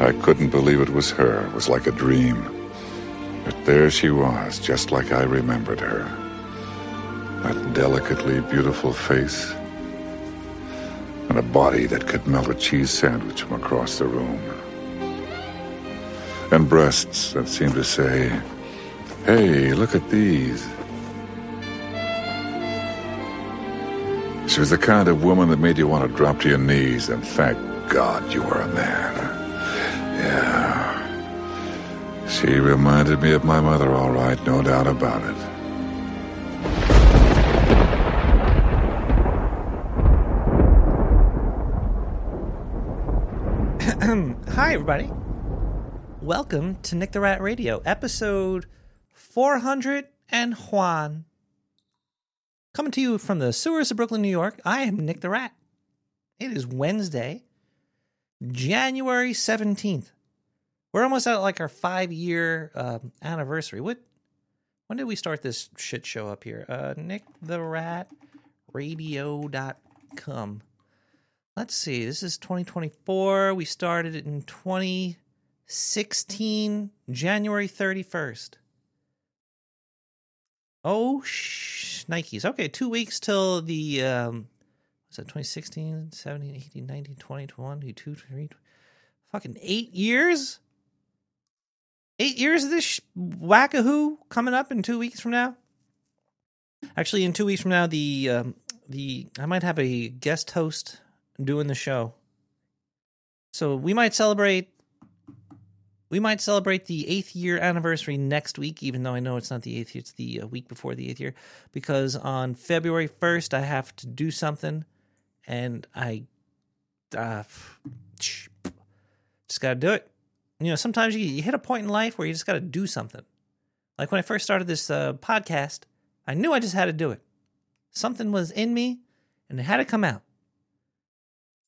I couldn't believe it was her. It was like a dream. But there she was, just like I remembered her. That delicately beautiful face, and a body that could melt a cheese sandwich from across the room. And breasts that seemed to say, Hey, look at these. She was the kind of woman that made you want to drop to your knees and thank God you were a man. Yeah. She reminded me of my mother, all right, no doubt about it. Hi, everybody. Welcome to Nick the Rat Radio, episode 400 and Juan. Coming to you from the sewers of Brooklyn, New York, I am Nick the Rat. It is Wednesday, January 17th. We're almost at like our five year um, anniversary. What? When did we start this shit show up here? Uh, Nick the Rat Radio.com. Let's see. This is 2024. We started it in 2016, January 31st. Oh, sh- Nikes. Okay, two weeks till the, um, that 2016, 17, 18, 19, 20, 21, 22, 23, fucking eight years? Eight years of this sh- wackahoo coming up in two weeks from now? Actually, in two weeks from now, the, um, the, I might have a guest host doing the show. So we might celebrate we might celebrate the eighth year anniversary next week, even though I know it's not the eighth year, it's the uh, week before the eighth year, because on February 1st, I have to do something and I uh, just got to do it. You know, sometimes you, you hit a point in life where you just got to do something. Like when I first started this uh, podcast, I knew I just had to do it. Something was in me and it had to come out.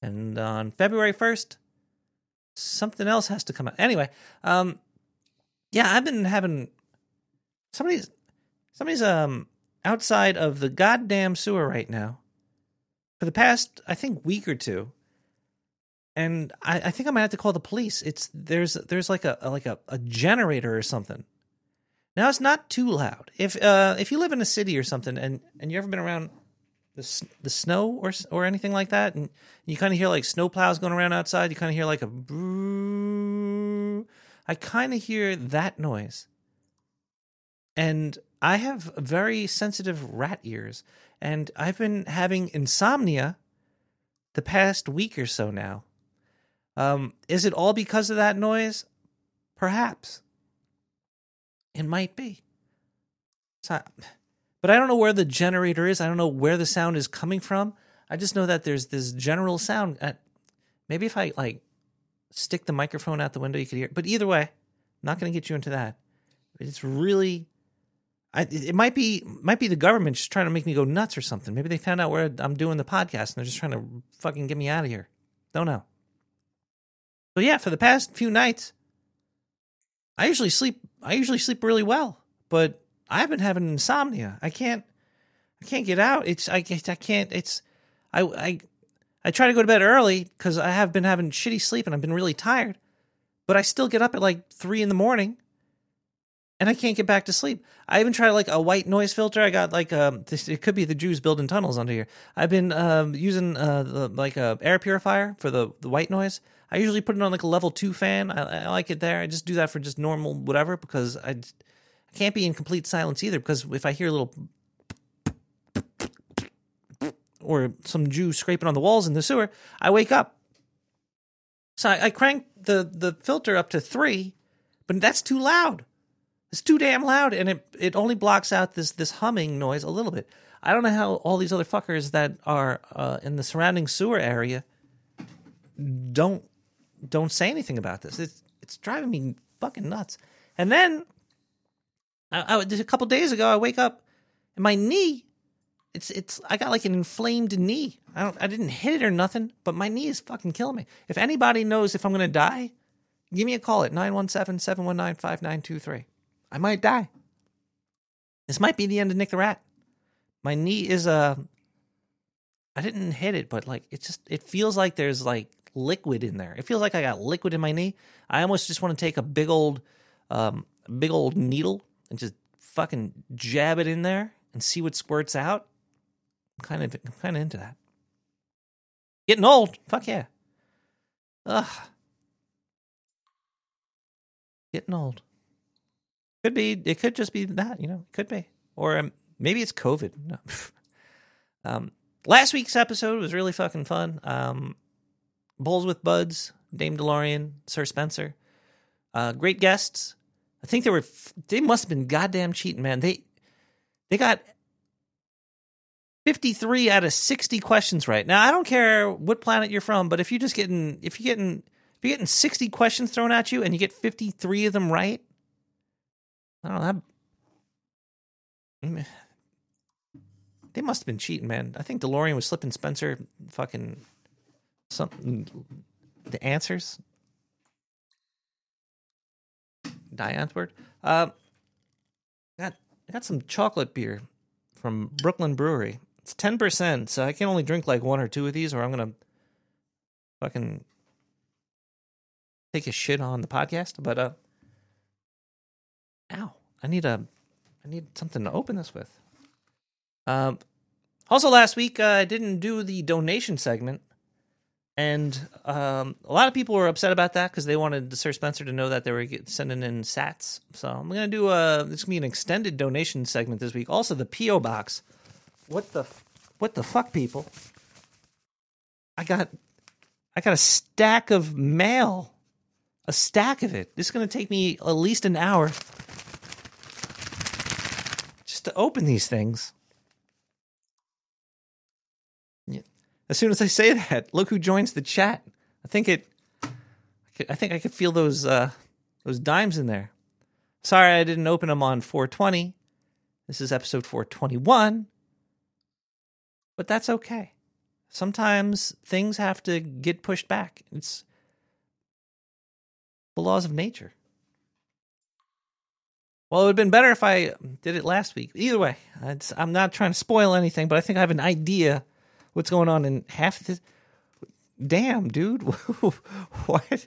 And on February 1st, something else has to come out. Anyway, um yeah, I've been having somebody's somebody's um outside of the goddamn sewer right now for the past I think week or two. And I, I think I might have to call the police. It's there's there's like a, a like a, a generator or something. Now it's not too loud. If uh if you live in a city or something and and you ever been around the the snow or or anything like that, and you kind of hear like snow plows going around outside. You kind of hear like a. Brrr. I kind of hear that noise, and I have very sensitive rat ears, and I've been having insomnia the past week or so now. Um, is it all because of that noise? Perhaps. It might be. But I don't know where the generator is. I don't know where the sound is coming from. I just know that there's this general sound. At, maybe if I like stick the microphone out the window, you could hear. It. But either way, I'm not going to get you into that. It's really, It might be might be the government just trying to make me go nuts or something. Maybe they found out where I'm doing the podcast and they're just trying to fucking get me out of here. Don't know. But yeah, for the past few nights, I usually sleep. I usually sleep really well, but I've been having insomnia. I can't I can't get out. It's I I can't it's I I I try to go to bed early cuz I have been having shitty sleep and I've been really tired. But I still get up at like 3 in the morning and I can't get back to sleep. I even tried like a white noise filter. I got like um this, it could be the Jews building tunnels under here. I've been um using uh the, like a air purifier for the the white noise. I usually put it on like a level 2 fan. I, I like it there. I just do that for just normal whatever because I can't be in complete silence either because if I hear a little or some Jew scraping on the walls in the sewer, I wake up. So I, I crank the the filter up to three, but that's too loud. It's too damn loud, and it it only blocks out this this humming noise a little bit. I don't know how all these other fuckers that are uh, in the surrounding sewer area don't don't say anything about this. It's it's driving me fucking nuts. And then a couple days ago, I wake up and my knee, it's it's I got like an inflamed knee. I don't I didn't hit it or nothing, but my knee is fucking killing me. If anybody knows if I'm gonna die, give me a call at 917-719-5923. I might die. This might be the end of Nick the Rat. My knee is uh I didn't hit it, but like it just it feels like there's like liquid in there. It feels like I got liquid in my knee. I almost just want to take a big old, um, big old needle and just fucking jab it in there and see what squirts out. I'm kind of, I'm kind of into that. Getting old, fuck yeah. Ugh. Getting old. Could be. It could just be that. You know, it could be, or um, maybe it's COVID. No. um, last week's episode was really fucking fun. Um, Bowls with Buds, Dame DeLorean, Sir Spencer, uh, great guests. I think they were. They must have been goddamn cheating, man. They they got 53 out of 60 questions right. Now, I don't care what planet you're from, but if you're just getting if you're getting if you're getting 60 questions thrown at you and you get 53 of them right, I don't know. That, they must have been cheating, man. I think DeLorean was slipping Spencer fucking something the answers. Diane's word. Uh, got got some chocolate beer from Brooklyn Brewery. It's ten percent, so I can only drink like one or two of these, or I'm gonna fucking take a shit on the podcast. But uh, I need a, I need something to open this with. Um, also last week uh, I didn't do the donation segment, and um, a lot of people were upset about that because they wanted Sir Spencer to know that they were sending in Sats. So I'm gonna do a, this gonna be an extended donation segment this week. Also the PO box. What the, what the fuck, people? I got, I got a stack of mail a stack of it. This is going to take me at least an hour to open these things. As soon as I say that, look who joins the chat. I think it. I think I could feel those uh, those dimes in there. Sorry, I didn't open them on 420. This is episode 421, but that's okay. Sometimes things have to get pushed back. It's the laws of nature. Well, it would have been better if I did it last week. Either way, I'm not trying to spoil anything, but I think I have an idea what's going on in half this. Damn, dude. what?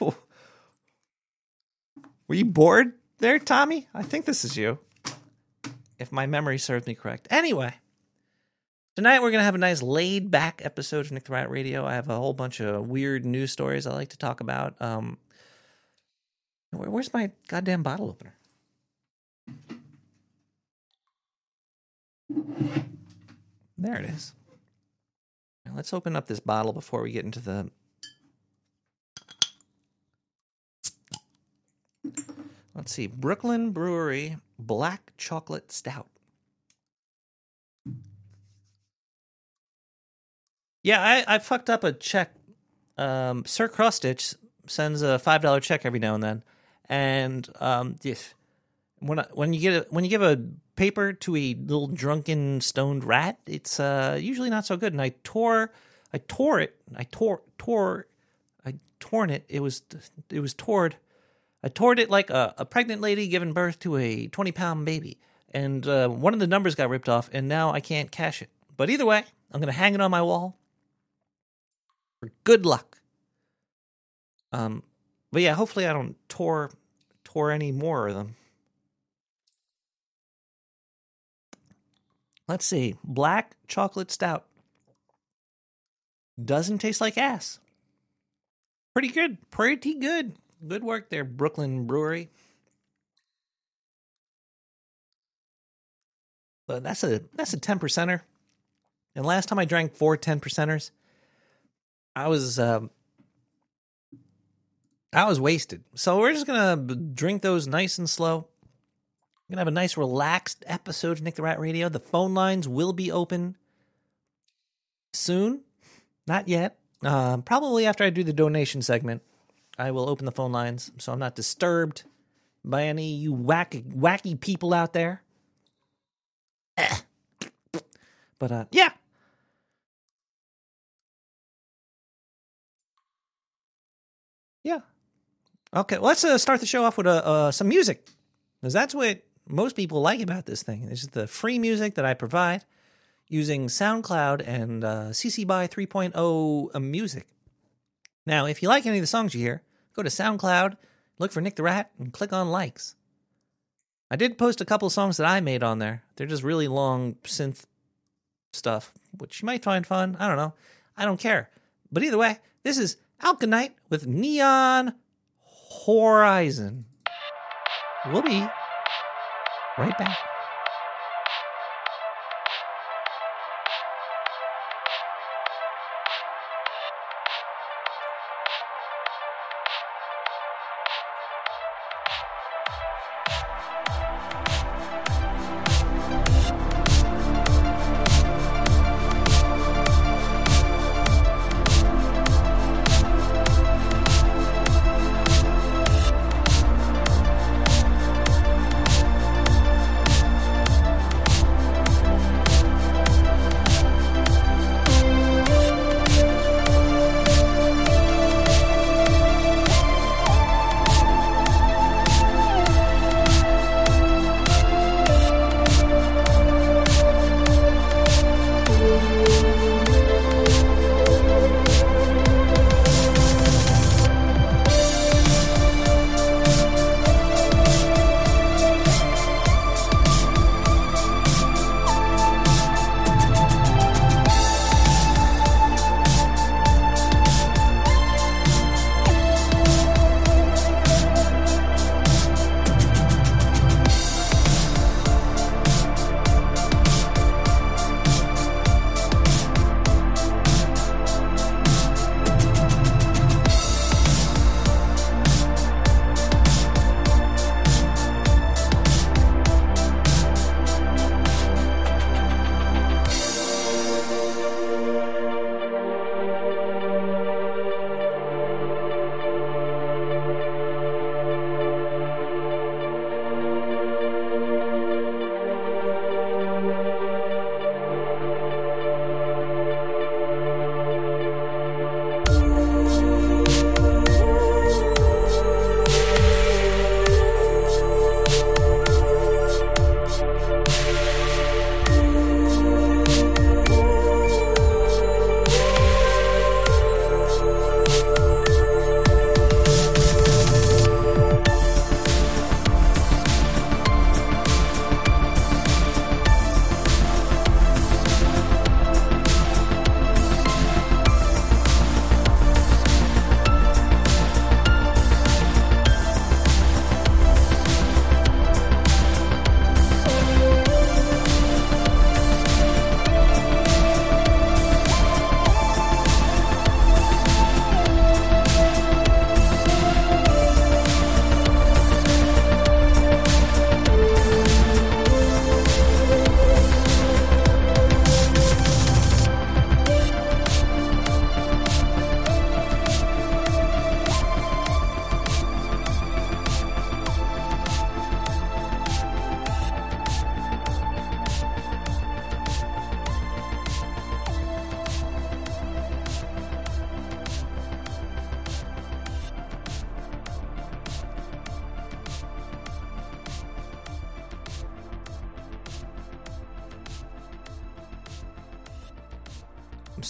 Were you bored there, Tommy? I think this is you. If my memory serves me correct. Anyway, Tonight we're gonna have a nice laid back episode of Nick the Radio. I have a whole bunch of weird news stories I like to talk about. Um, where's my goddamn bottle opener? There it is. Now let's open up this bottle before we get into the. Let's see, Brooklyn Brewery Black Chocolate Stout. Yeah, I, I fucked up a check. Um, Sir Crostitch sends a five dollar check every now and then, and um, yes, when I, when you get a, when you give a paper to a little drunken stoned rat, it's uh, usually not so good. And I tore, I tore it, I tore tore, I torn it. It was it was tored. I tore it like a, a pregnant lady giving birth to a twenty pound baby, and uh, one of the numbers got ripped off, and now I can't cash it. But either way, I'm gonna hang it on my wall for good luck. Um, but yeah, hopefully I don't tore tore any more of them. Let's see. Black chocolate stout. Doesn't taste like ass. Pretty good. Pretty good. Good work there, Brooklyn Brewery. But that's a that's a ten percenter. And last time I drank four 10 percenters, I was um, I was wasted. So we're just gonna drink those nice and slow. We're gonna have a nice relaxed episode of Nick the Rat Radio. The phone lines will be open soon. Not yet. Uh, probably after I do the donation segment, I will open the phone lines so I'm not disturbed by any you wacky wacky people out there. But uh, yeah, Yeah. Okay, let's uh, start the show off with uh, uh, some music, because that's what most people like about this thing. This is the free music that I provide using SoundCloud and uh, CC BY 3.0 uh, music. Now, if you like any of the songs you hear, go to SoundCloud, look for Nick the Rat, and click on likes. I did post a couple songs that I made on there. They're just really long synth stuff, which you might find fun. I don't know. I don't care. But either way, this is Alkanite with Neon Horizon. We'll be right back.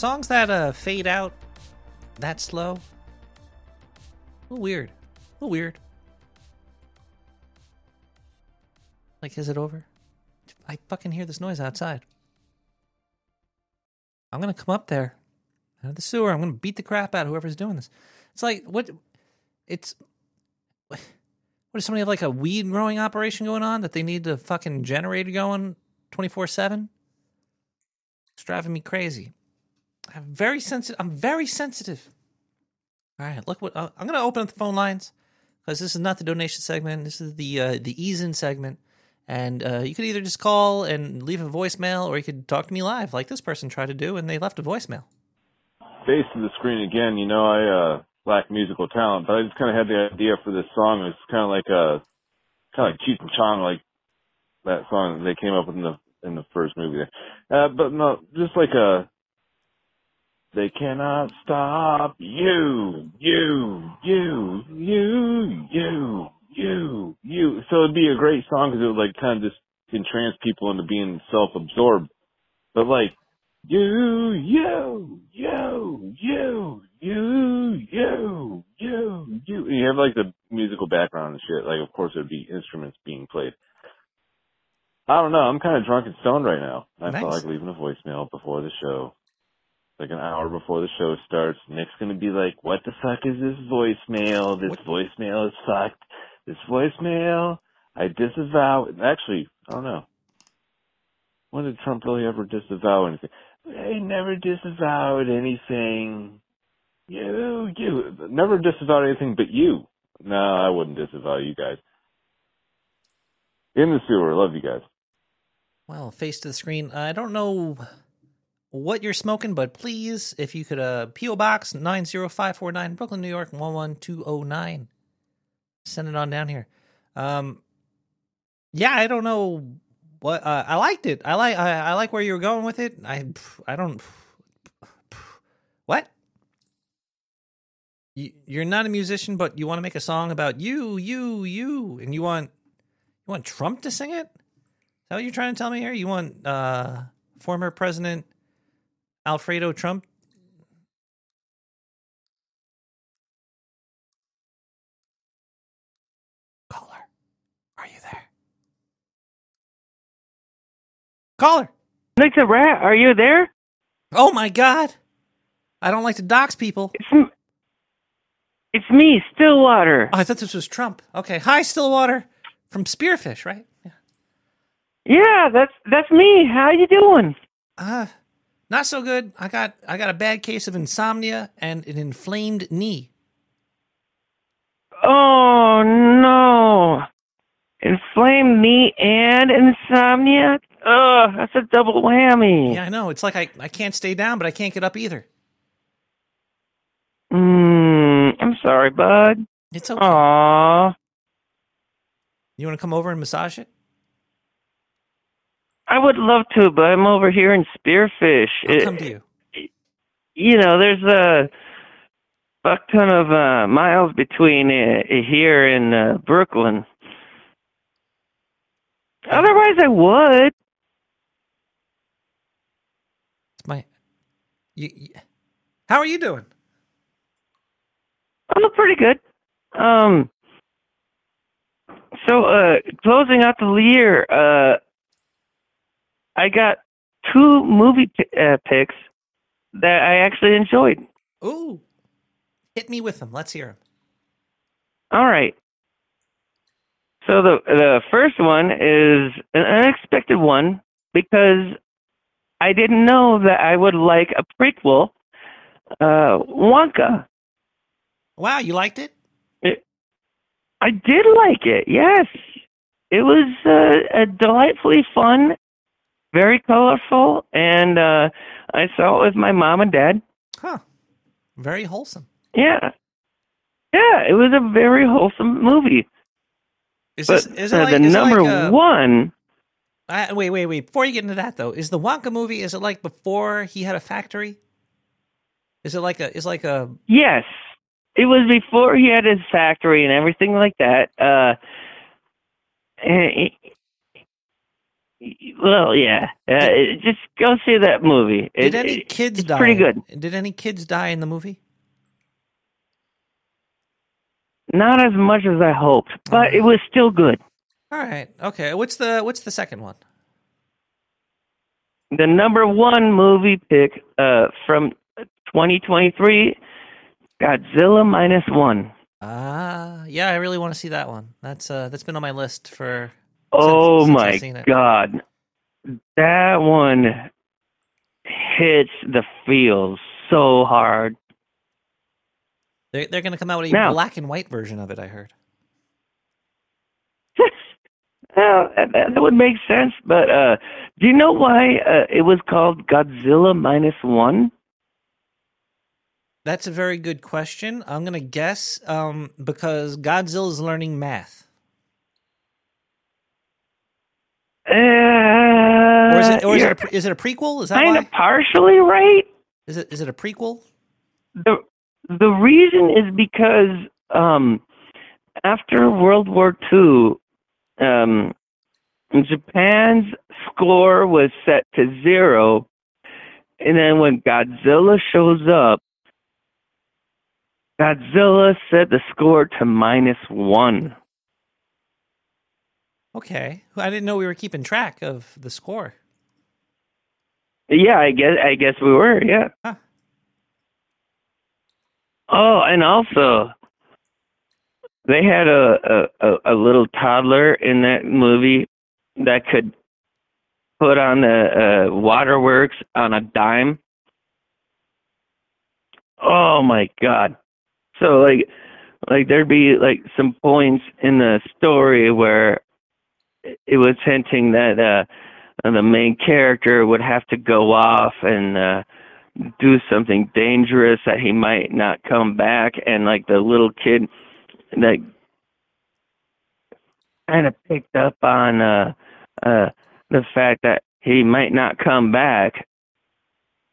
Songs that uh fade out that slow. A little weird. A little weird. Like, is it over? I fucking hear this noise outside. I'm gonna come up there out of the sewer. I'm gonna beat the crap out of whoever's doing this. It's like what? It's what? Does somebody have like a weed growing operation going on that they need the fucking generator going twenty four seven? It's driving me crazy. I'm very sensitive. I'm very sensitive. All right, look what uh, I'm going to open up the phone lines because this is not the donation segment. This is the uh, the ease in segment, and uh, you could either just call and leave a voicemail, or you could talk to me live, like this person tried to do, and they left a voicemail. Face to the screen again. You know, I uh, lack musical talent, but I just kind of had the idea for this song. It's kind of like a kind of like Cheech and Chong, like that song they came up with in the in the first movie. There. Uh, but no, just like a they cannot stop you, you, you, you, you, you, you. So it'd be a great song because it would like kind of just entrance people into being self-absorbed. But like, you, you, you, you, you, you, you, you. You have like the musical background and shit. Like, of course, there'd be instruments being played. I don't know. I'm kind of drunk and stoned right now. I Nice. felt like leaving a voicemail before the show. Like an hour before the show starts. Nick's gonna be like, what the fuck is this voicemail? This voicemail is fucked. This voicemail, I disavow. Actually, I don't know. When did Trump really ever disavow anything? He never disavowed anything. You, you, never disavowed anything but you. No, I wouldn't disavow you guys. In the sewer, love you guys. Well, face to the screen. I don't know what you're smoking, but please, if you could, uh, PO Box nine zero five four nine, Brooklyn, New York one one two zero nine. Send it on down here. Um, yeah, I don't know what uh, I liked it. I like I, I like where you were going with it. I I don't what. You, you're not a musician, but you want to make a song about you, you, you, and you want you want Trump to sing it. Is that what you're trying to tell me here? You want uh, former President Alfredo Trump? Caller, are you there? Caller. Nick the Rat, are you there? Oh my God. I don't like to dox people. It's m- it's me, Stillwater. Oh, I thought this was Trump. Okay. Hi, Stillwater from Spearfish, right? Yeah. Yeah, that's that's me. How you doing? Uh, not so good. I got I got a bad case of insomnia and an inflamed knee. Oh no, inflamed knee and insomnia. Oh, that's a double whammy. Yeah, I know. It's like I, I can't stay down, but I can't get up either. Mm, I'm sorry, bud. It's okay. Aw, You want to come over and massage it? I would love to, but I'm over here in Spearfish. I'll It- come to you. you know, there's a fuck ton of uh, miles between uh, here and uh, Brooklyn. Otherwise, I would. It's my. You, you, how are you doing? I look pretty good. Um. So, uh, closing out the year, uh, I got two movie p- uh, picks that I actually enjoyed. Ooh, hit me with them. Let's hear them. All right. So the the first one is an unexpected one because I didn't know that I would like a prequel, uh, Wonka. Wow, you liked it? I did like it. Yes, it was uh, a delightfully fun, very colorful, and uh, I saw it with my mom and dad. Huh. Very wholesome. Yeah, yeah, it was a very wholesome movie. Is But this is it uh, like, the is number like, uh, one. I, wait, wait, wait. Before you get into that, though, is the Wonka movie? Is it like before he had a factory? Is it like a? Is like a? Yes, it was before he had his factory and everything like that. Uh, well, yeah, uh, just go see that movie. Did any it- kids it's die? Pretty good. Did any kids die in the movie? Not as much as I hoped, but it was still good. All right. Okay. What's the What's the second one? The number one movie pick uh, from 2023, Godzilla minus one. Ah, yeah. I really want to see that one. That's uh, that's been on my list for. Oh since I've my god, that one hits the feels so hard. They're They're going to come out with a Now- black and white version of it. I heard. Well, that, that would make sense, but uh, do you know why uh, it was called Godzilla minus one? That's a very good question. I'm going to guess um, because Godzilla's learning math. Uh, Or is it or is it a, is it a prequel? Is that kind of partially right. Is it is it a prequel? the The reason is because um, after World War II, um, Japan's score was set to zero, and then when Godzilla shows up, Godzilla set the score to minus one. Okay, I didn't know we were keeping track of the score. Yeah, I guess I guess we were. Yeah. Huh. Oh, and also they had a, a a little toddler in that movie that could put on the uh, waterworks on a dime. Oh my god! So like, like there'd be like some points in the story where it was hinting that uh, the main character would have to go off and uh, do something dangerous that he might not come back, and like the little kid, like kind of picked up on uh, uh, the fact that he might not come back,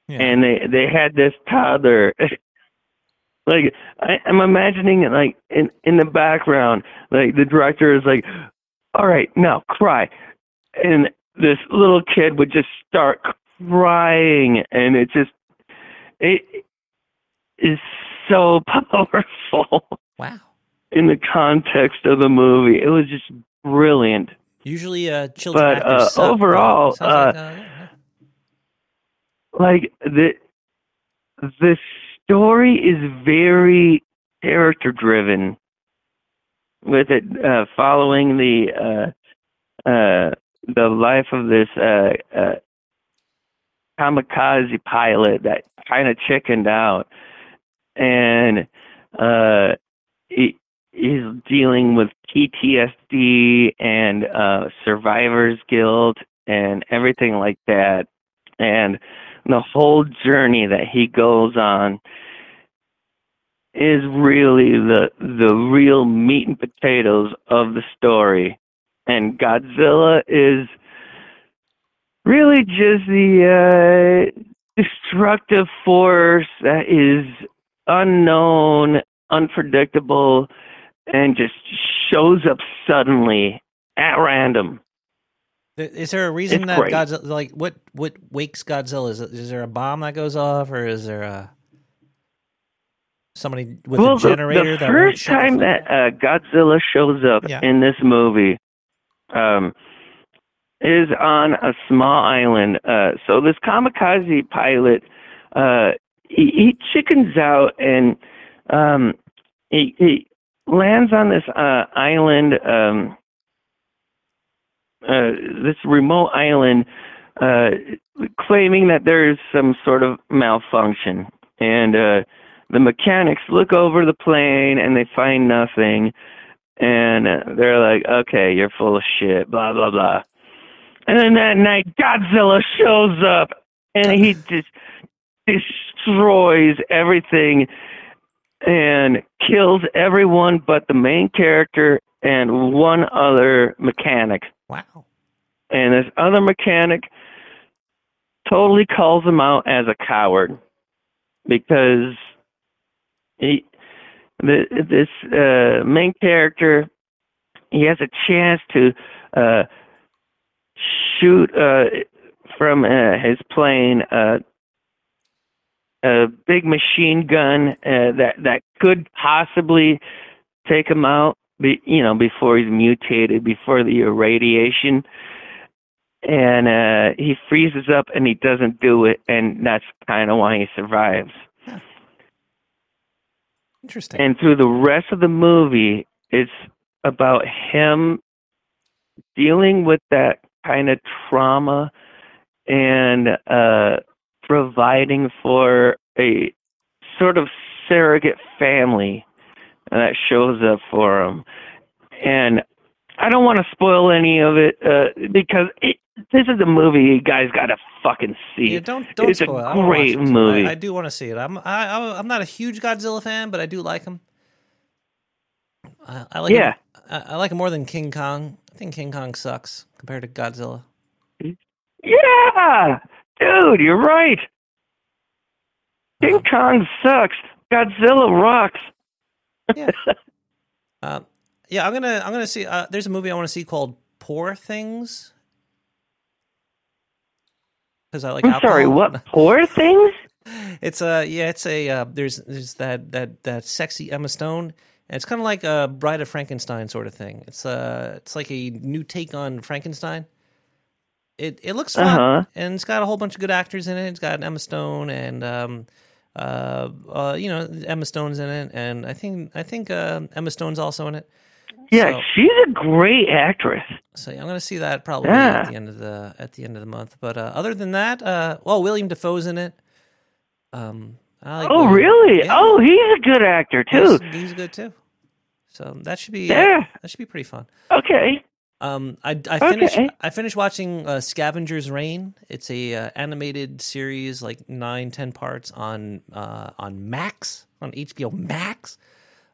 Yeah. and they they had this toddler. like I, I'm imagining it like in in the background, like the director is like, "All right, now cry," and this little kid would just start crying, and it just it is so powerful wow. in the context of the movie. It was just brilliant. Usually, uh, children But, uh, suck, but overall, it like, uh, uh, yeah. like the the story is very character driven with it uh following the uh uh the life of this uh uh kamikaze pilot that kind of chickened out. And uh he he's dealing with PTSD and survivor's guilt and everything like that. And the whole journey that he goes on is really the the real meat and potatoes of the story and Godzilla is really just the uh, destructive force that is unknown, unpredictable, and just shows up suddenly at random. Is there a reason It's that great. Godzilla, like, what what wakes Godzilla? Is, is there a bomb that goes off, or is there a somebody with well, a generator the, the that first time that uh, Godzilla shows up Yeah. in this movie um, is on a small island. Uh, so this kamikaze pilot, uh, he, he chickens out and um, he, he lands on this uh, island, um, uh, this remote island, uh, claiming that there is some sort of malfunction. And uh, the mechanics look over the plane and they find nothing. And they're like okay you're full of shit blah blah blah. And then that night godzilla shows up and he just destroys everything and kills everyone but the main character and one other mechanic. Wow. and this other mechanic totally calls him out as a coward because he this uh, main character he has a chance to uh, shoot uh, from uh, his plane uh, a big machine gun uh, that that could possibly take him out be, you know before he's mutated before the irradiation. And uh he freezes up and he doesn't do it and that's kind of why he survives Interesting. and through the rest of the movie it's about him dealing with that kind of trauma and uh providing for a sort of surrogate family that shows up for him and i don't want to spoil any of it uh because it, this is a movie you guys got to fucking see yeah, don't don't it's a spoil it. I wanna great watch movie. I, I do want to see it. I'm I, I I'm not a huge Godzilla fan, but I do like him. I, I like Yeah. him, I, I like him more than King Kong. I think King Kong sucks compared to Godzilla. Yeah, dude, you're right. King Kong sucks. Godzilla rocks. Yeah. Um, yeah, I'm gonna I'm gonna see. Uh, there's a movie I want to see called Poor Things. Because I like. I'm sorry, what? Poor things? it's a yeah, it's a uh, there's there's that that that sexy Emma Stone. And it's kind of like a Bride of Frankenstein sort of thing. It's uh it's like a new take on Frankenstein. It it looks fun, Uh-huh. and it's got a whole bunch of good actors in it. It's got Emma Stone and um uh uh you know Emma Stone's in it, and I think I think uh, Emma Stone's also in it. Yeah, So- she's a great actress. So I'm going to see that probably Yeah. at the end of the at the end of the month. But uh, other than that, uh, well, William Dafoe's in it. Um, I like Oh, William- really? Yeah, Oh, he's a good actor too. he's, he's good too. So that should be Yeah. that should be pretty fun. Okay. Um, I I finished Okay. I finished watching uh, Scavenger's Reign. It's a uh, animated series, like nine ten parts on uh, on Max on HBO Max.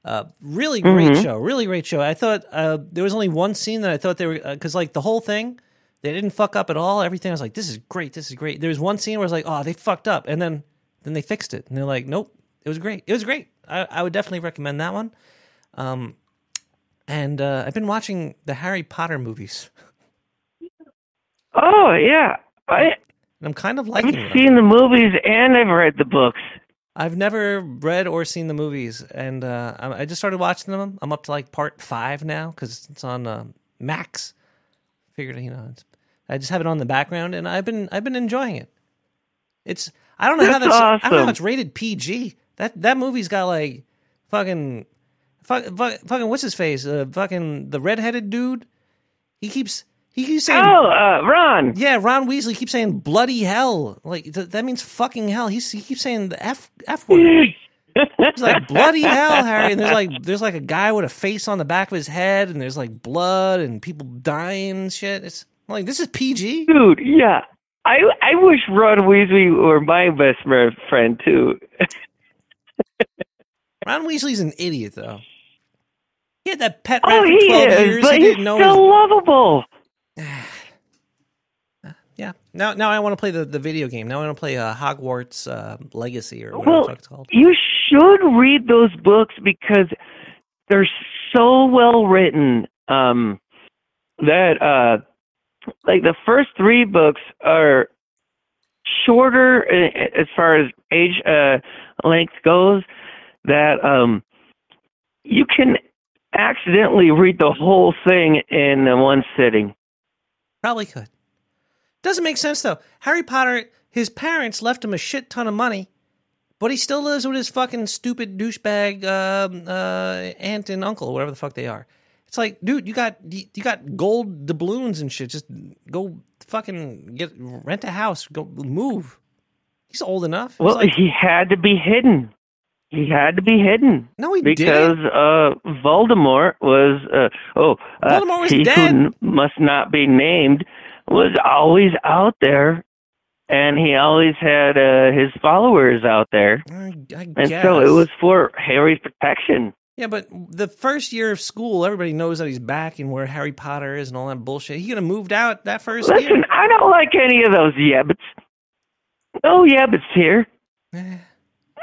Uh, really great Mhm. show, really great show. I thought uh, there was only one scene that I thought they were because like the whole thing they didn't fuck up at all. Everything I was like, this is great, this is great. There was one scene where I was like, oh, they fucked up, and then then they fixed it, and they're like, nope, it was great, it was great. I, I would definitely recommend that one. Um, and uh, I've been watching the Harry Potter movies. Oh, yeah. I And I'm kind of liking I've seen the movies and I've read the books. I've never read or seen the movies, and uh, I I just started watching them. I'm up to like part five now because it's on uh, Max. Figured you know, it's, I just have it on the background, and I've been I've been enjoying it. It's I don't know how That's that's I don't know how it's rated PG. That that movie's got like fucking fuck, fuck, fucking what's his face? Uh, fucking the redheaded dude. He keeps he keeps saying Oh, uh, Ron. Yeah, Ron Weasley keeps saying bloody hell. Like th- that means fucking hell. He's, he keeps saying the f f word. He's like bloody hell, Harry. And there's like there's like a guy with a face on the back of his head, and there's like blood and people dying and shit. It's I'm like this is PG. Dude, yeah. I I wish Ron Weasley were my best friend too. Ron Weasley's an idiot though. He had that pet Oh, rat for he twelve is, years. but he he's still his- lovable. yeah. Now now I want to play the, the video game. Now I want to play uh, Hogwarts uh, Legacy or whatever Well, it's called. You should read those books because they're so well written. Um, that uh, like the first three books are shorter uh, as far as age uh, length goes. That um, you can accidentally read the whole thing in one sitting. Probably could. Doesn't make sense though. Harry Potter, his parents left him a shit ton of money, but he still lives with his fucking stupid douchebag um, uh, aunt and uncle, whatever the fuck they are. It's like, dude, you got you got gold doubloons and shit. Just go fucking get rent a house. Go move. He's old enough. Well, like, he had to be hidden. He had to be hidden. no, he because didn't. uh Voldemort was uh oh uh, Voldemort was he dead. who must not be named was always out there and he always had uh his followers out there I, I and guess. so it was for Harry's protection Yeah, but the first year of school, everybody knows that he's back and where Harry Potter is and all that bullshit. He could have moved out that first listen year. I don't like any of those yabbits no yabbits here Eh.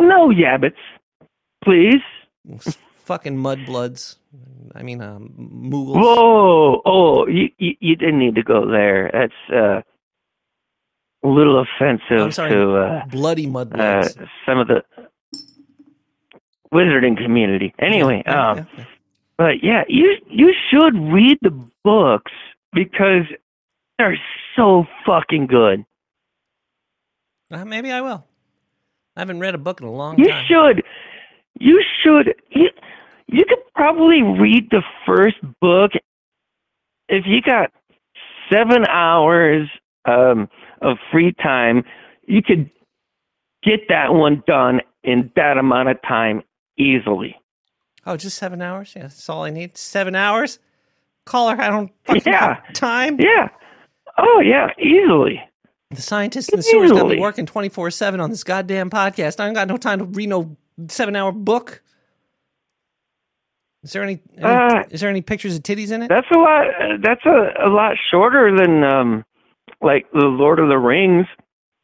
no yabbits please fucking mudbloods. I mean, um, Muggles. whoa oh you, you you didn't need to go there that's uh a little offensive I'm sorry, to uh bloody uh, mudbloods. some of the wizarding community. Anyway, Yeah, um, yeah, yeah. but yeah, you you should read the books because they're so fucking good. Uh, maybe I will. I haven't read a book in a long You time. You should, you should, you you could probably read the first book if you got seven hours um, of free time. You could get that one done in that amount of time easily. Oh, just seven hours? Yeah, that's all I need. Seven hours? Caller, I don't fucking Yeah. have time. Yeah. Oh yeah, easily. The scientists in the sewers got me working 24 7 on this goddamn podcast. I ain't got no time to read no seven hour book. Is there any, any Uh, is there any pictures of titties in it? That's a lot. That's a, a lot shorter than um, like the Lord of the Rings.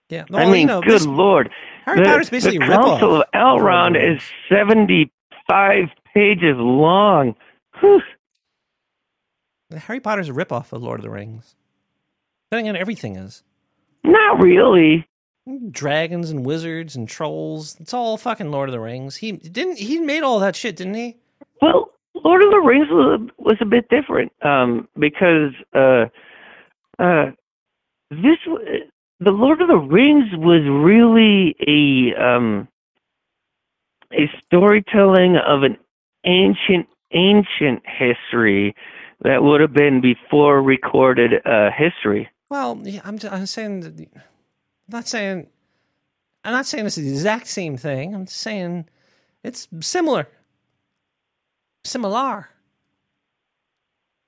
Yeah. I Well, mean, you know, good this- lord. Harry the, Potter's basically the a ripoff. Council of Elrond is seventy-five pages long. Whew. Harry Potter's a ripoff of Lord of the Rings. Depending on everything is. Not really. Dragons and wizards and trolls. It's all fucking Lord of the Rings. He didn't. He made all that shit, didn't he? Well, Lord of the Rings was, was a bit different um, because uh, uh, this the Lord of the Rings was really a um, a storytelling of an ancient ancient history that would have been before recorded uh, history. Well, yeah, I'm. I'm saying. That, I'm not saying. I'm not saying it's the exact same thing. I'm just saying it's similar. Similar.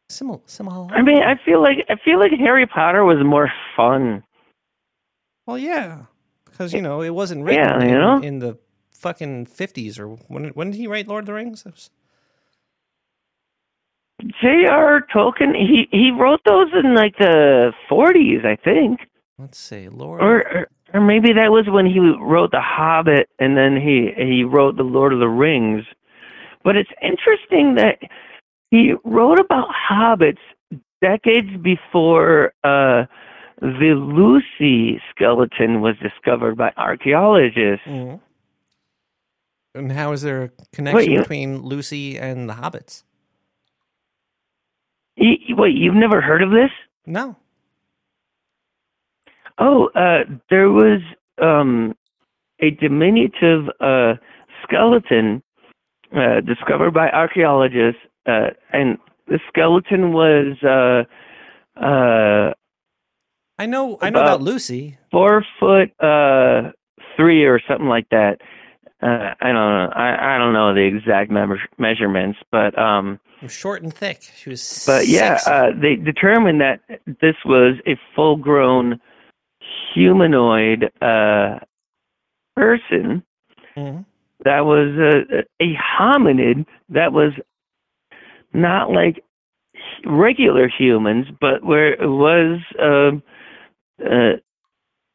Similar. Similar. I mean, I feel like I feel like Harry Potter was more fun. Well, yeah, because you know it wasn't written Yeah, you in, know? in the fucking fifties or when. When did he write Lord of the Rings? It was- J.R. Tolkien, he he wrote those in like the 40s, I think. Let's see, Lord. or, or or maybe that was when he wrote The Hobbit and then he he wrote The Lord of the Rings. But it's interesting that he wrote about hobbits decades before uh the Lucy skeleton was discovered by archaeologists. Mhm. And how is there a connection Wait, between Lucy and the hobbits? You, you've never heard of this? No. Oh, uh, there was um, a diminutive uh, skeleton uh, discovered by archaeologists, uh, and the skeleton was uh, uh, I know. I know About- about Lucy. four foot uh, three or something like that. Uh, I don't know. I, I don't know the exact measure, measurements, but um, Short and thick. She was. but yeah, uh, they determined that this was a full-grown humanoid uh, person Mhm. that was a, a hominid that was not like regular humans, but where it was um uh,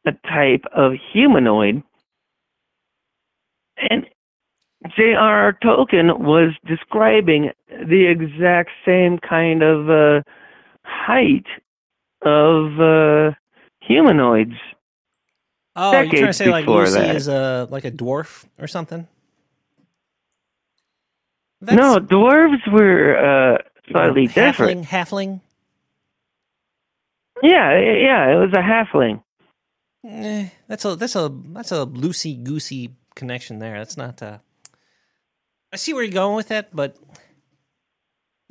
a type of humanoid. And J.R.R. Tolkien was describing the exact same kind of uh, height of uh, humanoids. Oh, you're trying to say like Lucy that. is a like a dwarf or something? no, dwarves were uh, slightly different. halfling. Halfling. Yeah, yeah, it was a halfling. Eh, that's a that's a that's a loosey goosey connection there. That's not. Uh, I see where you're going with that, but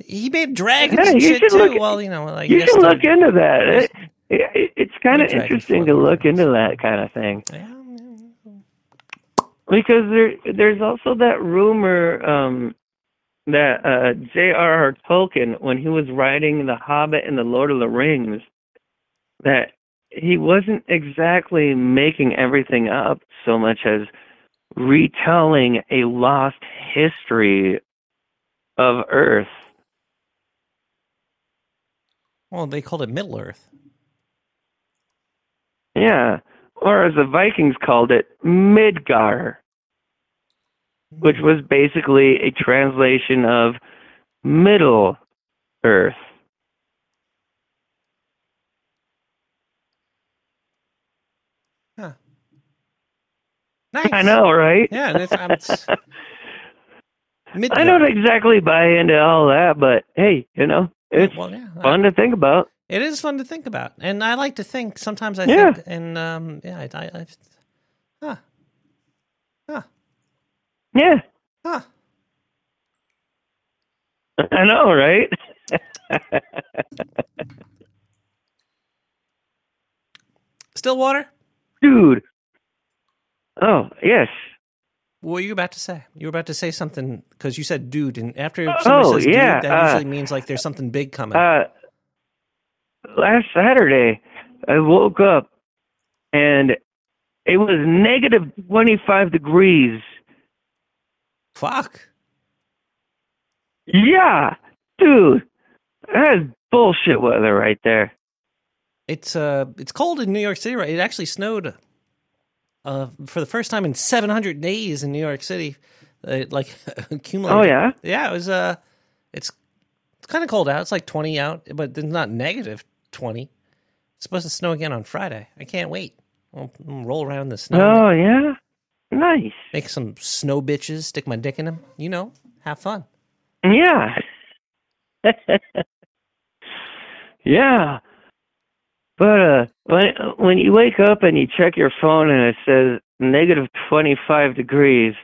he made dragons Yeah, and you shit too. look- well, you know, like You should look into that. It, it, it's kind of interesting to look into that kind of thing Yeah, because there there's also that rumor um, that uh, J.R.R. Tolkien, when he was writing The Hobbit and The Lord of the Rings, that he wasn't exactly making everything up so much as retelling a lost history of Earth. Well, they called it Middle Earth. Yeah, or as the Vikings called it, Midgar, which was basically a translation of Middle Earth. Huh. Nice. I know, right? Yeah, and it's, it's Midgard. I don't exactly buy into all that, but hey, you know, it's well, yeah, I- fun to think about. It is fun to think about, and I like to think. Sometimes I Yeah. think, and um, yeah, I, I, I huh, huh, Yeah, huh. I know, right? Stillwater. Dude. Oh, yes. What were you about to say? You were about to say something because you said "dude," and after Oh, somebody says yeah, "dude," that uh, usually means like there's something big coming. Uh, last Saturday, I woke up and it was negative 25 degrees. Fuck. Yeah, dude, that is bullshit weather right there. It's uh, it's cold in New York City. Right? It actually snowed. Uh, for the first time in 700 days in New York City, uh, like accumulated. Oh, yeah? yeah. It was uh, it's it's kind of cold out. It's like 20 out, but it's not negative 20. It's supposed to snow again on Friday. I can't wait. I'll roll around in the snow, Oh yeah, nice. make some snow bitches, stick my dick in them. You know, have fun. Yeah. yeah. But uh when when you wake up and you check your phone and it says negative 25 degrees,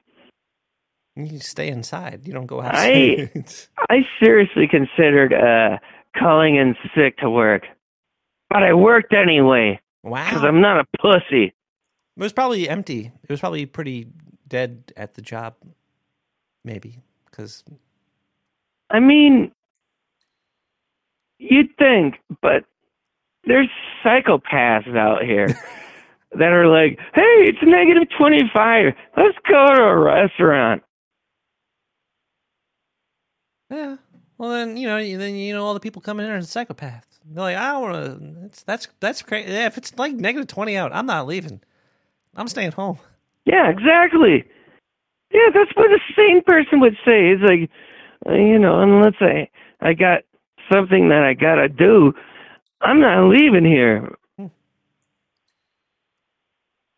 You stay inside. You don't go I- outside. I seriously considered uh calling in sick to work. But I worked anyway wow. cuz I'm not a pussy. It was probably empty. It was probably pretty dead at the job, maybe because I mean you'd think, but there's psychopaths out here that are like, "Hey, it's negative 25. Let's go to a restaurant." yeah. Well, then you know, then you know all the people coming in are psychopaths. They're like, I don't want to. That's that's that's crazy. Yeah, if it's like negative twenty out, I'm not leaving. I'm staying home. Yeah, exactly. Yeah, that's what the sane person would say. It's like, uh, you know, unless I I got something that I gotta do, I'm not leaving here.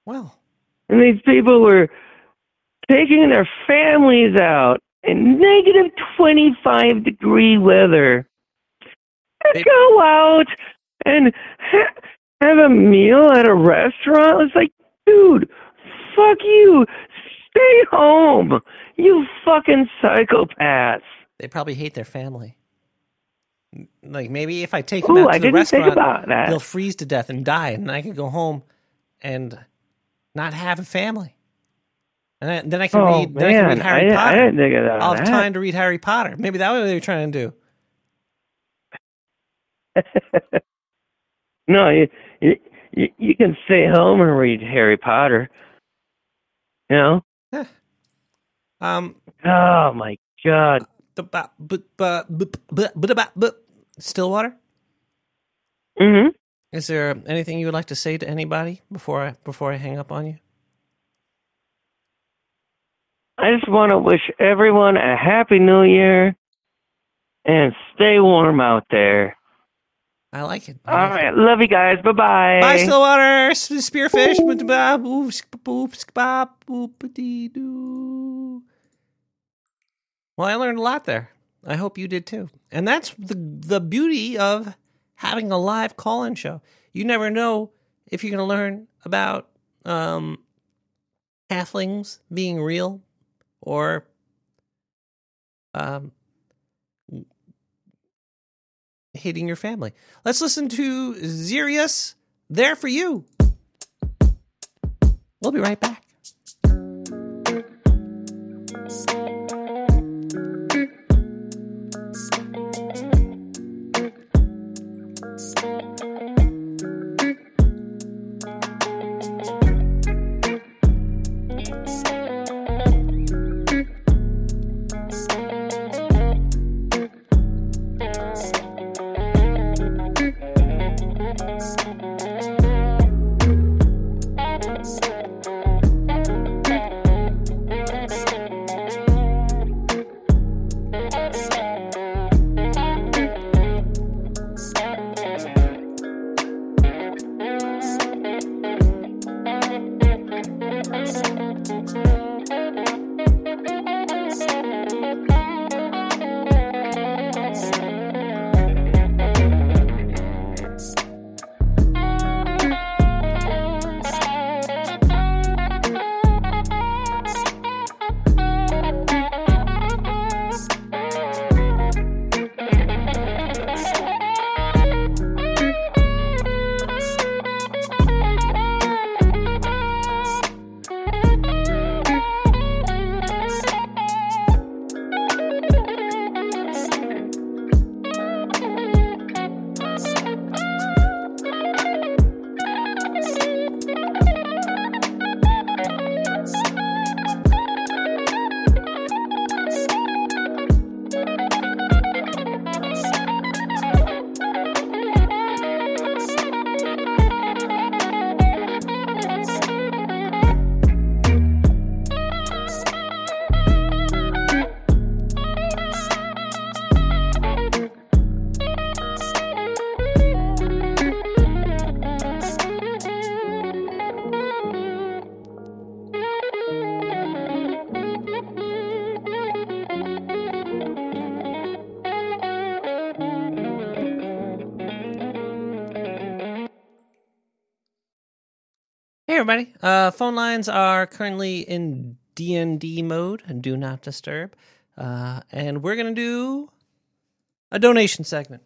Well, And these people were taking their families out in negative 25 degree weather. Go out and ha- have a meal at a restaurant. It's like, dude, fuck you. Stay home. You fucking psychopaths. they probably hate their family. Like maybe if I take them Ooh, out to I the restaurant, they'll freeze to death and die, and I can go home and not have a family. And then I can Oh read. Then I can read Harry I, I Potter. didn't think of that. I'll have time to read Harry Potter. Maybe that was what they were trying to do. no, you, you you can stay home and read Harry Potter. You know? Um, Oh my god. but but but but but but Stillwater. Mhm. Is there anything you would like to say to anybody before I before I hang up on you? I just want to wish everyone a happy new year and stay warm out there. I like it. All right, love you guys. Bye-bye. Bye, Stillwater. Spearfish. Ba- boop, sk- boop, sk- bop, boop, dee, doo. Well, I learned a lot there. I hope you did too. And that's the the beauty of having a live call-in show. You never know if you're going to learn about um, halflings being real or um, hating your family. Let's listen to Zirius, There For You. We'll be right back. Phone lines are currently in DND mode and do not disturb. Uh, and we're going to do a donation segment.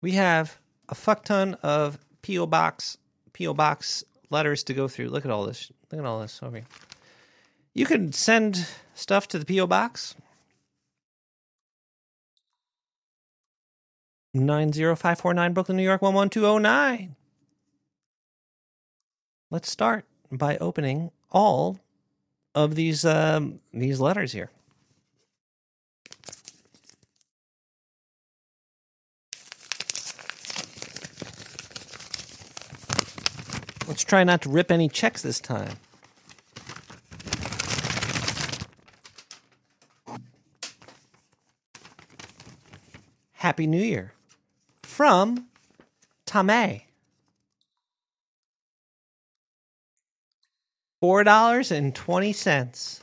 We have a fuck ton of PO box PO box letters to go through. Look at all this. Look at all this over here. You can send stuff to the PO box. 90549 Brooklyn, New York 11209. Let's start by opening all of these um, these letters here. Let's try not to rip any checks this time. Happy New Year from Tame. Four dollars and twenty cents.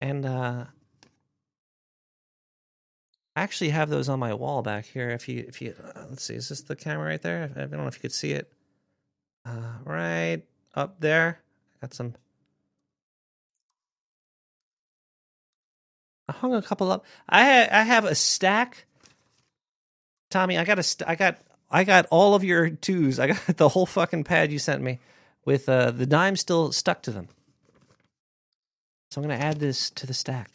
And uh I actually have those on my wall back here. If you if you uh, let's see, is this the camera right there? I don't know if you could see it. Uh, right up there. Got some. I hung a couple up. I ha- I have a stack. Tommy, I got a st- I got I got all of your twos. I got the whole fucking pad you sent me with uh, the dime still stuck to them. So I'm going to add this to the stack.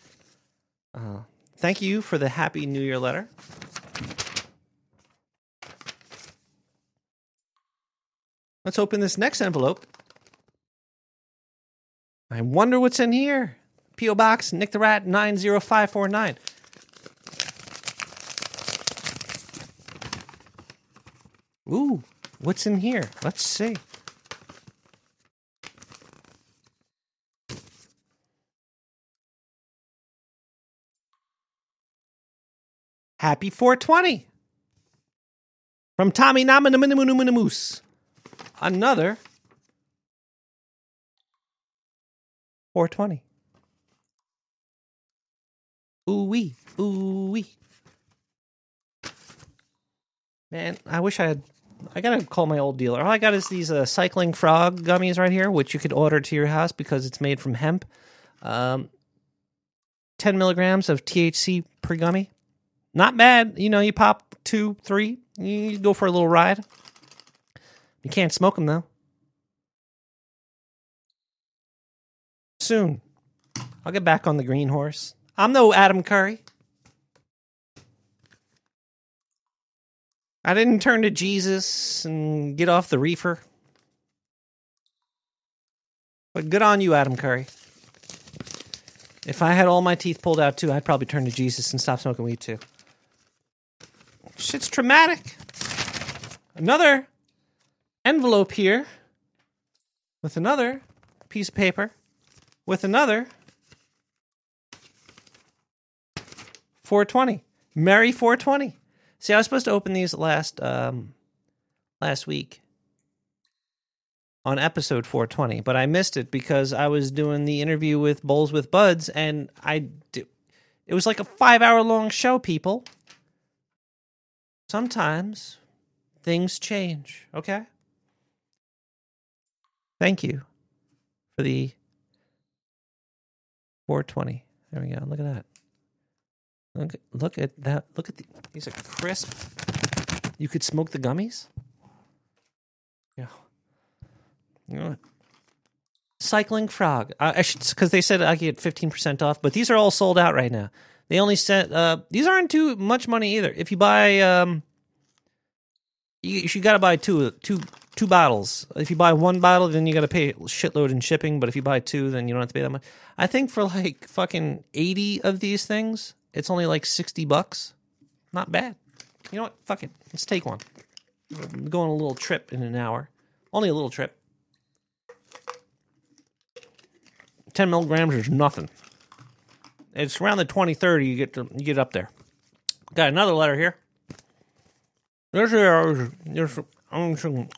Uh, thank you for the Happy New Year letter. Let's open this next envelope. I wonder what's in here. P.O. Box, Nick the Rat, 90549. Ooh, what's in here? Let's see. Happy 420 from Tommy Namanamanamanamamoose. Another 420. Ooh wee, ooh wee. Man, I wish I had. I gotta call my old dealer. All I got is these uh, Cycling Frog gummies right here, which you could order to your house because it's made from hemp. Um, 10 milligrams of THC per gummy. Not bad. You know, you pop two, three, you go for a little ride. You can't smoke them though. Soon. I'll get back on the green horse. I'm no Adam Curry. I didn't turn to Jesus and get off the reefer. But good on you, Adam Curry. If I had all my teeth pulled out too, I'd probably turn to Jesus and stop smoking weed too. Shit's traumatic. Another envelope here with another piece of paper with another 420. Merry 420. See, I was supposed to open these last um last week on episode 420, but I missed it because I was doing the interview with Bowls with Buds and I do, it was like a 5-hour long show, people. Sometimes things change, okay? Thank you for the 420. There we go. Look at that. Look, look at that. Look at the, these are crisp. You could smoke the gummies. Yeah. You know? Cycling Frog. Uh, I should because they said I get fifteen percent off, but these are all sold out right now. They only sent. Uh, these aren't too much money either. If you buy, um, you, you got to buy two, two, two bottles. If you buy one bottle, then you got to pay a shitload in shipping. But if you buy two, then you don't have to pay that much. I think for like fucking eighty of these things, it's only like sixty bucks. Not bad. You know what? Fuck it. Let's take one. I'm going a little trip in an hour. Only a little trip. Ten milligrams is nothing. It's around the 2030 you get to you get up there. Got another letter here. Is, this, um,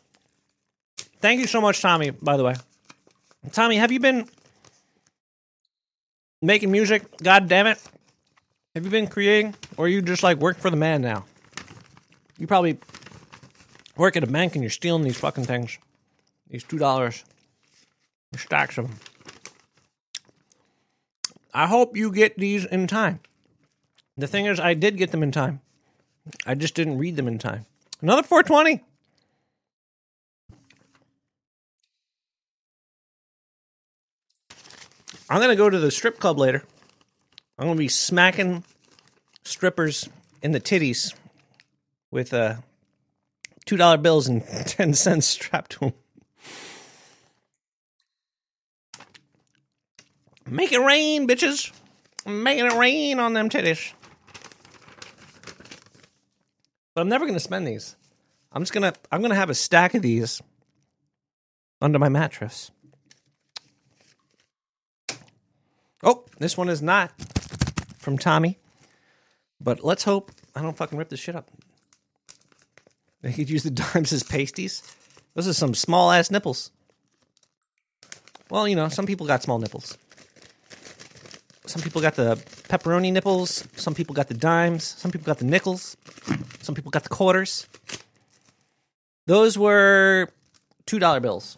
thank you so much, Tommy. By the way, Tommy, have you been making music? God damn it! Have you been creating, or you just like work for the man now? You probably work at a bank and you're stealing these fucking things. These two dollars, stacks of them. I hope you get these in time. The thing is, I did get them in time. I just didn't read them in time. Another 420. I'm gonna go to the strip club later. I'm gonna be smacking strippers in the titties with uh two dollar bills and ten cents strapped to them. Make it rain, bitches. Making it rain on them titties. But I'm never gonna spend these. I'm just gonna I'm gonna have a stack of these under my mattress. Oh, this one is not from Tommy. But let's hope I don't fucking rip this shit up. They could use the dimes as pasties. Those are some small ass nipples. Well, you know, some people got small nipples. Some people got the pepperoni nipples. Some people got the dimes. Some people got the nickels. Some people got the quarters. Those were two dollar bills.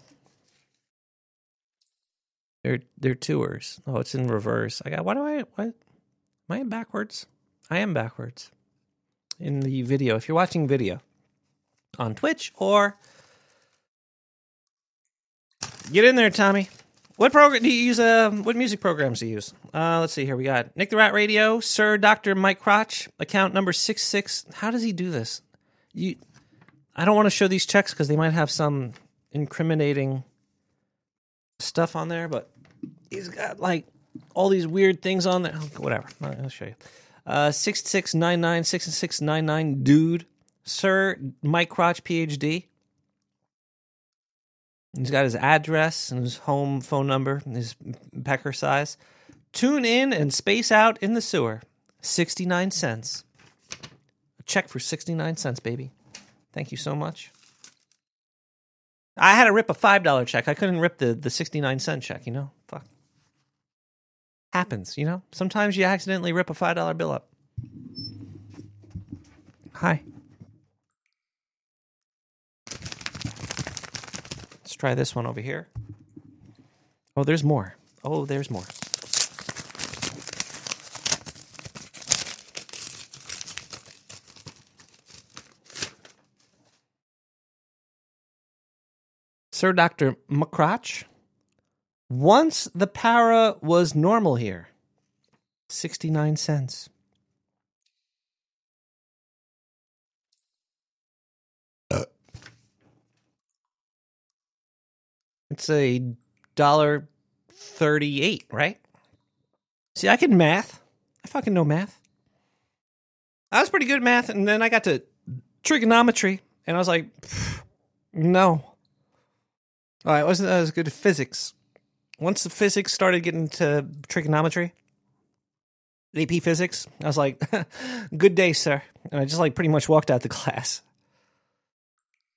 They're they're tours. Oh, it's in reverse. I got. Why do I? What? Am I backwards? I am backwards in the video. If you're watching video on Twitch or get in there, Tommy. What program do you use? Uh, what music programs do you use? Uh, let's see here. We got Nick the Rat Radio, Sir Doctor Mike Crotch, account number six six. How does he do this? You, I don't want to show these checks because they might have some incriminating stuff on there, but he's got like all these weird things on there. Whatever. I'll show you. Uh, 6699 6699 dude. Sir Mike Crotch, PhD. He's got his address and his home phone number, his pecker size. Tune in and space out in the sewer. 69 cents. A check for 69 cents, baby. Thank you so much. I had to rip a $5 check. I couldn't rip the, the 69 cent check, you know? Fuck. Happens, you know? Sometimes you accidentally rip a $5 bill up. Hi. Try this one over here. Oh, there's more. Oh, there's more. Sir Dr. McCrotch. Once the para was normal here. 69 cents. It's a dollar thirty-eight, right? See, I can math. I fucking know math. I was pretty good at math, and then I got to trigonometry, and I was like, no. Right, wasn't as good at physics. Once the physics started getting to trigonometry, AP physics, I was like, good day, sir. And I just like pretty much walked out the class.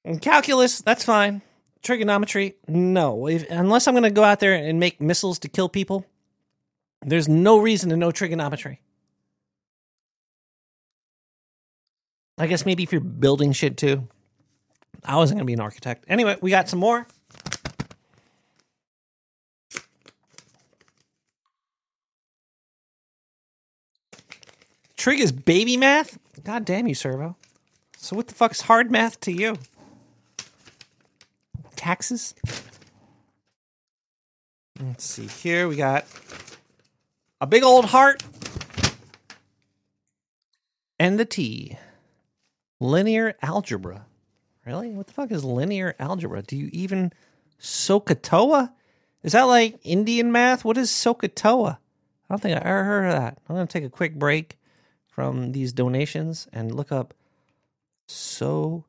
And calculus, that's fine. Trigonometry, no. If, unless I'm going to go out there and make missiles to kill people, there's no reason to know trigonometry. I guess maybe if you're building shit too. I wasn't going to be an architect. Anyway, we got some more. Trig is baby math? God damn you, Servo. So what the fuck's hard math to you? Taxes? Let's see here. We got a big old heart and the T. Linear algebra. Really? What the fuck is linear algebra? Do you even SOHCAHTOA? Is that like Indian math? What is SOHCAHTOA? I don't think I ever heard of that. I'm going to take a quick break from these donations and look up SOHCAHTOA.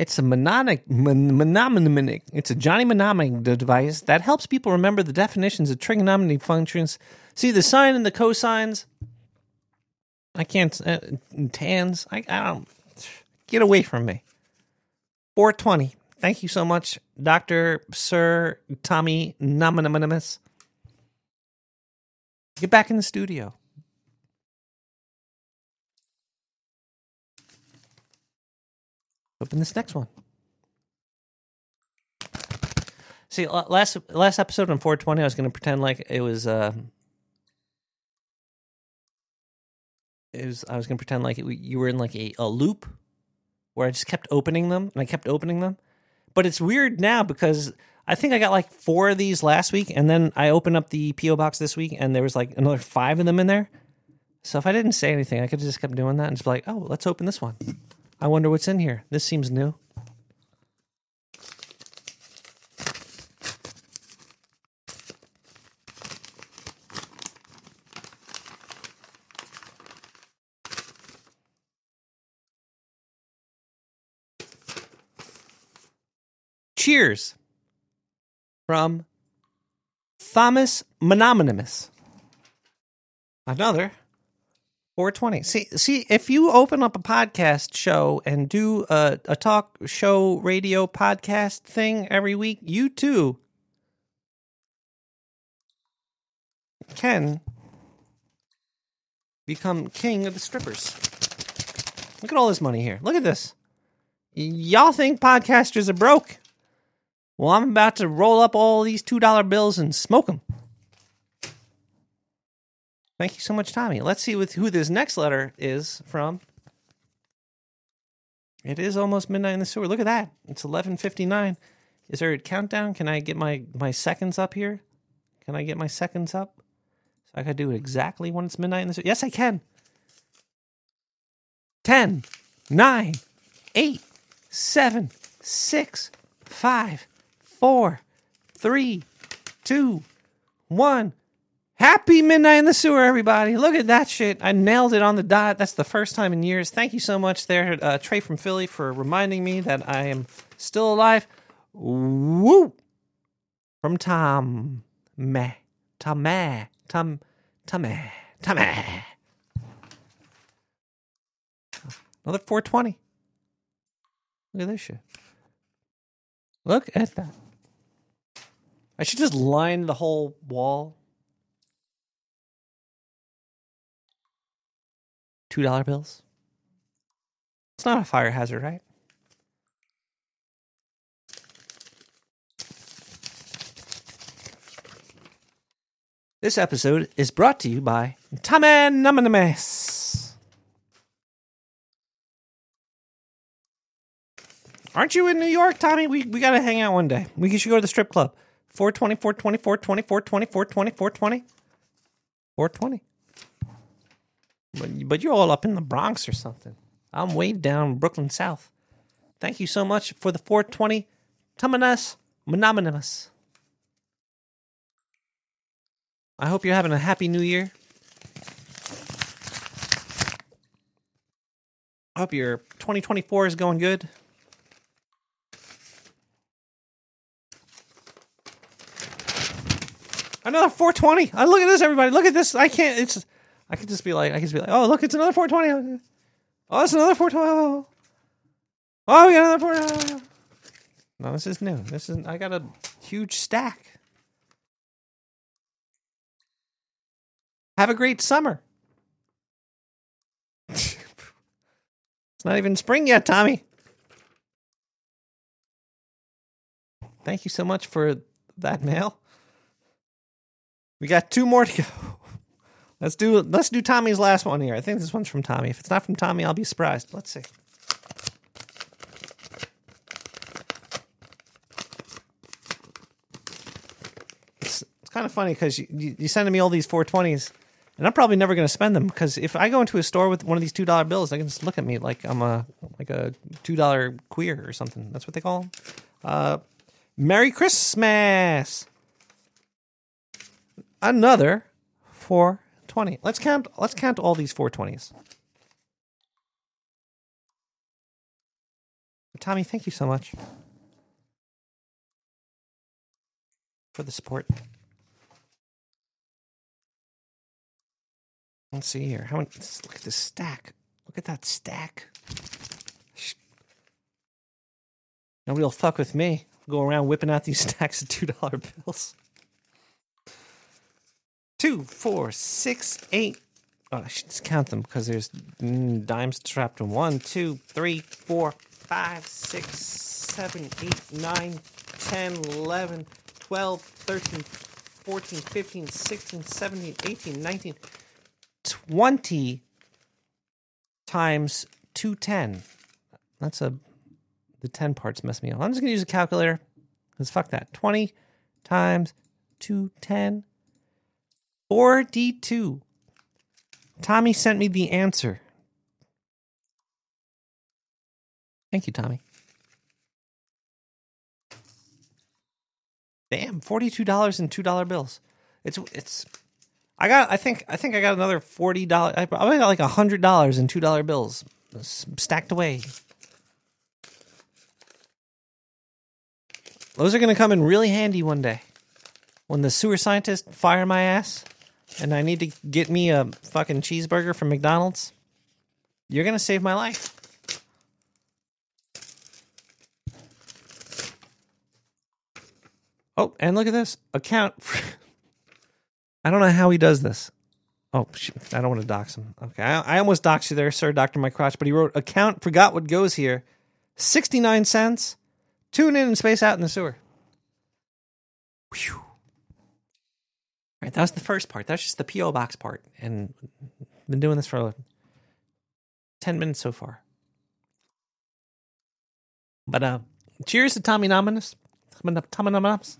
It's a mnemonic, mnemonic. It's a Johnny mnemonic device that helps people remember the definitions of trigonometry functions. See the sine and the cosines. I can't uh, tans. I, I don't get away from me. Four twenty. Thank you so much, Doctor Sir Tommy Nominimimus. Get back in the studio. Open this next one. See, last last episode on 420, I was going to pretend like it was. Uh, it was. I was going to pretend like it, you were in like a, a loop, where I just kept opening them and I kept opening them. But it's weird now because I think I got like four of these last week, and then I opened up the PO box this week, and there was like another five of them in there. So if I didn't say anything, I could have just kept doing that and just be like, "Oh, let's open this one." I wonder what's in here. This seems new. Cheers from Thomas Mononymous. Another 420. See, see, if you open up a podcast show and do a, a talk show radio podcast thing every week, you too can become king of the strippers. Look at all this money here. Look at this. Y'all think podcasters are broke? Well, I'm about to roll up all these $2 bills and smoke them. Thank you so much, Tommy. Let's see with who this next letter is from. It is almost midnight in the sewer. Look at that. It's 11:59. Is there a countdown? Can I get my my seconds up here? Can I get my seconds up? So I can do it exactly when it's midnight in the sewer. Yes, I can. 10, 9, 8, 7, 6, 5, 4, 3, 2, 1. Happy Midnight in the Sewer, everybody. Look at that shit. I nailed it on the dot. That's the first time in years. Thank you so much there, uh, Trey from Philly, for reminding me that I am still alive. Woo! From Tom. Meh. Tom. Meh. Tom. Tom. Meh. Tom. Meh. Another 420. Look at this shit. Look at that. I should just line the whole wall. Two dollar bills. It's not a fire hazard, right? This episode is brought to you by Tamanamamas. Aren't you in New York, Tommy? We we gotta hang out one day. We should go to the strip club. 420, 420, 420, 420, 420, 420. 420. But, but you're all up in the Bronx or something. I'm way down Brooklyn South. Thank you so much for the 420 Tamanas Mononymous. I hope you're having a happy new year. I hope your 2024 is going good. Another 420. Oh, uh, look at this, everybody. Look at this. I can't. It's. I could just be like. I could just be like. Oh, look, it's another 420. Oh, it's another 420. Oh, we got another 420. No, this is new. This is. I got a huge stack. Have a great summer. it's not even spring yet, Tommy. Thank you so much for that mail. We got two more to go. Let's do let's do Tommy's last one here. I think this one's from Tommy. If it's not from Tommy, I'll be surprised. Let's see. It's, it's kind of funny because you, you, you sending me all these 420s, and I'm probably never going to spend them because if I go into a store with one of these two dollar bills, they can just look at me like I'm a like a two dollar queer or something. That's what they call them. Uh, Merry Christmas another 420. Let's count let's count all these 420s. Tommy, thank you so much for the support. Let's see here. How many, look at this stack. Look at that stack. Nobody will fuck with me. Go around whipping out these stacks of two dollar bills two, four, six, eight. Oh, I should just count them because there's mm, dimes trapped in one, two, three, four, 5, 6, 7, 8, 9, 10, 11, 12, 13, 14, 15, 16, 17, 18, 19, 20 times 210. That's a. The 10 parts mess me up. I'm just going to use a calculator because fuck that. 20 times 210. 42. Tommy sent me the answer. Thank you, Tommy. Damn, forty-two dollars in two dollar bills. It's it's. I got. I think. I think I got another forty dollars. I probably got like hundred dollars in two dollar bills stacked away. Those are going to come in really handy one day when the sewer scientists fire my ass and I need to get me a fucking cheeseburger from McDonald's. You're going to save my life. Oh, and look at this account. I don't know how he does this. Oh, I don't want to dox him. Okay, I, I almost doxed you there, sir, Doctor My Crotch. But he wrote account forgot what goes here, sixty nine cents. Tune in and space out in the sewer. Whew. Right, that was the first part. That's just the PO box part, and I've been doing this for ten minutes so far. But uh, cheers to Tommy Nominus. Tommy Nominus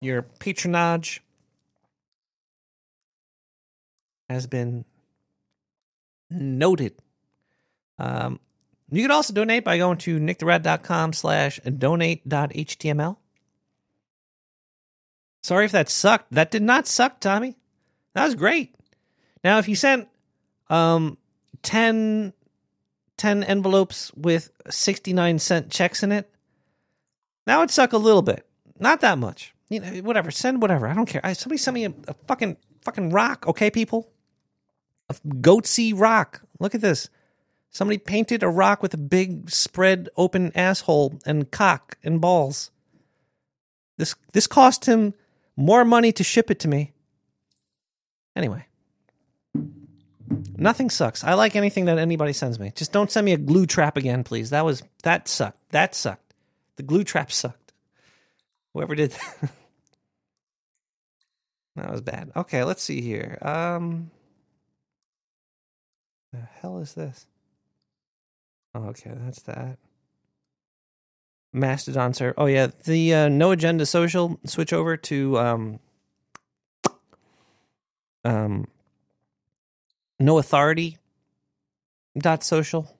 your patronage has been noted. Um, you can also donate by going to nicktherat.com slash donate.html. Sorry if that sucked. That did not suck, Tommy. That was great. Now, if you sent um, 10, 10 envelopes with 69 cent checks in it, that would suck a little bit. Not that much you know, whatever. Send whatever. I don't care. I, somebody send me a, a fucking fucking rock, okay, people? A goatsy rock. Look at this. Somebody painted a rock with a big spread open asshole and cock and balls. This this cost him more money to ship it to me. Anyway. Nothing sucks. I like anything that anybody sends me. Just don't send me a glue trap again, please. That was that sucked. That sucked. The glue trap sucked. Whoever did that. that was bad. Okay, let's see here. Um the hell is this? Oh, okay, that's that. Mastodon server. Oh yeah, the uh, no agenda social switch over to um um no authority dot social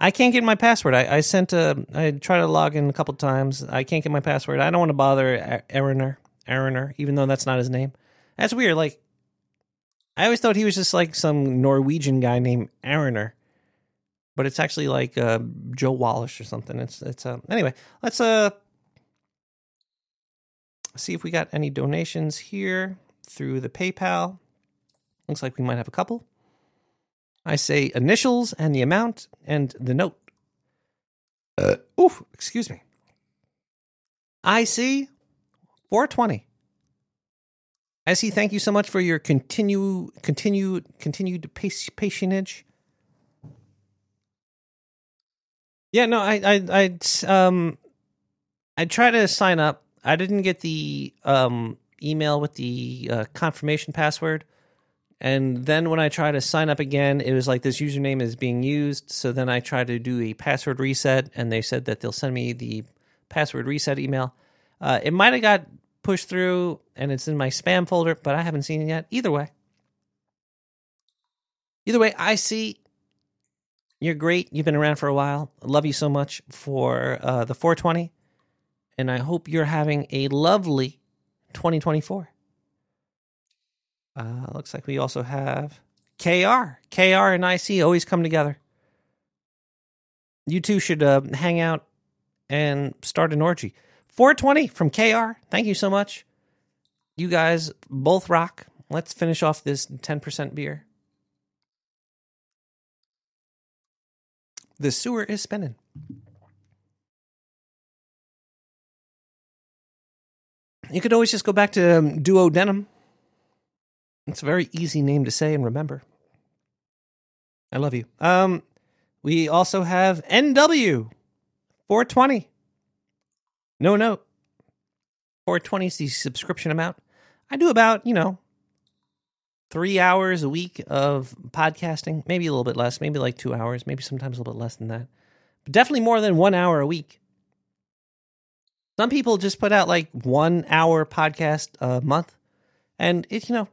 I can't get my password. I, I sent a. I tried to log in a couple times. I can't get my password. I don't want to bother Aaroner, Aaroner, even though that's not his name. That's weird. Like, I always thought he was just like some Norwegian guy named Aaroner, but it's actually like uh, Joe Wallace or something. It's it's uh, anyway. Let's uh see if we got any donations here through the PayPal. Looks like we might have a couple. I say initials and the amount and the note. Uh, ooh, excuse me. I see 420. I see. Thank you so much for your continue, continue, continued patronage. Yeah, no, I, I, I, um, I try to sign up. I didn't get the um email with the uh, confirmation password. And then when I try to sign up again, it was like this username is being used. So then I try to do a password reset, and they said that they'll send me the password reset email. Uh, it might have got pushed through and it's in my spam folder, but I haven't seen it yet. Either way, either way, I see you're great. You've been around for a while. Love you so much for uh, the 420, and I hope you're having a lovely 2024. Uh, looks like we also have KR. KR and IC always come together. You two should uh, hang out and start an orgy. 420 from KR. Thank you so much. You guys both rock. Let's finish off this 10% beer. The sewer is spinning. You could always just go back to um, duodenum it's a very easy name to say and remember. I love you. Um, We also have NW 420. No note. 420 is the subscription amount. I do about, you know, three hours a week of podcasting, maybe a little bit less, maybe like two hours, maybe sometimes a little bit less than that, but definitely more than one hour a week. Some people just put out like one hour podcast a month, and it, you know,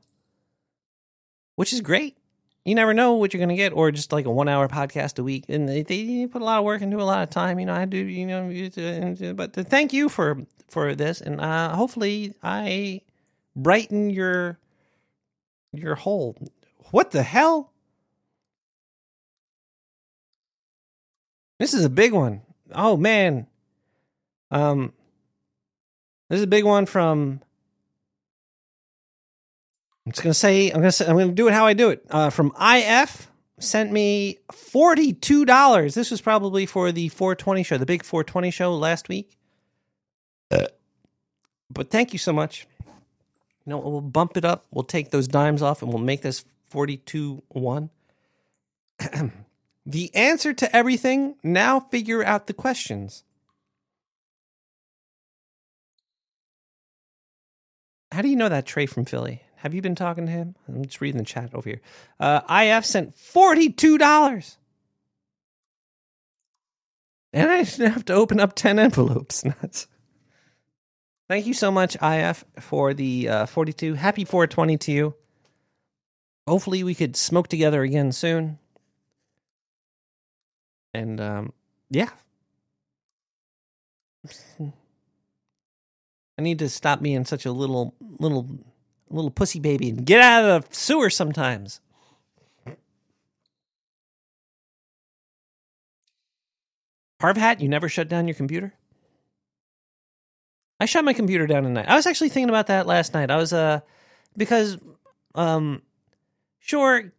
which is great. You never know what you're going to get, or just like a one hour podcast a week. And they, they put a lot of work into a lot of time. You know, I do, you know, but thank you for for this, and uh, hopefully I brighten your your whole. What the hell? This is a big one. Oh man. Um this is a big one from I'm just gonna say I'm gonna say I'm gonna do it how I do it. Uh, from IF sent me forty two dollars. This was probably for the 420 show, the big 420 show last week. Uh, but thank you so much. You know, we'll bump it up. We'll take those dimes off, and we'll make this 42 one. the answer to everything. Now figure out the questions. How do you know that Trey from Philly? Have you been talking to him? I'm just reading the chat over here. Uh, IF sent $42. And I didn't have to open up 10 envelopes. Nuts. Thank you so much, IF, for the uh, 42. Happy 420 to you. Hopefully, we could smoke together again soon. And um, yeah. I need to stop being such a little, little little pussy baby and get out of the sewer sometimes. Harv hat, you never shut down your computer? I shut my computer down at night. I was actually thinking about that last night. I was uh because um sure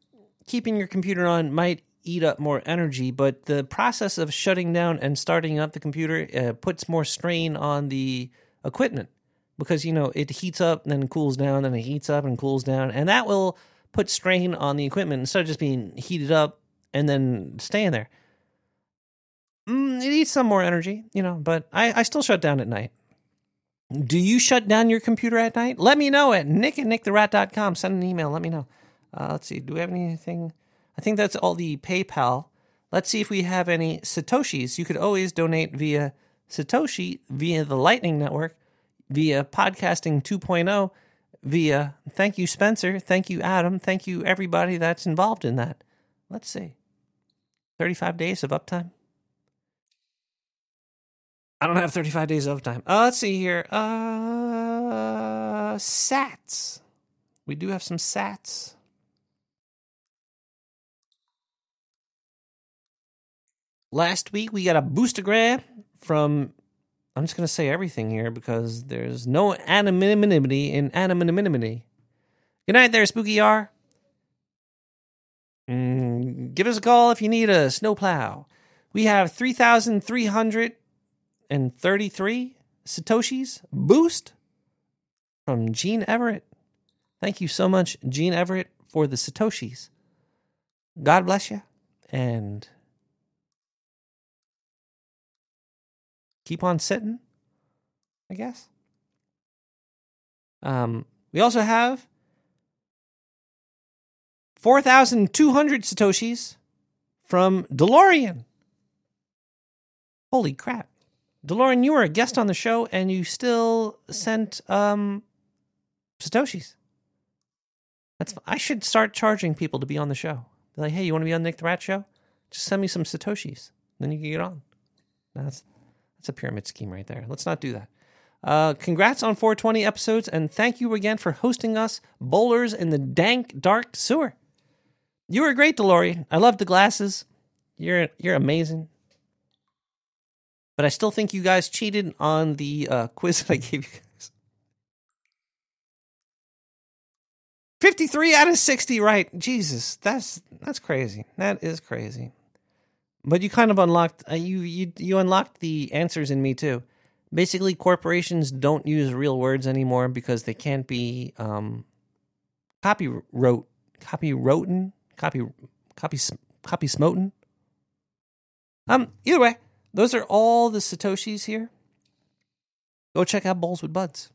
keeping your computer on might eat up more energy, but the process of shutting down and starting up the computer uh, puts more strain on the equipment because you know it heats up and then cools down, then it heats up and cools down, and that will put strain on the equipment instead of just being heated up and then staying there. Mm, it eats some more energy, you know, but I, I still shut down at night. Do you shut down your computer at night? Let me know at nick at nicktherat.com. Send an email. Let me know. Uh, let's see. Do we have anything? I think that's all the PayPal. Let's see if we have any Satoshis. You could always donate via Satoshi via the Lightning Network via Podcasting 2.0, via thank you, Spencer. Thank you, Adam. Thank you, everybody that's involved in that. Let's see. 35 days of uptime. I don't have 35 days of time. Uh, let's see here. Uh, sats. We do have some sats. Last week we got a boostergram from I'm just to say everything here because there's no anonymity in anonymity. Good night there, Spooky R. Mm, give us a call if you need a snowplow. We have 3,333 Satoshis boost from Gene Everett. Thank you so much, Gene Everett, for the Satoshis. God bless you. And keep on sitting, I guess. Um, we also have 4,200 Satoshis from DeLorean. Holy crap. DeLorean, you were a guest on the show and you still sent um, Satoshis. That's I should start charging people to be on the show. Be like, hey, you want to be on Nick the Rat show? Just send me some Satoshis. Then you can get on. That's that's a pyramid scheme right there. Let's not do that. Uh, congrats on 420 episodes, and thank you again for hosting us, bowlers in the dank, dark sewer. You were great, DeLorean. I love the glasses. You're you're amazing. But I still think you guys cheated on the uh, quiz that I gave you guys. 53 out of 60 right. Jesus, that's that's crazy. That is crazy. But you kind of unlocked uh, you you you unlocked the answers in me too. Basically, corporations don't use real words anymore because they can't be um, copy wrote, copy copy copy copy smoten. Um, either way, those are all the Satoshis here. Go check out Bowls with Buds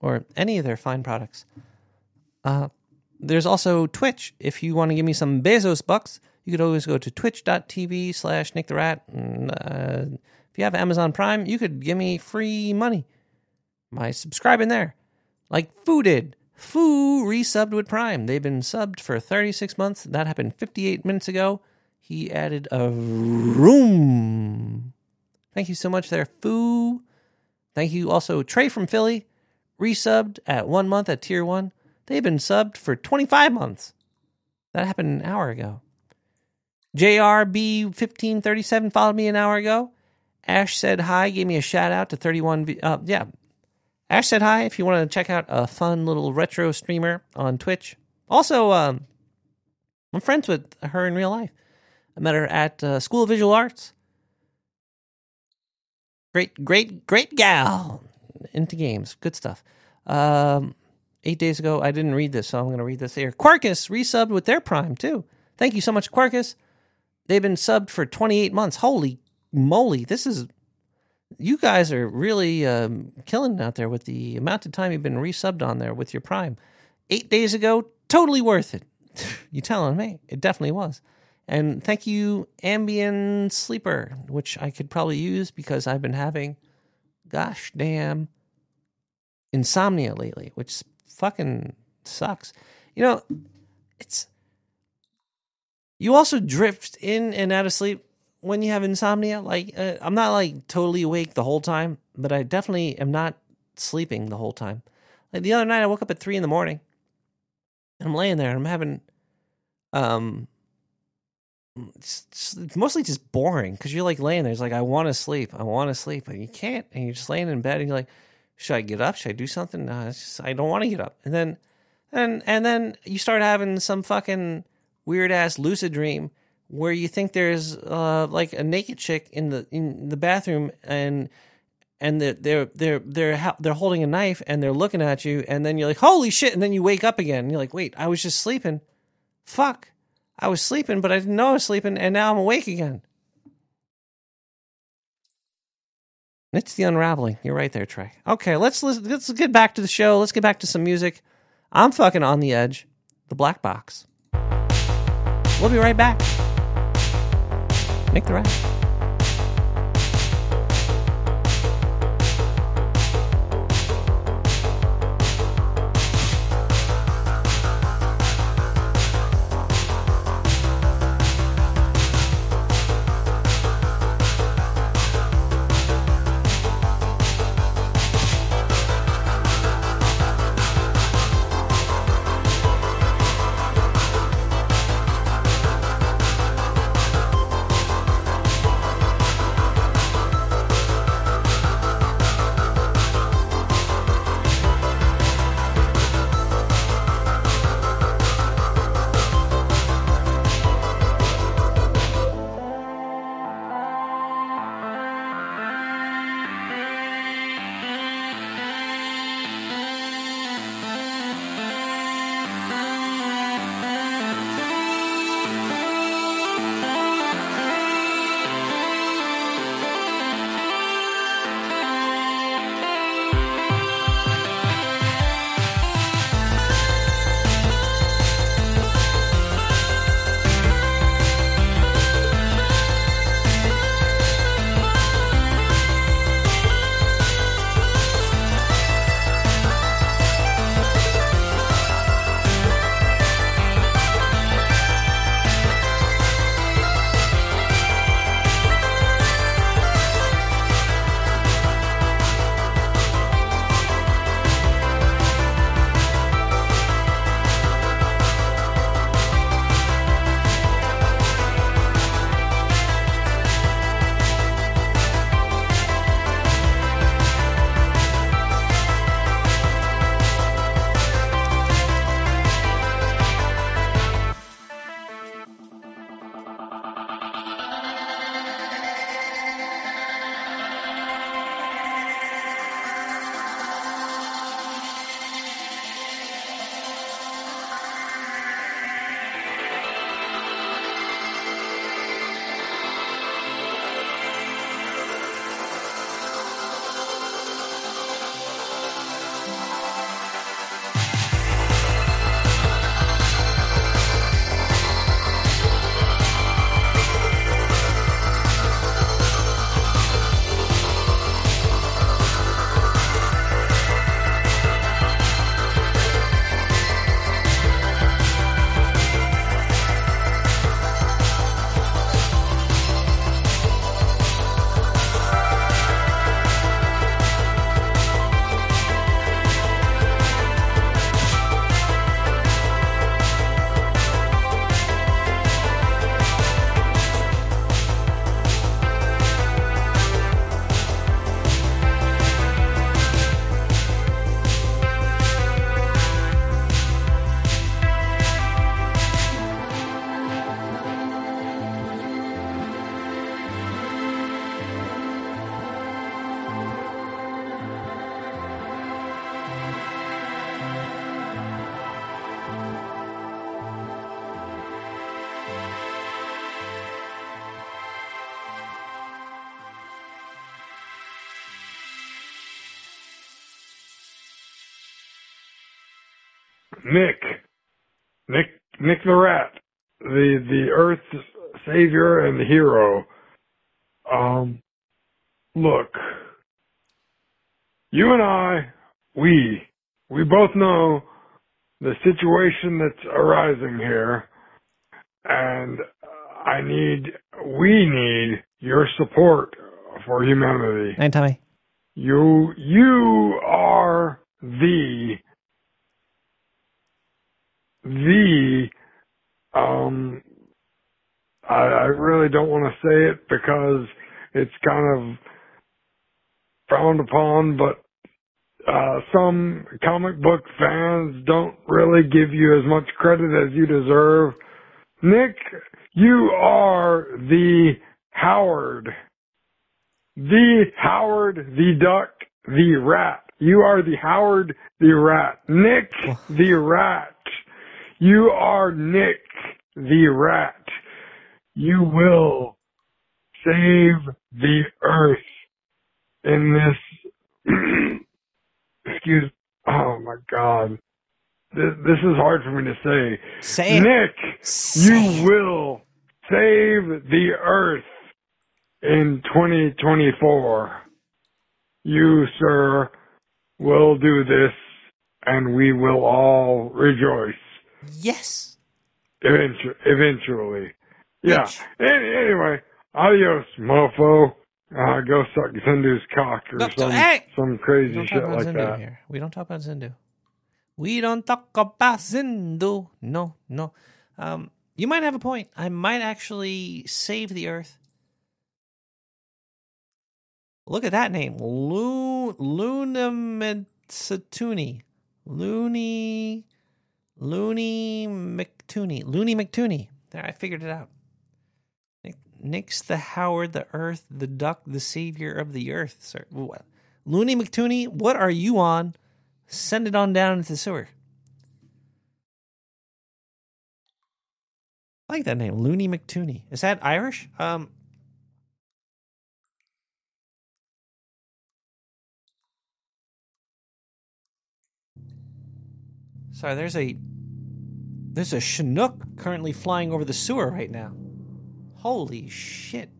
or any of their fine products. Uh, there's also Twitch. If you want to give me some Bezos bucks, you could always go to twitch.tv slash Nick the Rat. And, uh, if you have Amazon Prime, you could give me free money by subscribing there. Like Foo did. Foo resubbed with Prime. They've been subbed for 36 months. That happened 58 minutes ago. He added a room. Thank you so much there, Foo. Thank you also, Trey from Philly, resubbed at one month at tier one. They've been subbed for 25 months. That happened an hour ago. JRB1537 followed me an hour ago. Ash said hi, gave me a shout out to 31. V- uh, yeah. Ash said hi if you want to check out a fun little retro streamer on Twitch. Also, um, I'm friends with her in real life. I met her at uh, School of Visual Arts. Great, great, great gal into games. Good stuff. Um, eight days ago, I didn't read this, so I'm going to read this here. Quarkus resubbed with their Prime, too. Thank you so much, Quarkus. They've been subbed for 28 months. Holy moly. This is. You guys are really um, killing out there with the amount of time you've been resubbed on there with your Prime. Eight days ago, totally worth it. you telling me? It definitely was. And thank you, Ambien Sleeper, which I could probably use because I've been having, gosh damn, insomnia lately, which fucking sucks. You know, it's. You also drift in and out of sleep when you have insomnia. Like, uh, I'm not like totally awake the whole time, but I definitely am not sleeping the whole time. Like the other night, I woke up at three in the morning and I'm laying there and I'm having, um, it's, it's mostly just boring because you're like laying there. It's like I want to sleep, I want to sleep, and you can't. And you're just laying in bed, and you're like, should I get up? Should I do something? No, just I don't want to get up. And then, and and then you start having some fucking weird ass lucid dream where you think there's uh like a naked chick in the in the bathroom and and they're they're they're they're they're holding a knife and they're looking at you and then you're like holy shit and then you wake up again and you're like wait I was just sleeping fuck I was sleeping but I didn't know I was sleeping and now I'm awake again. It's the unraveling. You're right there Trey. Okay let's let's get back to the show. Let's get back to some music. I'm fucking on the edge. The black box. We'll be right back. Nick the Rat Nick, the Rat, the the Earth's savior and hero. Um, look, you and I, we, we both know the situation that's arising here, and I need, we need your support for humanity. And Tommy. You, you are the, the, um, I, I really don't want to say it because it's kind of frowned upon, but uh, some comic book fans don't really give you as much credit as you deserve. Nick, you are the Howard. The Howard, the duck, the rat. You are the Howard, the rat. Nick, the rat. You are Nick, the rat. You will save the earth in this excuse oh my god. This, this is hard for me to say. Say nick Say you will save the earth in 2024 you sir will do this and we will all rejoice Yes. eventually eventually yeah. Any, anyway adios mofo uh, go suck Zindu's cock or No, some hey! some crazy shit like Zindu that. here. We don't talk about Zindu. We don't talk about Zindu. No, no. Um, you might have a point. I might actually save the Earth. Look at that name, Lu Luna Mitsutuni, Looney, Looney McTooney, Looney McTooney. There, I figured it out. Nick- Nick's the Howard, the Earth, the Duck, the Savior of the Earth. Sir, what? Looney McTooney, what are you on? Send it on down into the sewer. I like that name, Looney McTooney. Is that Irish? Um, sorry, there's a there's a Chinook currently flying over the sewer right now. Holy shit!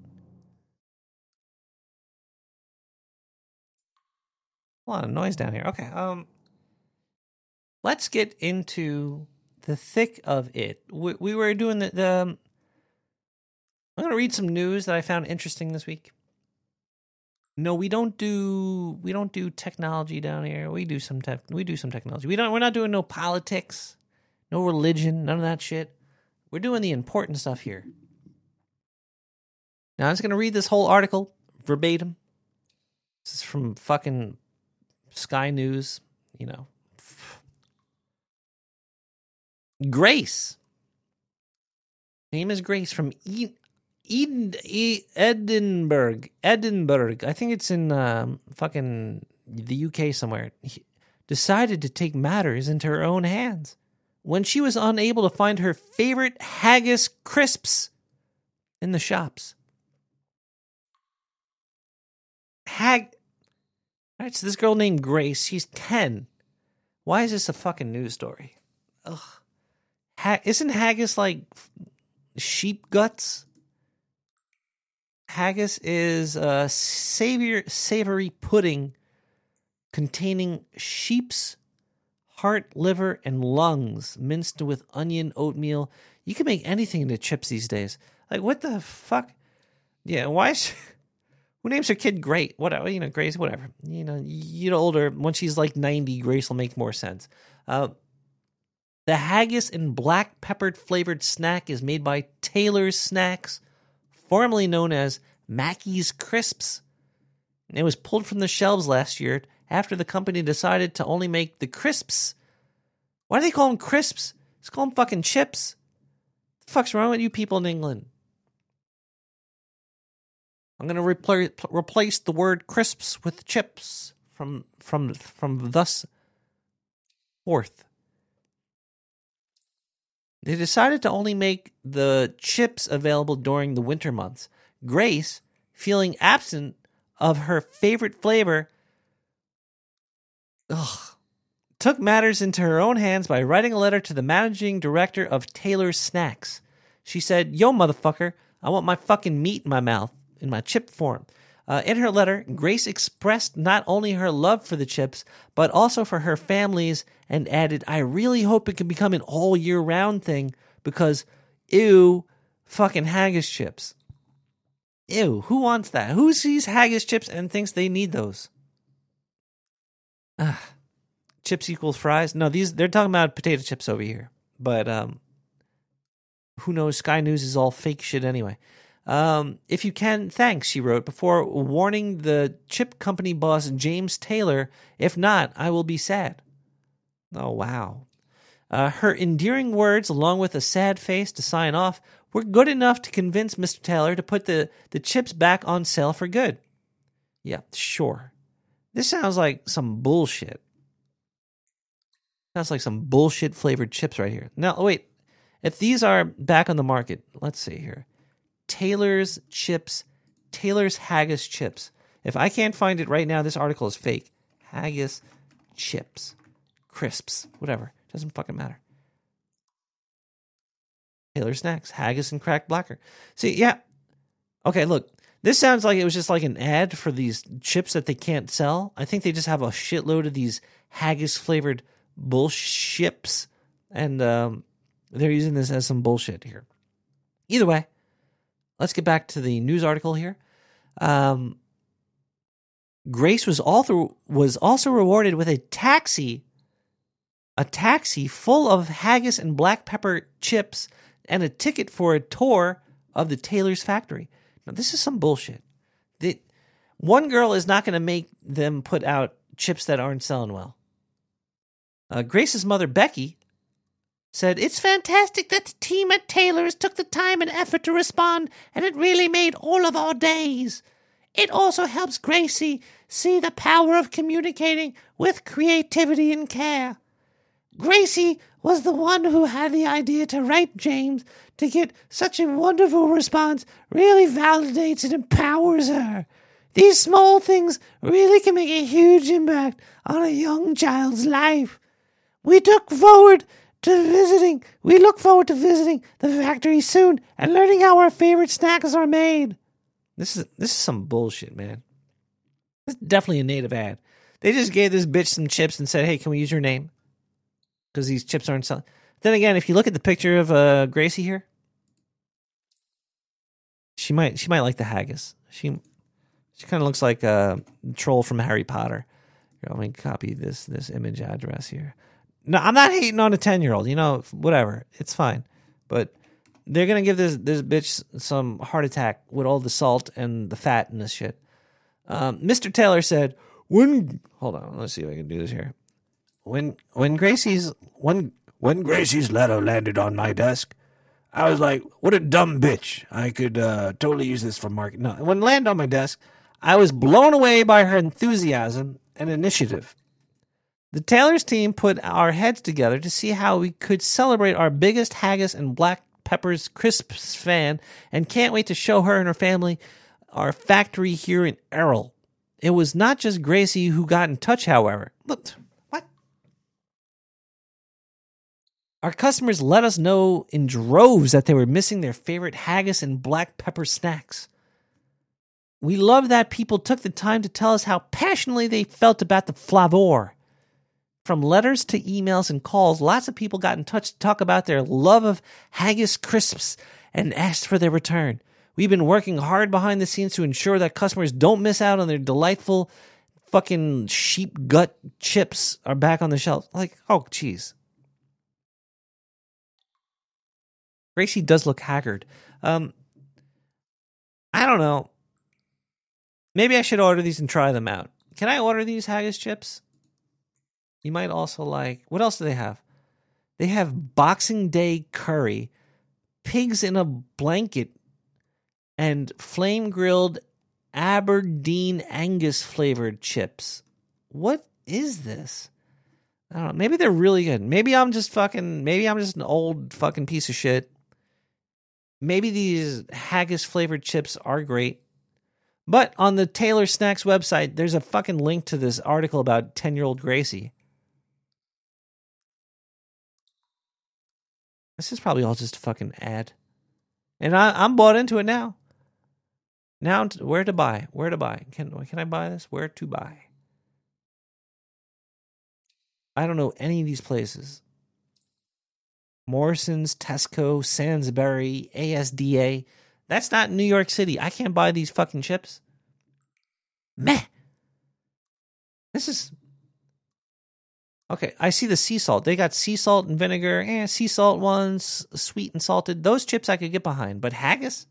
A lot of noise down here. Okay, um, let's get into the thick of it. We, we were doing the, the um, I'm going to read some news that I found interesting this week. No, we don't do we don't do technology down here. We do some tech we do some technology. We don't we're not doing no politics, no religion, none of that shit. We're doing the important stuff here. Now I'm just gonna read this whole article verbatim. This is from fucking Sky News, you know. Grace. Name is Grace from e- Eden, e- Edinburgh. Edinburgh. I think it's in um, fucking the UK somewhere. He decided to take matters into her own hands when she was unable to find her favorite haggis crisps in the shops. Hag. All right, so this girl named Grace, she's 10. Why is this a fucking news story? Ugh. Ha- isn't haggis like sheep guts? Haggis is a savior, savory pudding containing sheep's heart, liver, and lungs minced with onion, oatmeal. You can make anything into chips these days. Like, what the fuck? Yeah, why is. Who names her kid Great? Whatever, you know, Grace, whatever. You know, you know, older, when she's like 90, Grace will make more sense. Uh, the haggis and black peppered flavored snack is made by Taylor's Snacks, formerly known as Mackie's Crisps. It was pulled from the shelves last year after the company decided to only make the crisps. Why do they call them crisps? Let's call them fucking chips. What The fuck's wrong with you people in England? I'm gonna repl- replace the word crisps with chips from from from thus forth. They decided to only make the chips available during the winter months. Grace, feeling absent of her favorite flavor, ugh, took matters into her own hands by writing a letter to the managing director of Taylor's Snacks. She said, Yo, motherfucker, I want my fucking meat in my mouth, in my chip form. Uh, in her letter, Grace expressed not only her love for the chips, but also for her families and added, I really hope it can become an all year round thing because, ew, fucking haggis chips. Ew, who wants that? Who sees haggis chips and thinks they need those? Ah, chips equals fries? No, these they're talking about potato chips over here. But um who knows? Sky News is all fake shit anyway. Um, if you can, thanks, she wrote, before warning the chip company boss James Taylor. If not, I will be sad. Oh, wow. Uh, her endearing words, along with a sad face to sign off, were good enough to convince Mr. Taylor to put the, the chips back on sale for good. Yeah, sure. This sounds like some bullshit. Sounds like some bullshit flavored chips right here. Now, oh, wait. If these are back on the market, let's see here. Taylor's chips, Taylor's haggis chips. If I can't find it right now, this article is fake. Haggis chips, crisps, whatever. Doesn't fucking matter. Taylor snacks, haggis and cracked blacker. See, yeah. Okay, look. This sounds like it was just like an ad for these chips that they can't sell. I think they just have a shitload of these haggis flavored bullships, and um, they're using this as some bullshit here. Either way, let's get back to the news article here. Um, Grace was also was also rewarded with a taxi, a taxi full of haggis and black pepper chips, and a ticket for a tour of the Taylor's factory. Now, this is some bullshit. The, one girl is not going to make them put out chips that aren't selling well. Uh, Grace's mother, Becky, said, It's fantastic that the team at Taylor's took the time and effort to respond, and it really made all of our days. It also helps Gracie see the power of communicating with creativity and care. Gracie was the one who had the idea to write James to get such a wonderful response really validates and empowers her. These small things really can make a huge impact on a young child's life. We took forward to visiting. We look forward to visiting the factory soon and learning how our favorite snacks are made. This is this is some bullshit, man. This is definitely a native ad. They just gave this bitch some chips and said, "Hey, can we use your name?" Because these chips aren't selling. Then again, if you look at the picture of uh, Gracie here, she might she might like the haggis. She she kind of looks like a troll from Harry Potter. Let me copy this this image address here. No, I'm not hating on a ten year old. You know, whatever, it's fine. But they're gonna give this this bitch some heart attack with all the salt and the fat and this shit. Um, Mr. Taylor said, "When hold on, let's see if I can do this here. When when Gracie's when when Gracie's letter landed on my desk, I was like, what a dumb bitch. I could uh, totally use this for market. No, when it landed on my desk, I was blown away by her enthusiasm and initiative. The Taylor's team put our heads together to see how we could celebrate our biggest haggis and black peppers crisps fan and can't wait to show her and her family our factory here in Errol. It was not just Gracie who got in touch, however. Look, Our customers let us know in droves that they were missing their favorite haggis and black pepper snacks. We love that people took the time to tell us how passionately they felt about the flavor. From letters to emails and calls, lots of people got in touch to talk about their love of haggis crisps and asked for their return. We've been working hard behind the scenes to ensure that customers don't miss out on their delightful fucking sheep gut chips are back on the shelf. Like, oh, jeez. Gracie does look haggard. Um, I don't know. Maybe I should order these and try them out. Can I order these haggis chips? You might also like. What else do they have? They have Boxing Day curry, pigs in a blanket, and flame grilled Aberdeen Angus flavored chips. What is this? I don't know. Maybe they're really good. Maybe I'm just fucking. Maybe I'm just an old fucking piece of shit maybe these haggis flavored chips are great. But on the Taylor Snacks website, there's a fucking link to this article about 10 year old Gracie. This is probably all just a fucking ad. And I, am bought into it now. Now, where to buy? Where to buy? Can, can I buy this? Where to buy? I don't know any of these places. Morrison's, Tesco, Sainsbury, ASDA. That's not New York City. I can't buy these fucking chips. Meh. This is okay. I see the sea salt. They got sea salt and vinegar. Eh, sea salt ones, sweet and salted. Those chips I could get behind. But haggis,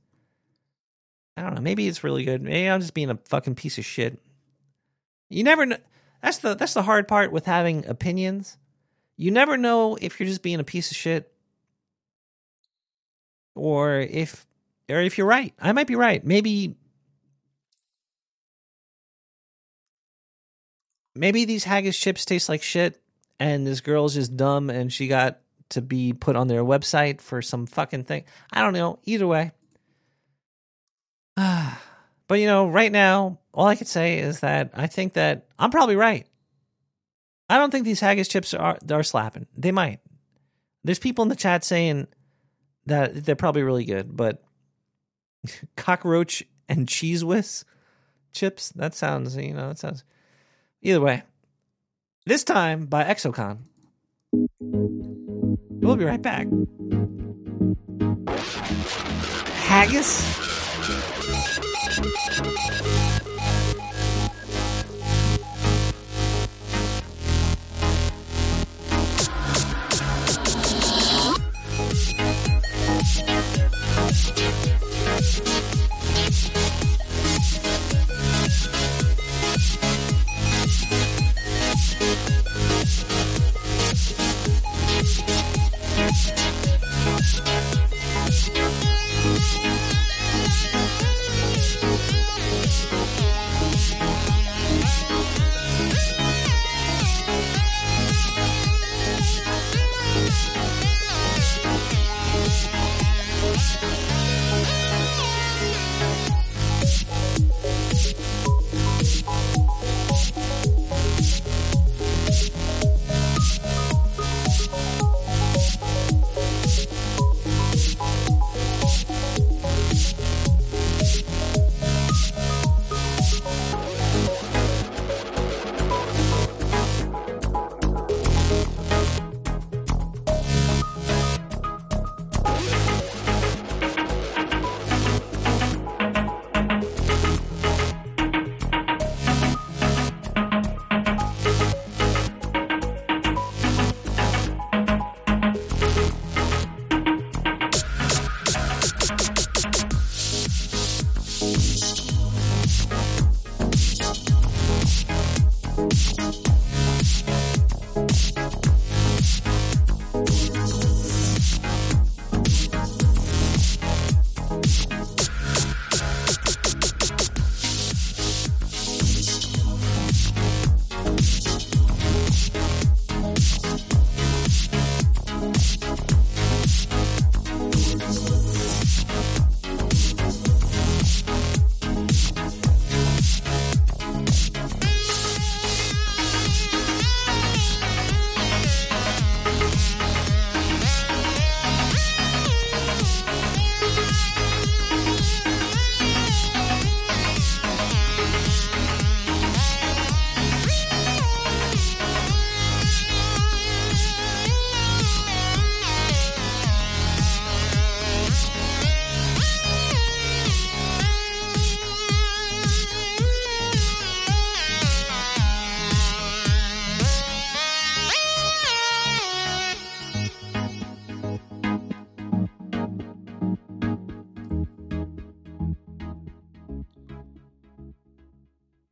I don't know. Maybe it's really good. Maybe I'm just being a fucking piece of shit. You never know. That's the that's the hard part with having opinions. You never know if you're just being a piece of shit, or if or if you're right. I might be right. Maybe maybe these haggis chips taste like shit and this girl's just dumb and she got to be put on their website for some fucking thing. I don't know. Either way. but you know, right now, all I could say is that I think that I'm probably right. I don't think these haggis chips are are slapping. They might. There's people in the chat saying that they're probably really good, but cockroach and cheese whiz chips, that sounds, you know, that sounds Either way, this time by Exocon. We'll be right back. Haggis?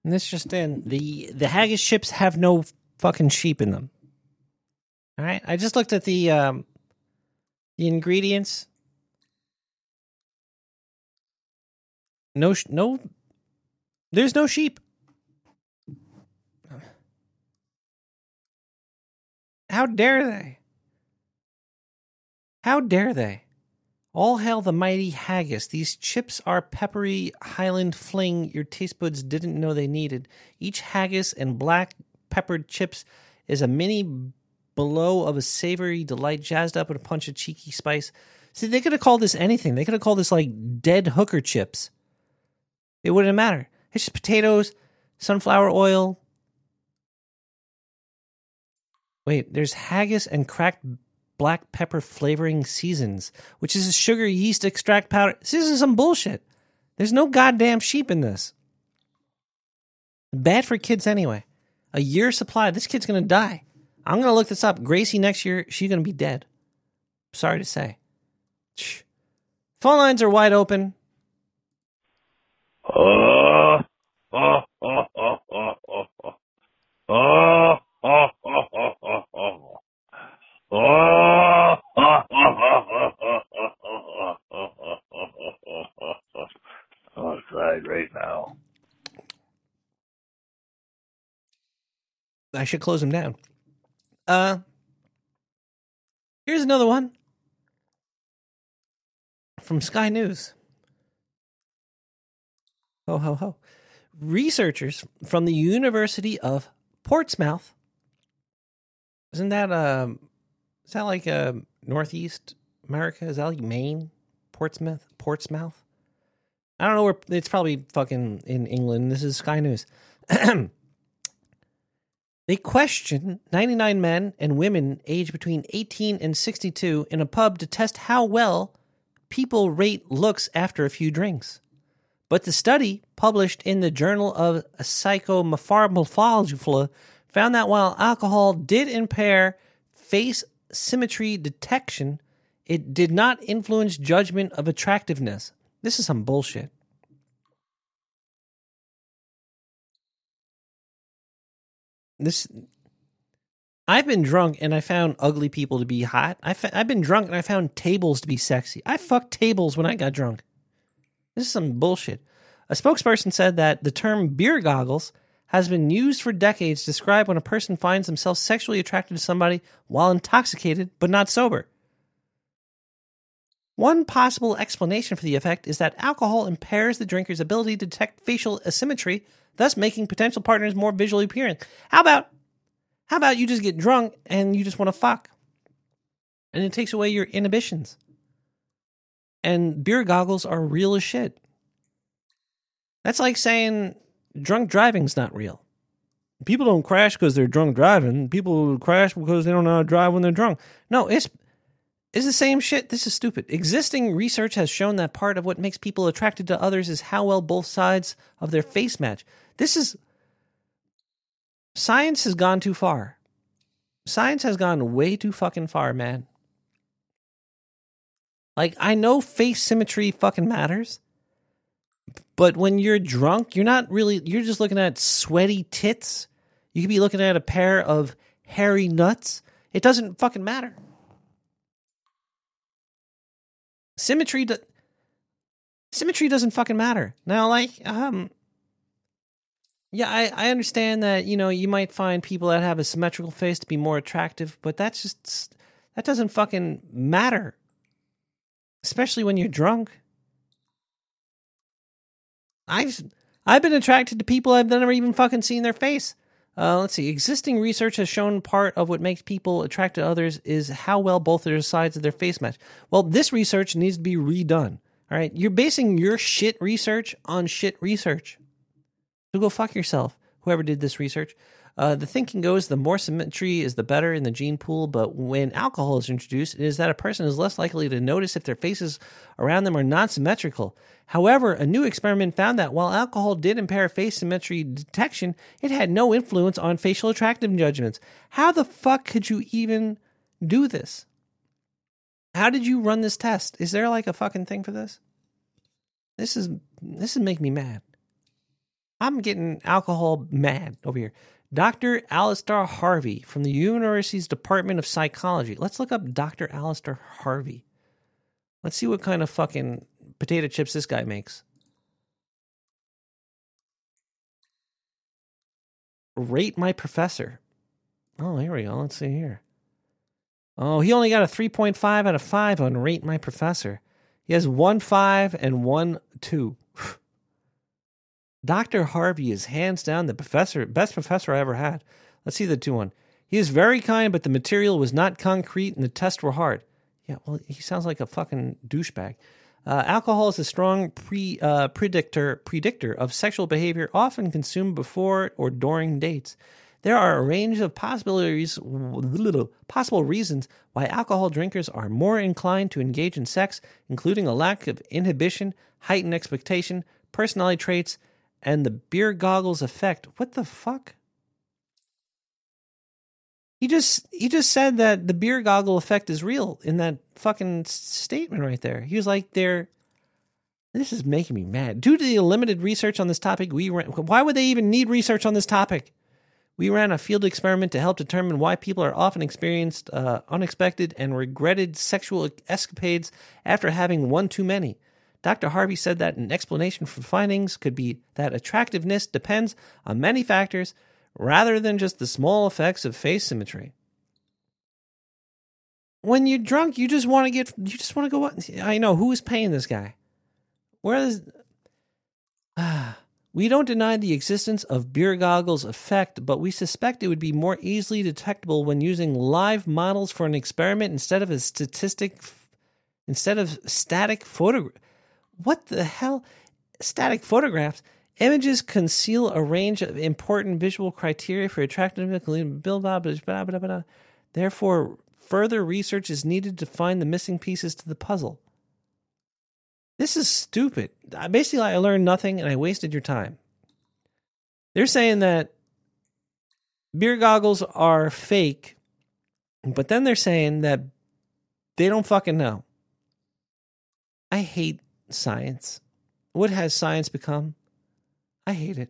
And this just in the the haggis chips have no fucking sheep in them. All right, I just looked at the um the ingredients. No, no, there's no sheep. How dare they? How dare they? All hail the mighty haggis. These chips are peppery Highland fling your taste buds didn't know they needed. Each haggis and black peppered chips is a mini below of a savory delight, jazzed up with a punch of cheeky spice. See, they could have called this anything. They could have called this like dead hooker chips. It wouldn't matter. It's just potatoes, sunflower oil. Wait, there's haggis and cracked black pepper flavoring seasons, which is a sugar yeast extract powder. This is some bullshit. There's no goddamn sheep in this. Bad for kids anyway. A year supply. This kid's gonna die. I'm gonna look this up. Gracie next year, she's gonna be dead. Sorry to say. Shh. Phone lines are wide open. Oh, oh, oh, oh, oh, oh, oh. Right now. I should close them down. Uh, here's another one from Sky News. Ho ho ho! Researchers from the University of Portsmouth. Isn't that um? Is that like uh, Northeast America? Is that like Maine? Portsmouth? Portsmouth? I don't know where. It's probably fucking in England. This is Sky News. They question 99 men and women aged between 18 and 62 in a pub to test how well people rate looks after a few drinks. But the study, published in the Journal of Psychomorphology, found that while alcohol did impair face symmetry detection, it did not influence judgment of attractiveness. This is some bullshit. this I've been drunk and I found ugly people to be hot. I—I've been drunk and I found tables to be sexy. I fucked tables when I got drunk. This is some bullshit. A spokesperson said that the term beer goggles has been used for decades to describe when a person finds themselves sexually attracted to somebody while intoxicated but not sober. One possible explanation for the effect is that alcohol impairs the drinker's ability to detect facial asymmetry thus making potential partners more visually appealing. How about how about you just get drunk and you just want to fuck? And it takes away your inhibitions. And beer goggles are real as shit. That's like saying drunk driving's not real. People don't crash because they're drunk driving. People crash because they don't know how to drive when they're drunk. No, it's it's the same shit. This is stupid. Existing research has shown that part of what makes people attracted to others is how well both sides of their face match. This is science has gone too far. Science has gone way too fucking far, man. Like I know face symmetry fucking matters. But when you're drunk, you're not really you're just looking at sweaty tits. You could be looking at a pair of hairy nuts. It doesn't fucking matter. Symmetry do- symmetry doesn't fucking matter. Now like um yeah, I, I understand that, you know, you might find people that have a symmetrical face to be more attractive, but that's just that doesn't fucking matter. Especially when you're drunk. I've I've been attracted to people I've never even fucking seen their face. Uh, let's see. Existing research has shown part of what makes people attracted to others is how well both their sides of their face match. Well, this research needs to be redone. All right, you're basing your shit research on shit research. So go fuck yourself, whoever did this research. Uh, the thinking goes the more symmetry is the better in the gene pool, but when alcohol is introduced, it is that a person is less likely to notice if their faces around them are not symmetrical. However, a new experiment found that while alcohol did impair face symmetry detection, it had no influence on facial attractive judgments. How the fuck could you even do this? How did you run this test? Is there like a fucking thing for this? This is this is making me mad. I'm getting alcohol mad over here. Dr. Alistair Harvey from the university's Department of Psychology. Let's look up Dr. Alistair Harvey. Let's see what kind of fucking potato chips this guy makes. Rate my professor. Oh, here we go. Let's see here. Oh, he only got a 3.5 out of 5 on Rate My Professor. He has one 5 and one 2. Dr. Harvey is hands down the professor, best professor I ever had. Let's see the two one. He is very kind, but the material was not concrete and the tests were hard. Yeah, well, he sounds like a fucking douchebag. Uh, alcohol is a strong pre uh, predictor predictor of sexual behavior, often consumed before or during dates. There are a range of possibilities, possible reasons why alcohol drinkers are more inclined to engage in sex, including a lack of inhibition, heightened expectation, personality traits, and the beer goggles effect. What the fuck? He just he just said that the beer goggle effect is real in that fucking statement right there. He was like, "They're." This is making me mad. Due to the limited research on this topic, we ran, why would they even need research on this topic? We ran a field experiment to help determine why people are often experienced uh, unexpected and regretted sexual escapades after having one too many. Dr. Harvey said that an explanation for findings could be that attractiveness depends on many factors rather than just the small effects of face symmetry. When you're drunk, you just want to get, you just want to go. I know who is paying this guy. Where is? Ah, we don't deny the existence of beer goggles effect, but we suspect it would be more easily detectable when using live models for an experiment instead of a statistic, instead of static photograph. What the hell? Static photographs. Images conceal a range of important visual criteria for attractiveness, including blah, blah, blah, blah, blah, blah. Therefore, further research is needed to find the missing pieces to the puzzle. This is stupid. Basically, I learned nothing and I wasted your time. They're saying that beer goggles are fake, but then they're saying that they don't fucking know. I hate science. What has science become? I hate it.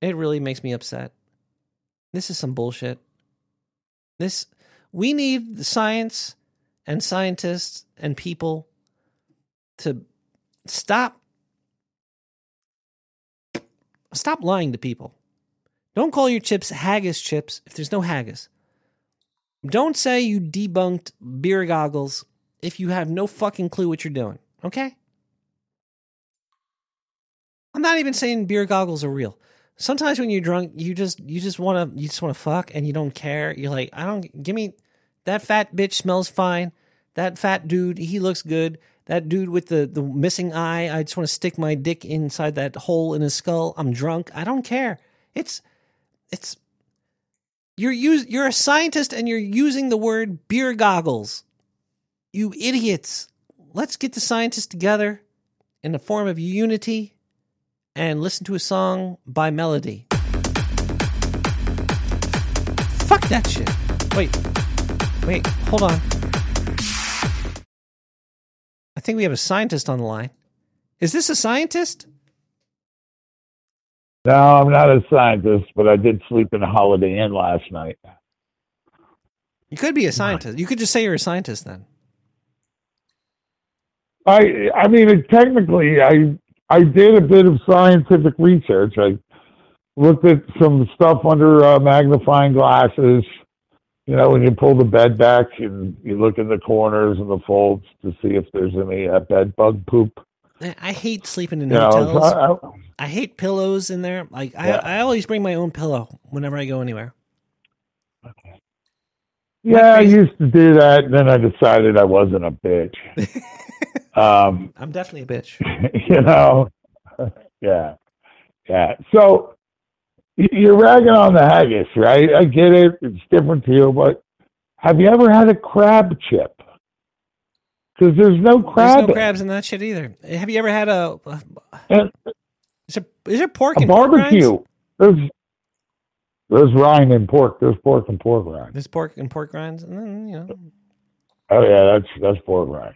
It really makes me upset. This is some bullshit. This we need the science and scientists and people to stop stop lying to people. Don't call your chips haggis chips if there's no haggis. Don't say you debunked beer goggles if you have no fucking clue what you're doing. Okay? I'm not even saying beer goggles are real. Sometimes when you're drunk, you just you just want to you just want to fuck and you don't care. You're like, I don't give me that fat bitch smells fine. That fat dude, he looks good. That dude with the the missing eye, I just want to stick my dick inside that hole in his skull. I'm drunk. I don't care. It's it's you're you're a scientist and you're using the word beer goggles. You idiots. Let's get the scientists together in a form of unity and listen to a song by Melody. Fuck that shit. Wait. Wait, hold on. I think we have a scientist on the line. Is this a scientist? No, I'm not a scientist, but I did sleep in a Holiday Inn last night. You could be a scientist. You could just say you're a scientist then. I I mean, technically, I I did a bit of scientific research. I looked at some stuff under uh, magnifying glasses. You know, when you pull the bed back and you look in the corners and the folds to see if there's any uh, bed bug poop. I hate sleeping in You know, hotels. I- I hate pillows in there. Like Yeah. I, I always bring my own pillow whenever I go anywhere. yeah, I used to do that, and then I decided I wasn't a bitch. um, I'm definitely a bitch. you know, yeah, yeah. So you're ragging on the haggis, right? I get it; it's different to you, but have you ever had a crab chip? Because there's no crab. There's no crabs in that shit either. Have you ever had a? And Is there, is there pork pork barbecue. There's there's rind and pork. There's pork and pork rind. There's pork and pork rinds, and then you know. Oh yeah, that's that's pork rind.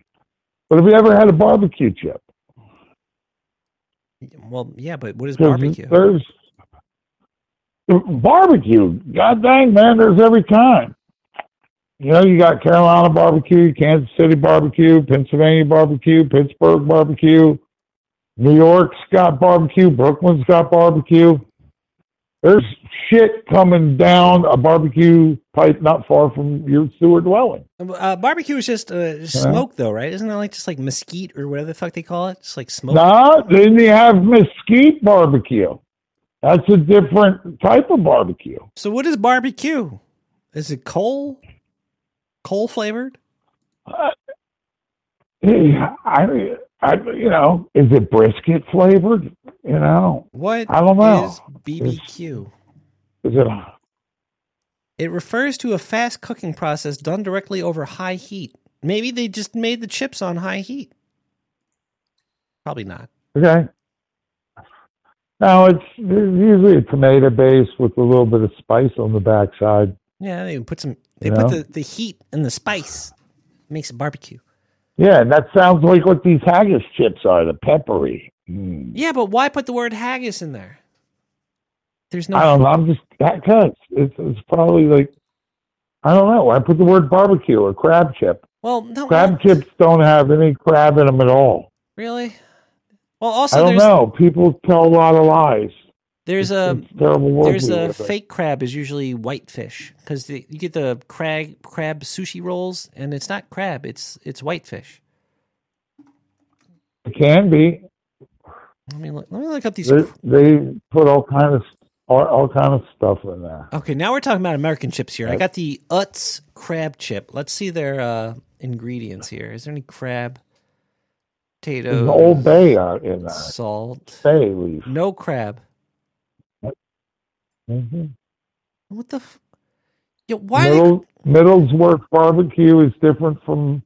But have you ever had a barbecue chip? Well, yeah, but what is barbecue? There's barbecue. God dang, man, there's every kind. You know, you got Carolina barbecue, Kansas City barbecue, Pennsylvania barbecue, Pittsburgh barbecue, New York's got barbecue, Brooklyn's got barbecue. There's shit coming down a barbecue pipe not far from your sewer dwelling. Uh, barbecue is just uh, smoke, though, right? Isn't that like just like mesquite or whatever the fuck they call it? Just like smoke. No, then you have mesquite barbecue. That's a different type of barbecue. So what is barbecue? Is it coal? Coal flavored? Uh, yeah, I, I, you know, is it brisket flavored? You know, What I don't know. is BBQ? is it? It refers to a fast cooking process done directly over high heat. Maybe they just made the chips on high heat. Probably not. Okay. No, it's usually a tomato base with a little bit of spice on the backside. Yeah, they put some. They You put know? the, the heat and the spice. Makes it barbecue. Yeah, and that sounds like what these haggis chips are, the peppery. Mm. Yeah, but why put the word haggis in there? There's no. I don't know. I'm just that cuts. It's, it's probably like I don't know. I put the word barbecue or crab chip. Well, no. Crab chips don't have any crab in them at all. Really? Well, also I don't know. People tell a lot of lies. There's a it's terrible word there's a fake crab is usually whitefish because you get the crab crab sushi rolls and it's not crab it's it's whitefish. It can be. Let me look, let me look up these. They, they put all kind of all, all kind of stuff in there. Okay, now we're talking about American chips here. I got the Utz crab chip. Let's see their uh, ingredients here. Is there any crab? There's an Old Bay out in there. salt, Bay leaf. no crab. Hmm What the? F- Yo, why? Middle, Middleswarth barbecue is different from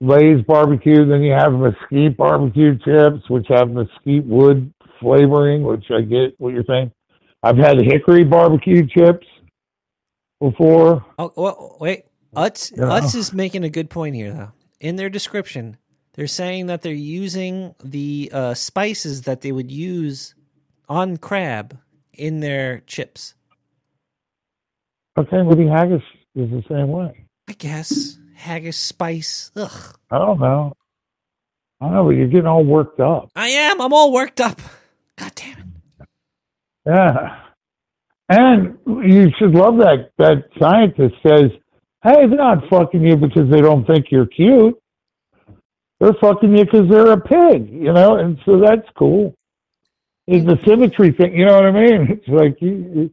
Lay's barbecue. Then you have mesquite barbecue chips, which have mesquite wood flavoring, which I get what you're saying. I've had hickory barbecue chips before. Oh, well, wait. Utz, Yeah. Utz is making a good point here, though. In their description, they're saying that they're using the uh, spices that they would use on crab in their chips. Okay, Woody Haggis is the same way. I guess haggis spice. Ugh. I don't know. I don't know, but you're getting all worked up. I am. I'm all worked up. God damn it. Yeah. And you should love that that scientist says, Hey, they're not fucking you because they don't think you're cute. They're fucking you because they're a pig, you know, and so that's cool. It's the symmetry thing, you know what I mean? It's like you,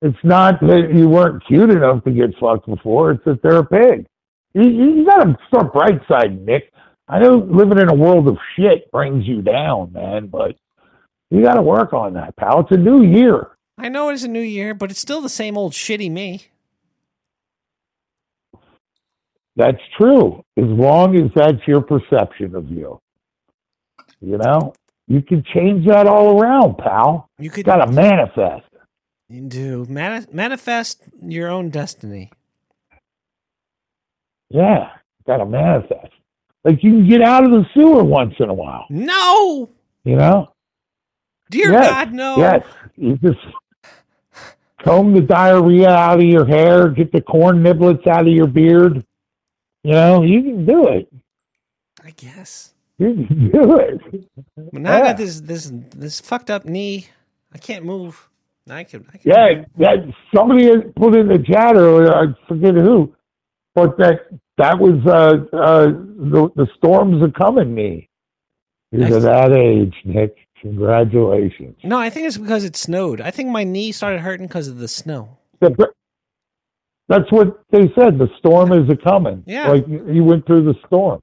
it's not that you weren't cute enough to get fucked before, it's that they're a pig. You, you gotta start bright side, Nick. I know living in a world of shit brings you down, man, but you gotta work on that, pal. It's a new year. I know it's a new year, but it's still the same old shitty me. That's true, as long as that's your perception of you. You know, you can change that all around, pal. You could got to manifest. You do mani- manifest your own destiny. Yeah, got to manifest. Like you can get out of the sewer once in a while. No, You know? dear Yes, God, no. Yes, you just comb the diarrhea out of your hair, get the corn niblets out of your beard. You know, you can do it. I guess. You do it. But now I got this this this fucked up knee. I can't move. I can. I can Yeah, that somebody put in the chat earlier. I forget who, but that that was uh, uh, the the storms are coming. Me, he's Nice. at that age, Nick. Congratulations. No, I think it's because it snowed. I think my knee started hurting because of the snow. The- That's what they said. The storm is a coming. Yeah. like you went through the storm.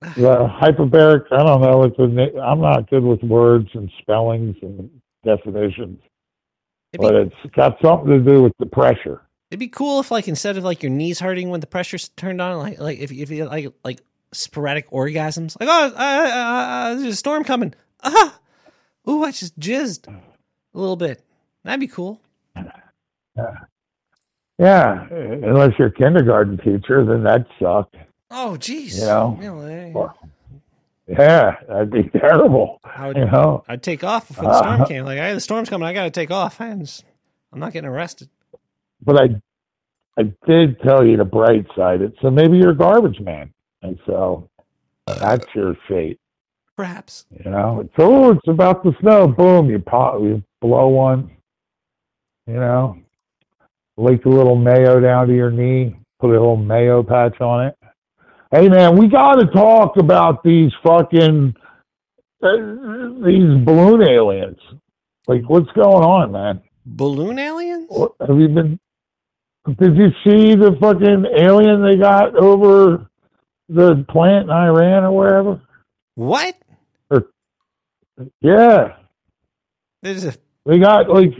The hyperbaric. I don't know. It's a, I'm not good with words and spellings and definitions, be, but it's got something to do with the pressure. it'd be cool if, like, instead of like your knees hurting when the pressure's turned on, like, like if if you like like sporadic orgasms, like, oh, uh, uh, uh, there's a storm coming. Ah, ooh, I just jizzed a little bit. That'd be cool. Yeah, unless you're a kindergarten teacher, then that sucked. Oh, jeez. You know? Well, Yeah, that'd be terrible. I would, You know, I'd take off before the storm Uh, came. Like, hey, the storm's coming. I got to take off. I'm, just, I'm not getting arrested. but I, I did tell you the bright side. It so maybe you're a garbage man, and so that's your fate. Perhaps. You know, it's oh, it's about the snow. Boom, you pop, you blow one. You know, leak a little mayo down to your knee. Put a little mayo patch on it. Hey man, we got to talk about these fucking uh, these balloon aliens. Like, what's going on, man? Balloon aliens? What- Have you been did you see the fucking alien they got over the plant in Iran or wherever? What? Yeah, There's a they got like,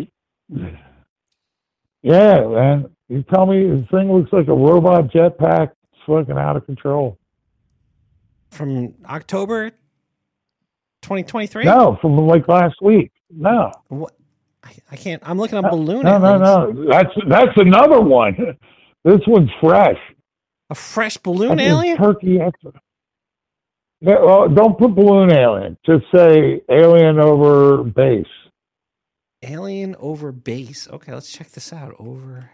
yeah, man. You tell me the thing looks like a robot jetpack. Fucking out of control. from October 2023. No, from like last week. No, What? I, can't. I'm looking up balloon. no, no, no. That's that's another one. This one's fresh. A fresh balloon alien. Turkey extra. Yeah, well, don't put balloon alien. Just say alien over base. Alien over base. Okay, let's check this out. Over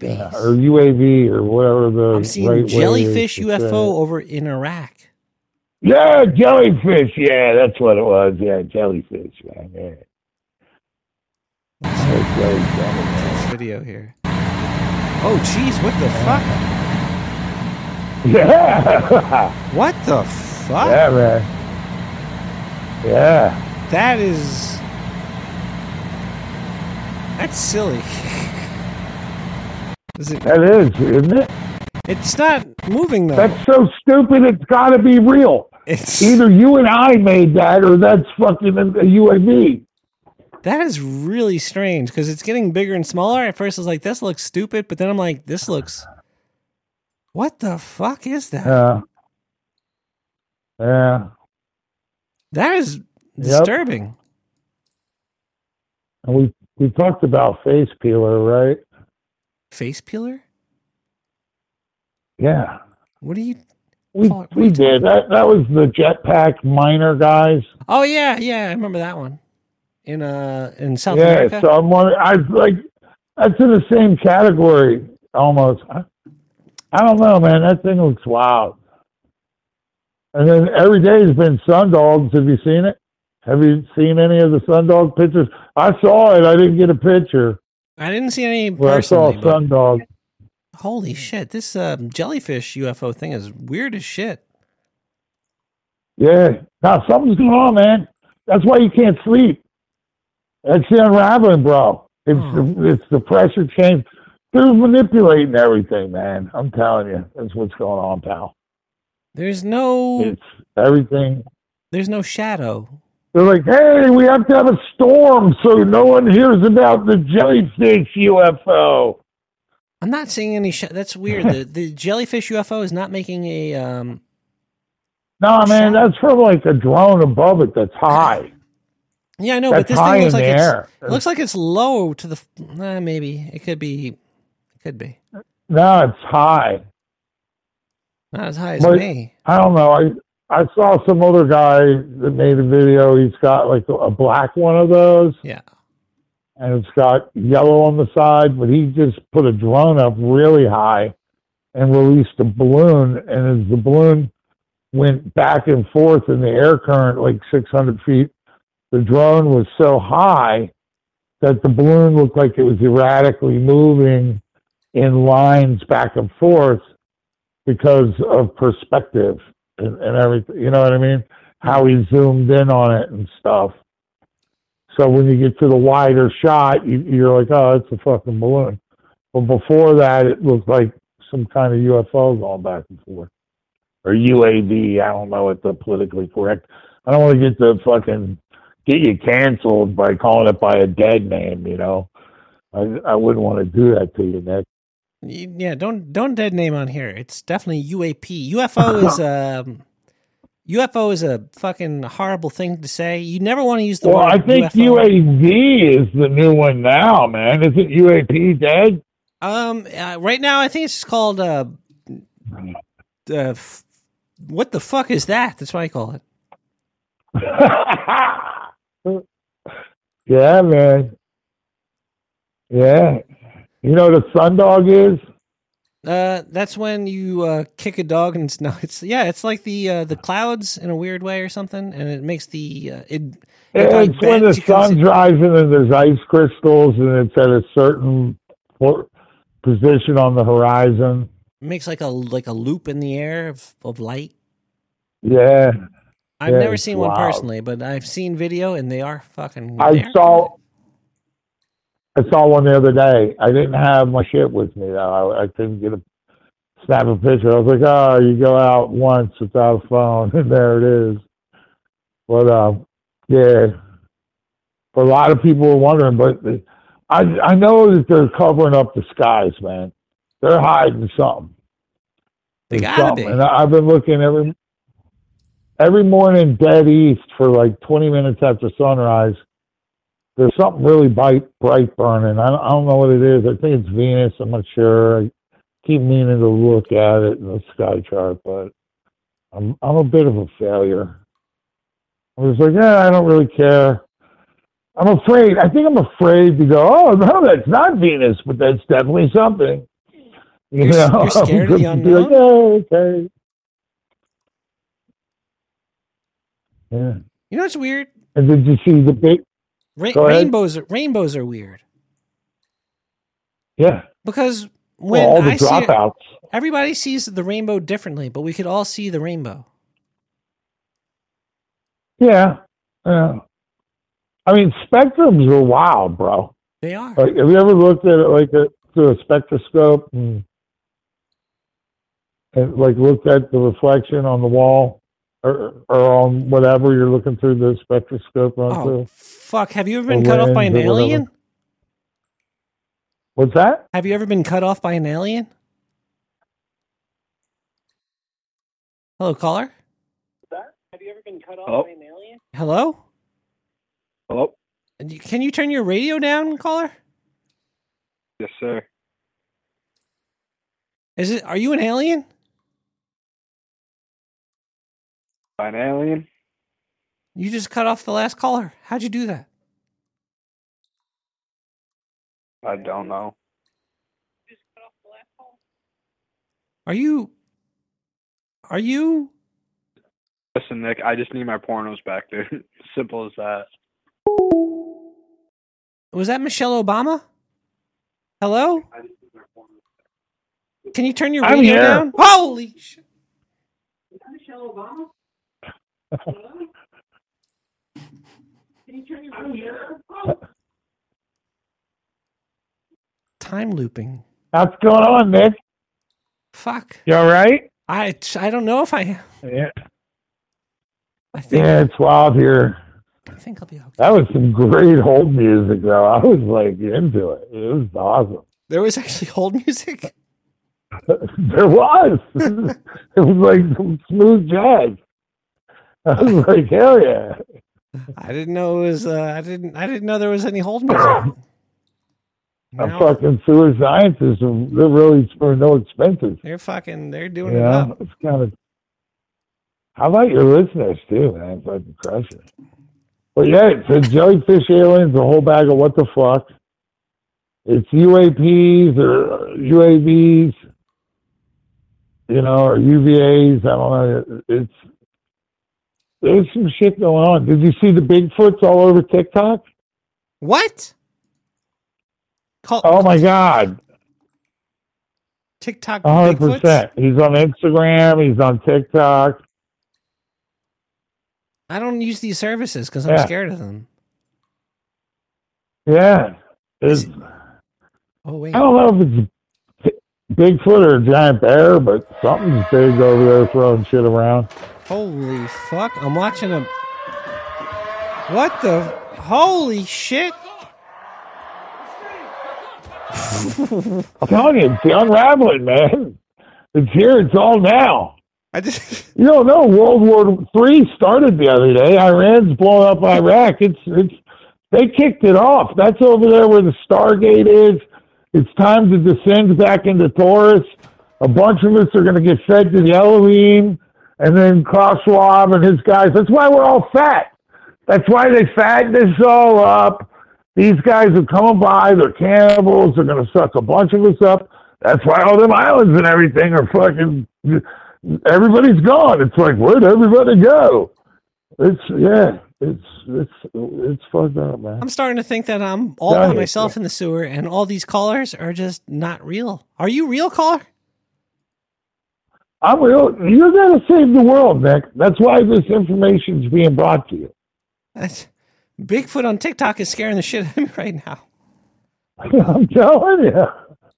Yeah, or UAV or whatever the I'm seeing right jellyfish UFO over in Iraq. Yeah, jellyfish. Yeah, that's what it was. Yeah, jellyfish. Man. Yeah. Yeah, This video here. Oh, jeez, what the fuck? Yeah, What the fuck? yeah, man. Yeah. That is. That's silly. Is it? That is, isn't it? It's not moving though. That's so stupid. It's got to be real. It's Either you and I made that, or that's fucking a UAV. that is really strange because it's getting bigger and smaller. At first, I was like, "This looks stupid," but then I'm like, "This looks." What the fuck is that? Yeah. Yeah. that is Yep. disturbing. And we we talked about face peeler, right? Face peeler? Yeah. What do you? We we did. That that was the jetpack miner guys. Oh yeah, yeah, I remember that one in uh in South yeah, America. so I'm wondering I like that's in the same category almost. I, I don't know, man. That thing looks wild. And then every day has been sundogs. Have you seen it? Have you seen any of the sundog pictures? I saw it. I didn't get a picture. I didn't see any Well, I saw personally. but- sundog. Holy shit! This um, jellyfish UFO thing is weird as shit. Yeah. Now something's going on, man. That's why you can't sleep. That's the unraveling, bro. It's Hmm. the, it's the pressure change. They're manipulating everything, man. I'm telling you, that's what's going on, pal. There's no, It's everything. there's no shadow. They're like, hey, we have to have a storm so no one hears about the jellyfish UFO. I'm not seeing any. Sh- that's weird. the The jellyfish UFO is not making a. Um, No, man, that's from like a drone above it that's high. yeah, I know, that's but this thing looks like it's air. it looks like it's low to the. Uh, maybe it could be. It could be No, it's high. not as high as But- me. I don't know. I saw some other guy that made a video. He's got like a, a black one of those, Yeah. and it's got yellow on the side. But he just put a drone up really high and released a balloon. And as the balloon went back and forth in the air current, like 600 feet, the drone was so high that the balloon looked like it was erratically moving in lines back and forth because of perspective and, and everything. You know what I mean? How he zoomed in on it and stuff. So when you get to the wider shot, you, you're like, oh, it's a fucking balloon. But before that, it looked like some kind of UFO going back and forth. Or UAV. I don't know what the politically correct. I don't want to get the fucking get you canceled by calling it by a dead name. You know, I I wouldn't want to do that to you, Nick. Yeah, don't don't dead name on here. It's definitely UAP. UFO is um UFO is a fucking horrible thing to say. You never want to use the Well, word I think UFO. UAV is the new one now, man. Isn't UAP dead? Um, uh, right now I think it's called uh, uh, f- what the fuck is that? That's what I call it. yeah, man. Yeah. You know what a sundog is? Uh, that's when you uh kick a dog and it's no, it's yeah, it's like the uh, the clouds in a weird way or something, and it makes the uh, it. it like It's when the bends, you can sun's rising and there's ice crystals and it's at a certain po- position on the horizon. It makes like a like a loop in the air of, of light. Yeah. I've Yeah, never seen one wild. personally, but I've seen video and they are fucking. I saw I saw one the other day. I didn't have my shit with me though. I, I couldn't get a snap a picture. I was like, oh, you go out once without a phone, and there it is. But uh, yeah, a lot of people were wondering, but I I know that they're covering up the skies, man. They're hiding something. They gotta something. be. And I- I've been looking every every morning dead east for like 20 minutes after sunrise. There's something really bright, bright burning. I don't, I don't know what it is. I think it's Venus. I'm not sure. I keep meaning to look at it in the sky chart, but I'm I'm a bit of a failure. I was like, yeah, I don't really care. I'm afraid. I think I'm afraid to go. Oh no, that's not Venus, but that's definitely something. You You're know, you're scared of the be like, unknown? "Yeah, okay. Yeah. You know what's weird? And did you see the big? Ra- Go ahead. rainbows. Rainbows are weird Yeah. because Well, when all the I see it, everybody sees the rainbow differently, but we could all see the rainbow. Yeah. Yeah. I mean, spectrums are wild, bro. They are. Like, have you ever looked at it like a, through a spectroscope and, and like looked at the reflection on the wall or or on whatever you're looking through the spectroscope onto? Oh fuck! Have you ever been cut off by an lens or whatever. alien? What's that? Have you ever been cut off by an alien? Hello, caller. That? Have you ever been cut off Hello? by an alien? Hello. Hello? Can you turn your radio down, caller? Yes, sir. Is it? Are you an alien? By an alien? You just cut off the last caller. How'd you do that? I don't know. Are you? Are you? Listen, Nick, I just need my pornos back, dude. Simple as that. Was that Michelle Obama? Hello. Can you turn your I'm radio here. down? Holy shit! Time looping. What's going on, Nick? Fuck. You all right? I I don't know if I am. Yeah. I think Yeah, it's wild here. I think I'll be okay. That was some great hold music, though. I was like into it. It was awesome. There was actually hold music. there was. it was like some smooth jazz. I was like, hell yeah. I didn't know it was. Uh, I didn't. I didn't know there was any hold music. I'm fucking sewer scientists. and They're really for no expenses. they're fucking. They're doing it Yeah, up. it's kind of. How about your listeners too, man? Fucking crushing. But yeah, it's a jellyfish aliens, a whole bag of what the fuck. It's UAPs or UAVs, you know, or UVAs. I don't know. It's there's some shit going on. Did you see the Bigfoots all over TikTok? What? Call Oh my god, TikTok a hundred Bigfoots? percent. He's on Instagram. He's on TikTok. I don't use these services because I'm Yeah. scared of them. Yeah, it's, Oh wait. I don't know if it's Bigfoot or a giant bear, but something's big over there throwing shit around. Holy fuck! I'm watching a. What the? Holy shit! I'm telling you, it's the unraveling, man. It's here. It's all now. I just. You don't know. World War Three started the other day. Iran's blowing up Iraq. It's it's they kicked it off. That's over there where the Stargate is. It's time to descend back into Taurus. A bunch of us are going to get fed to the Elohim, and then Klaus Schwab and his guys. That's why we're all fat. That's why they fattened us all up. These guys are coming by. They're cannibals. They're going to suck a bunch of us up. That's why all them islands and everything are fucking. Everybody's gone. It's like where'd everybody go? It's yeah. It's it's it's fucked up, man. I'm starting to think that I'm all by myself in the sewer, and all these callers are just not real. Are you real caller? I'm real. You're going to save the world, Nick. That's why this information is being brought to you. That's, Bigfoot on TikTok is scaring the shit out of me right now. I'm telling you.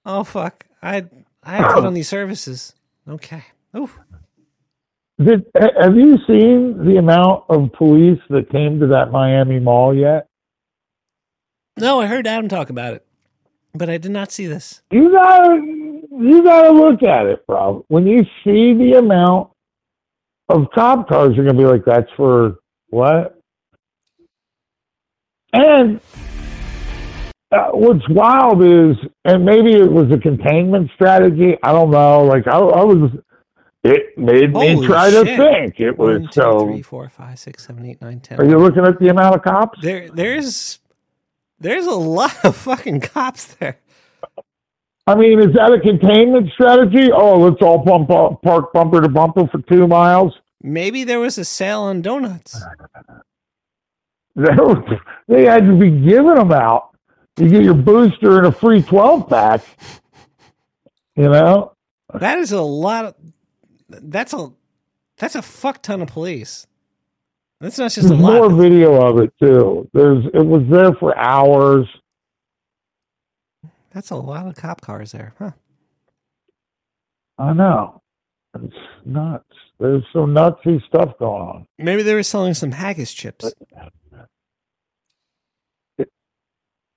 Oh fuck! I I have to get on these services. Okay. Ooh. Did, have you seen the amount of police that came to that Miami mall yet? No, I heard Adam talk about it, but I did not see this. You gotta, you gotta look at it, bro. When you see the amount of cop cars, you're gonna be like, "That's for what?" And uh, what's wild is, and maybe it was a containment strategy. I don't know. Like I, I was, it made me Holy try to think. It was One, two, so. three, four, five, six, seven, eight, nine, ten. Are you looking at the amount of cops? There, there's, there's a lot of fucking cops there. I mean, is that a containment strategy? Oh, let's all pump up, park bumper to bumper for two miles. Maybe there was a sale on donuts. They they had to be giving them out. You get your booster and a free twelve pack. You know, That is a lot of. That's a, that's a fuck ton of police. That's not just a there's more video of it too. There's it was there for hours. That's a lot of cop cars there, huh? I know. It's nuts. There's some Nazi stuff going on. Maybe they were selling some haggis chips.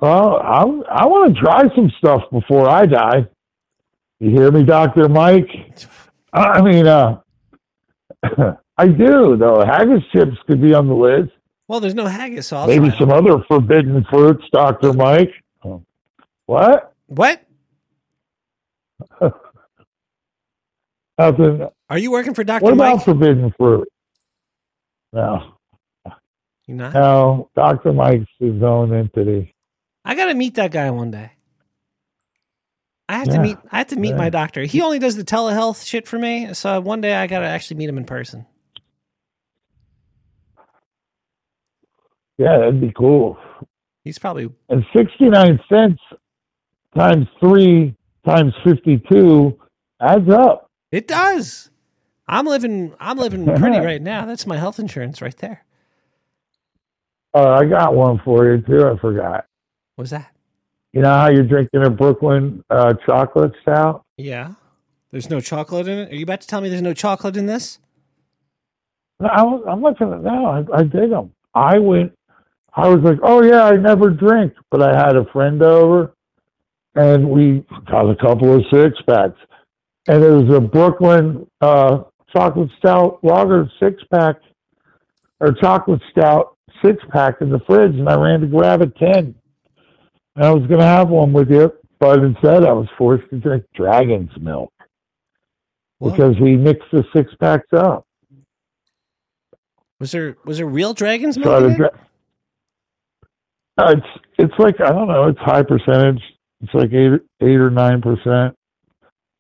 Well, I I want to try some stuff before I die. You hear me, Doctor Mike? I mean, uh, I do though. Haggis chips could be on the list. Well, there's no haggis, so I'll Maybe some them. other forbidden fruits, Doctor Mike. What? What? Nothing. Are you working for Doctor What about Mike? forbidden fruit? No, You not? no. Doctor Mike's his own entity. I gotta meet that guy one day. I have to meet. I have to meet Yeah. my doctor. He only does the telehealth shit for me. So one day I gotta actually meet him in person. Yeah, that'd be cool. He's probably And sixty-nine cents times three times fifty-two adds up. It does. I'm living. I'm living pretty right now. That's my health insurance right there. Uh, I got one for you too. I forgot. What's that? You know how you're drinking a Brooklyn uh, chocolate stout? Yeah. There's no chocolate in it. Are you about to tell me there's no chocolate in this? No, I was, I'm looking at now. I, I dig them. I went. I was like, oh yeah, I never drink, but I had a friend over, and we got a couple of six packs, and it was a Brooklyn uh, chocolate stout lager six pack, or chocolate stout six pack in the fridge, and I ran to grab a ten. And I was going to have one with you, but instead I was forced to drink Dragon's milk Whoa. because we mixed the six packs up. Was there was there real dragon's milk? the in it? uh, it's it's like I don't know. It's high percentage. It's like eight eight or nine percent.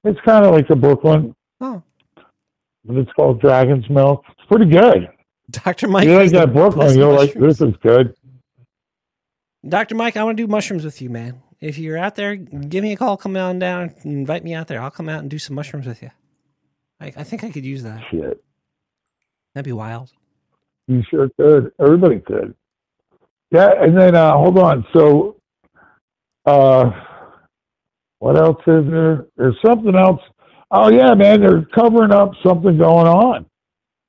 It's kind of like the Brooklyn, Oh, but it's called Dragon's Milk. It's pretty good. Doctor Mike. you like that Brooklyn? You're like this is good. Doctor Mike, I want to do mushrooms with you, man. If you're out there, give me a call. Come on down invite me out there. I'll come out and do some mushrooms with you. I, I think I could use that. Shit, That'd be wild. you sure could. Everybody could. Yeah, and then uh, hold on. So, uh, what else is there? There's something else. Oh yeah, man, they're covering up something going on.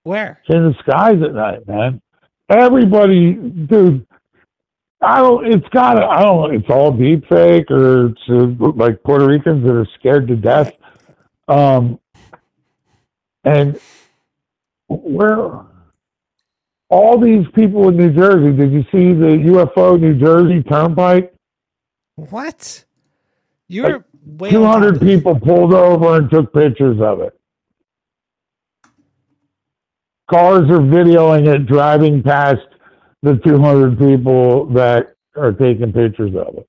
Where? in the skies at night, man. Everybody, dude. I don't. It's got. I don't. know. It's all deep fake, or it's uh, like Puerto Ricans that are scared to death. Um, and where all these people in New Jersey? Did you see the UFO New Jersey Turnpike? What? You're way Two on top hundred of this. people pulled over and took pictures of it. Cars are videoing it driving past the 200 people that are taking pictures of it.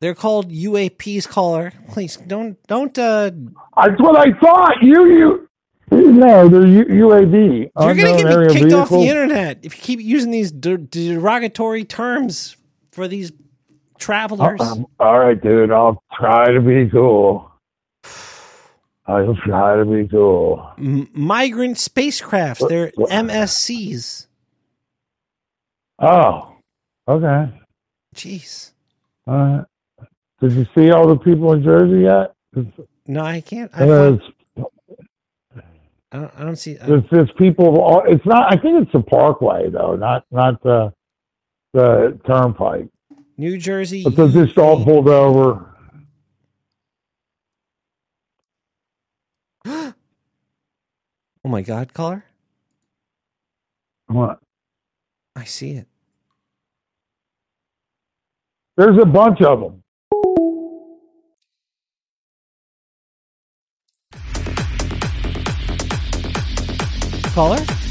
They're called UAPs. Caller, please don't don't. uh That's what I thought. You, you, no, they're U- UAV. You're gonna get me kicked off the internet if you keep using these de- derogatory terms for these travelers. Um, all right, dude. I'll try to be cool. I'll try to be cool. M- migrant spacecrafts. They're What- MSCs. Oh, okay. Jeez. Right. Did you see all the people in Jersey yet? No, I can't. I, there's, I, don't, I don't see. I, there's, there's people. all- It's not. I think it's the Parkway though, not not the the Turnpike. New Jersey. But they're just all pulled over. oh my God, caller! What? I see it. There's a bunch of them. Caller.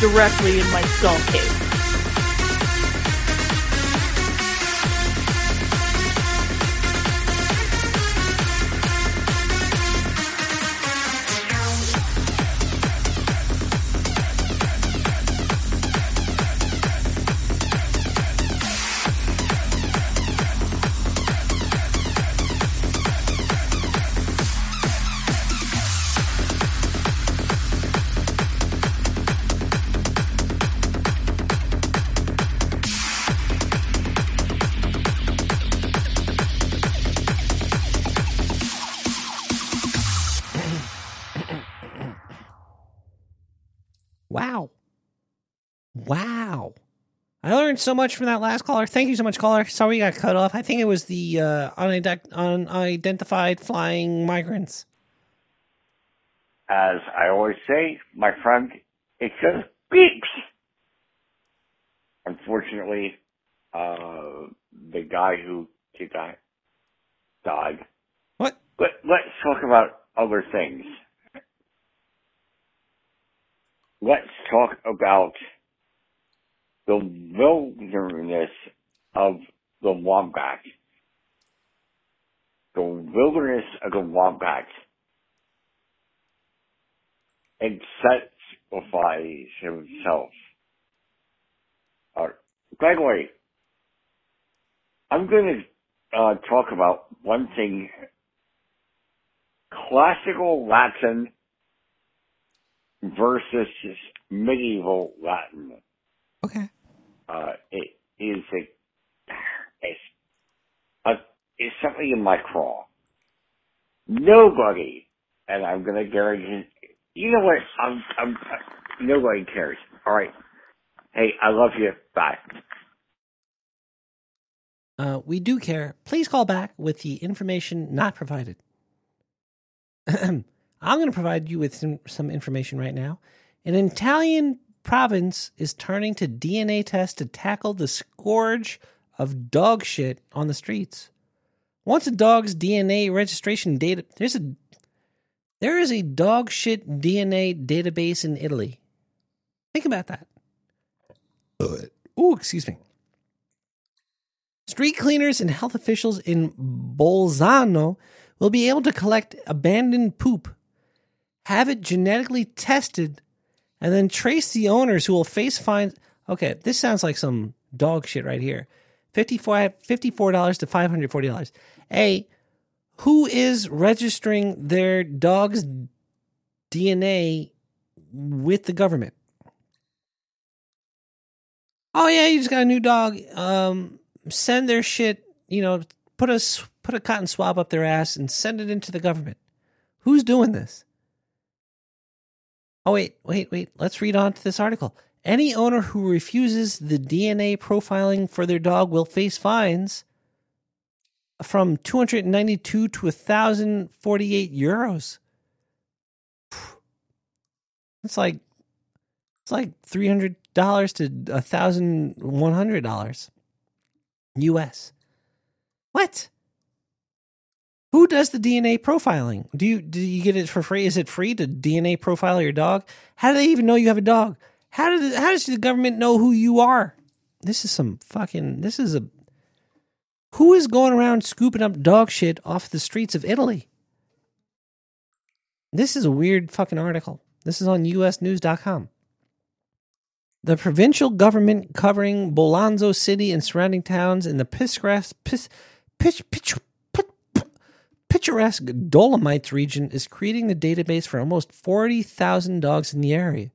Directly in my skull cave. So much from that last caller. Thank you so much, caller. Sorry you got cut off. I think it was the uh, unident- unidentified flying migrants. As I always say, my friend, it just beeps. Unfortunately, uh, the guy who that died. What? Let, let's talk about other things. Let's talk about the wilderness of the wombat. The wilderness of the wombat exemplifies himself. Uh, Gregory, I'm going to uh, talk about one thing. Classical Latin versus medieval Latin. Okay. Uh, it is a, a, something in my craw. Nobody, and I'm to guarantee, you know what, I'm, I'm, nobody cares. All right. Hey, I love you. Bye. Uh, we do care. Please call back with the information not provided. I'm going to provide you with some, some information right now. An Italian province is turning to DNA tests to tackle the scourge of dog shit on the streets. Once a dog's DNA registration data, there's a there is a dog shit DNA database in Italy. Think about that. Oh, excuse me. Street cleaners and health officials in Bolzano will be able to collect abandoned poop, have it genetically tested, and then trace the owners who will face fines. Okay, this sounds like some dog shit right here. $54, $54 to $540. A, who is registering their dog's DNA with the government? Oh yeah, you just got a new dog. Um, send their shit. You know, put a put a cotton swab up their ass and send it into the government. Who's doing this? Oh wait, wait, wait. Let's read on to this article. Any owner who refuses the DNA profiling for their dog will face fines from 292 to 1048 euros. It's like it's like $300 to $1100 US. What? Who does the DNA profiling? Do you do you get it for free? Is it free to DNA profile your dog? How do they even know you have a dog? How did how does the government know who you are? This is some fucking this is a who is going around scooping up dog shit off the streets of Italy? This is a weird fucking article. This is on usnews.com. The provincial government covering Bolzano City and surrounding towns in the picturesque, pitch, pitch, pitch, picturesque Dolomites region is creating the database for almost 40,000 dogs in the area.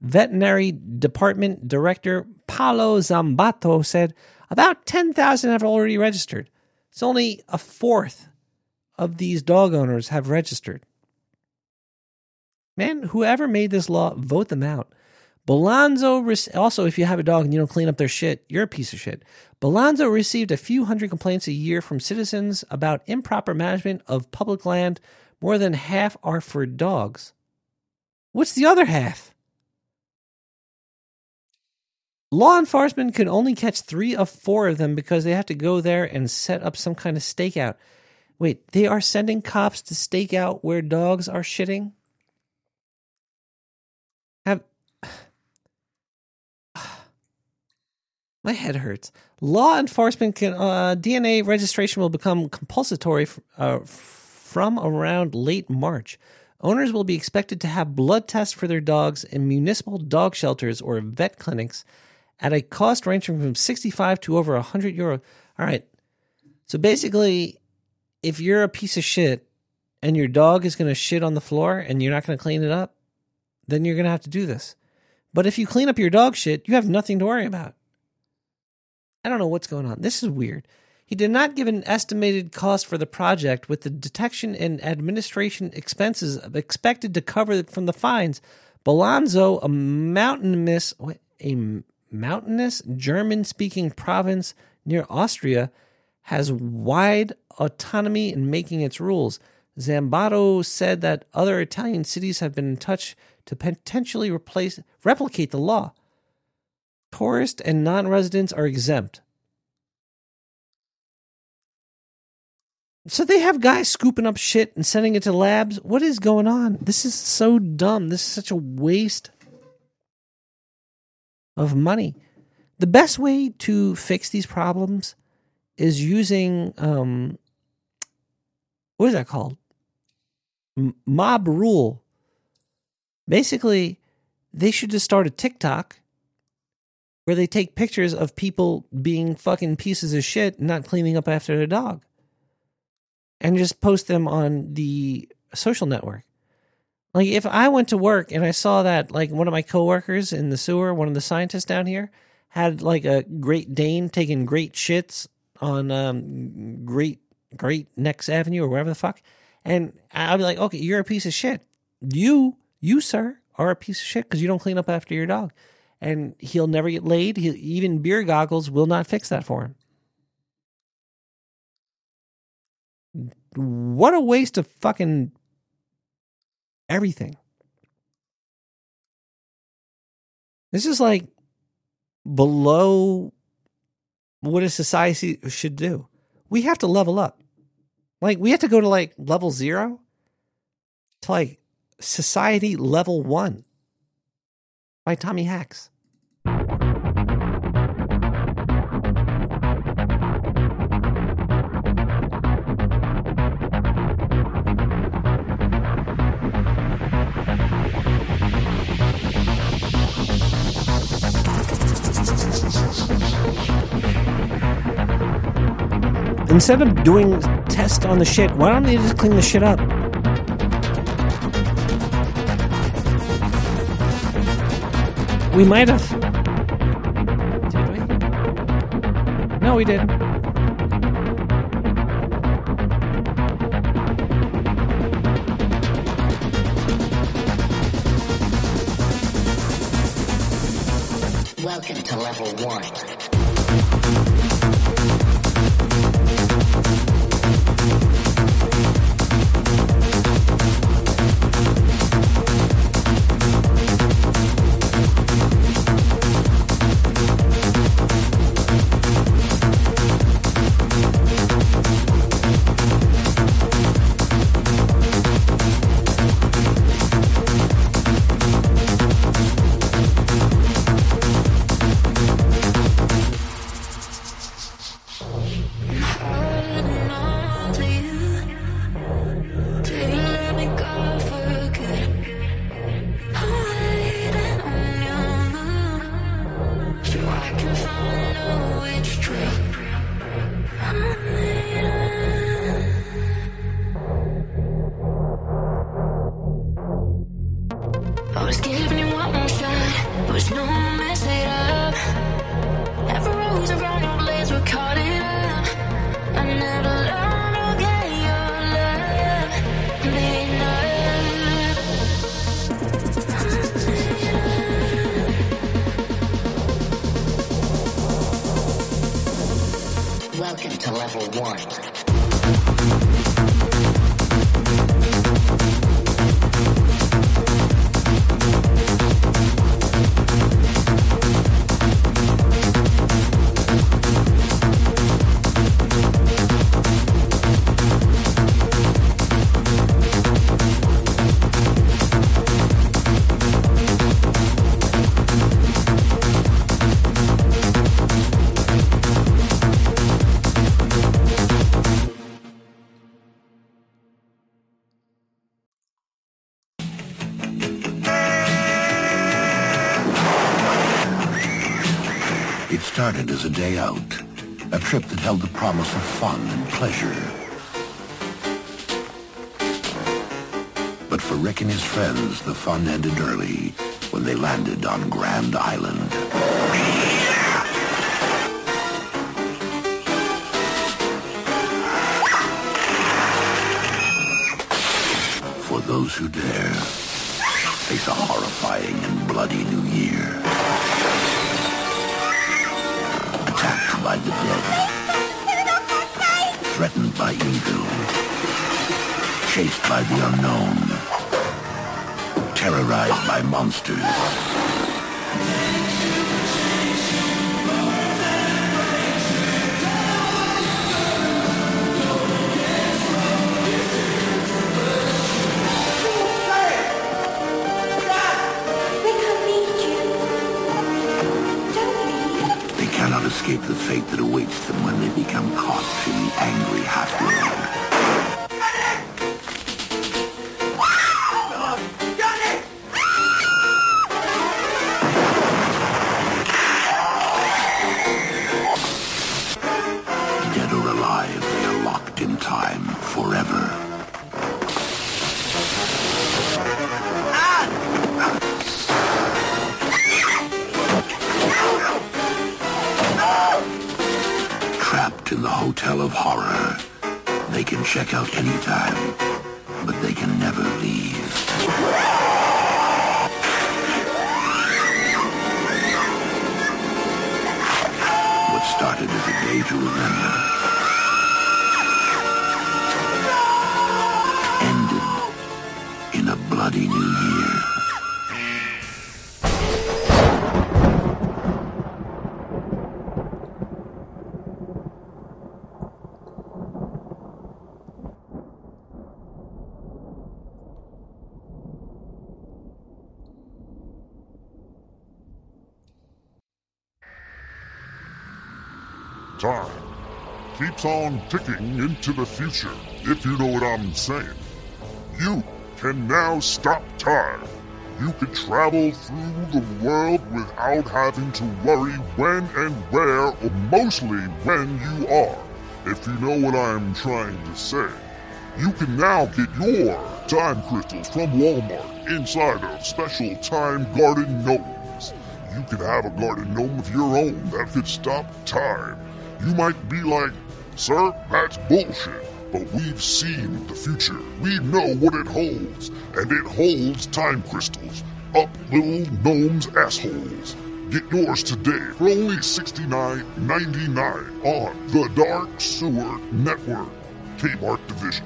Veterinary Department Director Paolo Zambotti said about 10,000 have already registered. It's only a fourth of these dog owners have registered. Man, whoever made this law, vote them out. Bolzano, also, if you have a dog and you don't clean up their shit, you're a piece of shit. Bolzano received a few hundred complaints a year from citizens about improper management of public land. More than half are for dogs. What's the other half? Law enforcement can only catch three of four of them because they have to go there and set up some kind of stakeout. Wait, they are sending cops to stake out where dogs are shitting? My head hurts. Law enforcement can uh, DNA registration will become compulsory uh, from around late March. Owners will be expected to have blood tests for their dogs in municipal dog shelters or vet clinics at a cost ranging from 65 to over 100 euro. All right. So basically, if you're a piece of shit and your dog is going to shit on the floor and you're not going to clean it up, then you're going to have to do this. But if you clean up your dog shit, you have nothing to worry about. I don't know what's going on. This is weird. He did not give an estimated cost for the project, with the detection and administration expenses expected to cover from the fines. Bolzano, a mountainous, a mountainous German-speaking province near Austria, has wide autonomy in making its rules. Zambotti said that other Italian cities have been in touch to potentially replace replicate the law. Tourists and non-residents are exempt. So they have guys scooping up shit and sending it to labs. What is going on? This is so dumb. This is such a waste of money. The best way to fix these problems is using um what is that called? M- mob rule. Basically, they should just start a TikTok where they take pictures of people being fucking pieces of shit, not cleaning up after their dog, and just post them on the social network. Like if I went to work and I saw that like one of my coworkers in the sewer, one of the scientists down here, had like a Great Dane taking great shits on um, Great Great Next Avenue or wherever the fuck, and I'd be like, okay, you're a piece of shit. You, you, sir, are a piece of shit because you don't clean up after your dog and he'll never get laid. He, even beer goggles will not fix that for him. What a waste of fucking everything. This is like below what a society should do. We have to level up. Like we have to go to like level 0 to like society level 1 by Tommy Hacks. Instead of doing tests on the shit, why don't they just clean the shit up? We might have. Did we? No, we didn't. Started as a day out, a trip that held the promise of fun and pleasure. But for Rick and his friends, the fun ended early when they landed on Grand Island. For those who dare face a horrifying and bloody new year. Chased by the unknown, terrorized by monsters. They cannot escape the fate that awaits them when they become caught in the angry half-world. Into the future, if you know what I'm saying. You can now stop time. You can travel through the world without having to worry when and where, or mostly when you are. if you know what I'm trying to say. You can now get your time crystals from Walmart inside of special time garden gnomes. You can have a garden gnome of your own that could stop time. You might be like, Sir, that's bullshit. But we've seen the future. We know what it holds. And it holds time crystals up little gnomes' assholes. Get yours today for only $69.99 on the Dark Sewer Network, Kmart Division.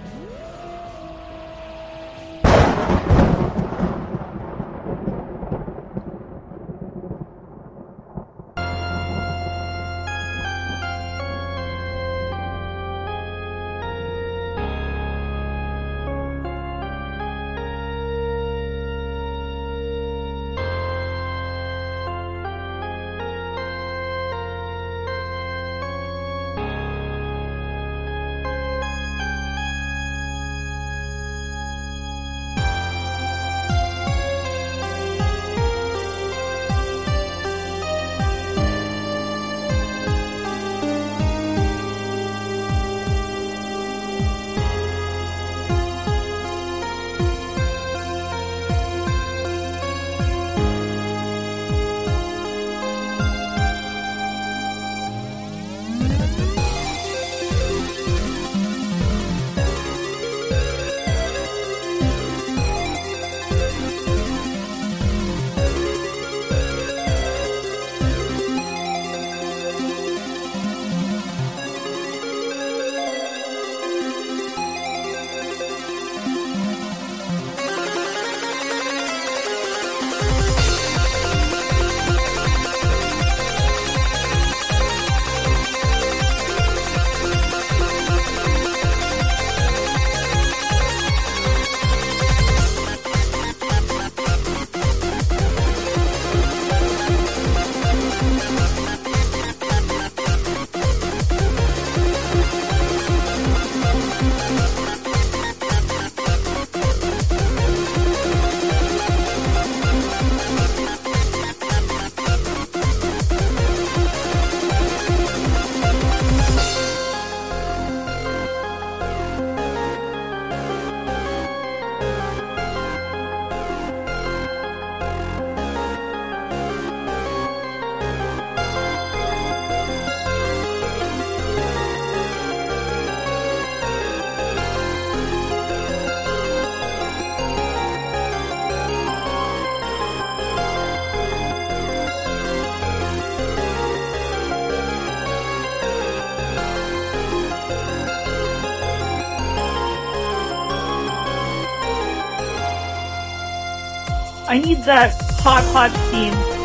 I need that hot, hot steam.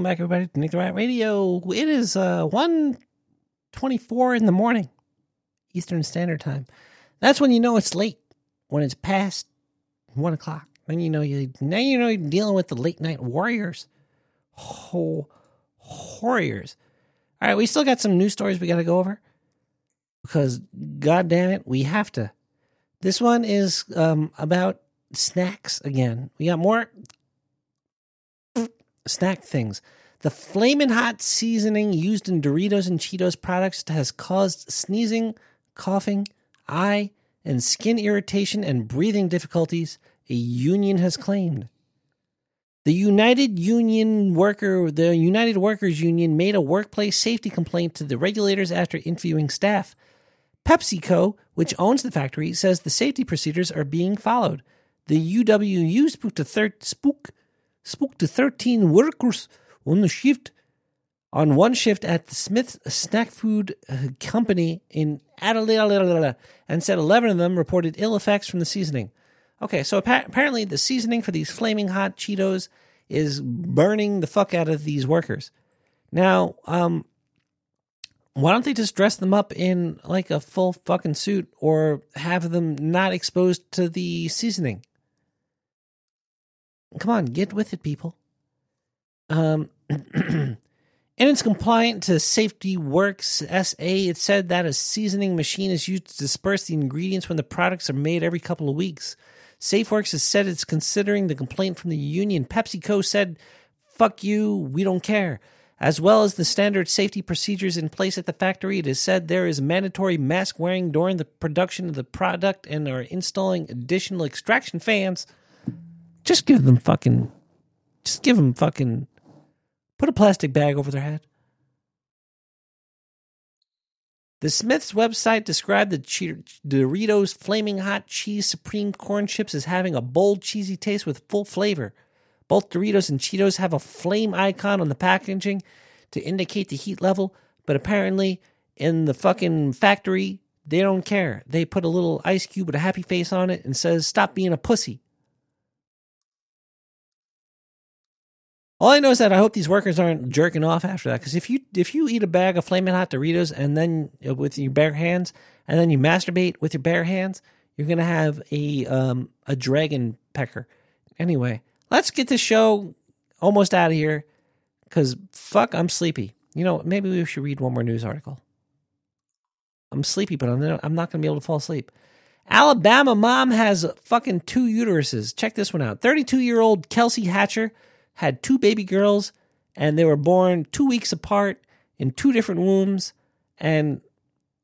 Welcome back, everybody, to Nick the Rat Radio. It is uh, 1.24 in the morning, Eastern Standard Time. That's when you know it's late, when it's past 1 o'clock. Then you know you now you know you're dealing with the late night warriors. Oh, warriors. All right, we still got some news stories we got to go over because, god damn it, we have to. This one is um, about snacks again. We got more snack things. The flaming hot seasoning used in Doritos and Cheetos products has caused sneezing, coughing, eye and skin irritation and breathing difficulties, a union has claimed. The United Union Worker, the United Workers Union made a workplace safety complaint to the regulators after interviewing staff. PepsiCo, which owns the factory, says the safety procedures are being followed. The UWU spoke to thir- spook spoke to 13 workers on the shift on one shift at the Smith Snack Food uh, Company in Adelaide and said 11 of them reported ill effects from the seasoning. Okay, so appa- apparently the seasoning for these flaming hot Cheetos is burning the fuck out of these workers. Now, um, why don't they just dress them up in like a full fucking suit or have them not exposed to the seasoning? Come on, get with it, people. Um, and it's compliant to Safety Works SA. It said that a seasoning machine is used to disperse the ingredients when the products are made every couple of weeks. SafeWorks has said it's considering the complaint from the union. PepsiCo said, fuck you, we don't care. As well as the standard safety procedures in place at the factory, it is said there is mandatory mask wearing during the production of the product and are installing additional extraction fans. Just give them fucking, just give them fucking, put a plastic bag over their head. The Smiths website described the Doritos Flaming Hot Cheese Supreme Corn Chips as having a bold, cheesy taste with full flavor. Both Doritos and Cheetos have a flame icon on the packaging to indicate the heat level, but apparently in the fucking factory, they don't care. They put a little ice cube with a happy face on it and says, Stop being a pussy. All I know is that I hope these workers aren't jerking off after that. Because if you if you eat a bag of flaming hot Doritos and then uh, with your bare hands, and then you masturbate with your bare hands, you're gonna have a um a dragon pecker. Anyway, let's get this show almost out of here. Because fuck, I'm sleepy. You know, maybe we should read one more news article. I'm sleepy, but I'm I'm not gonna be able to fall asleep. Alabama mom has fucking two uteruses. Check this one out. 32 year old Kelsey Hatcher had two baby girls, and they were born two weeks apart in two different wombs, and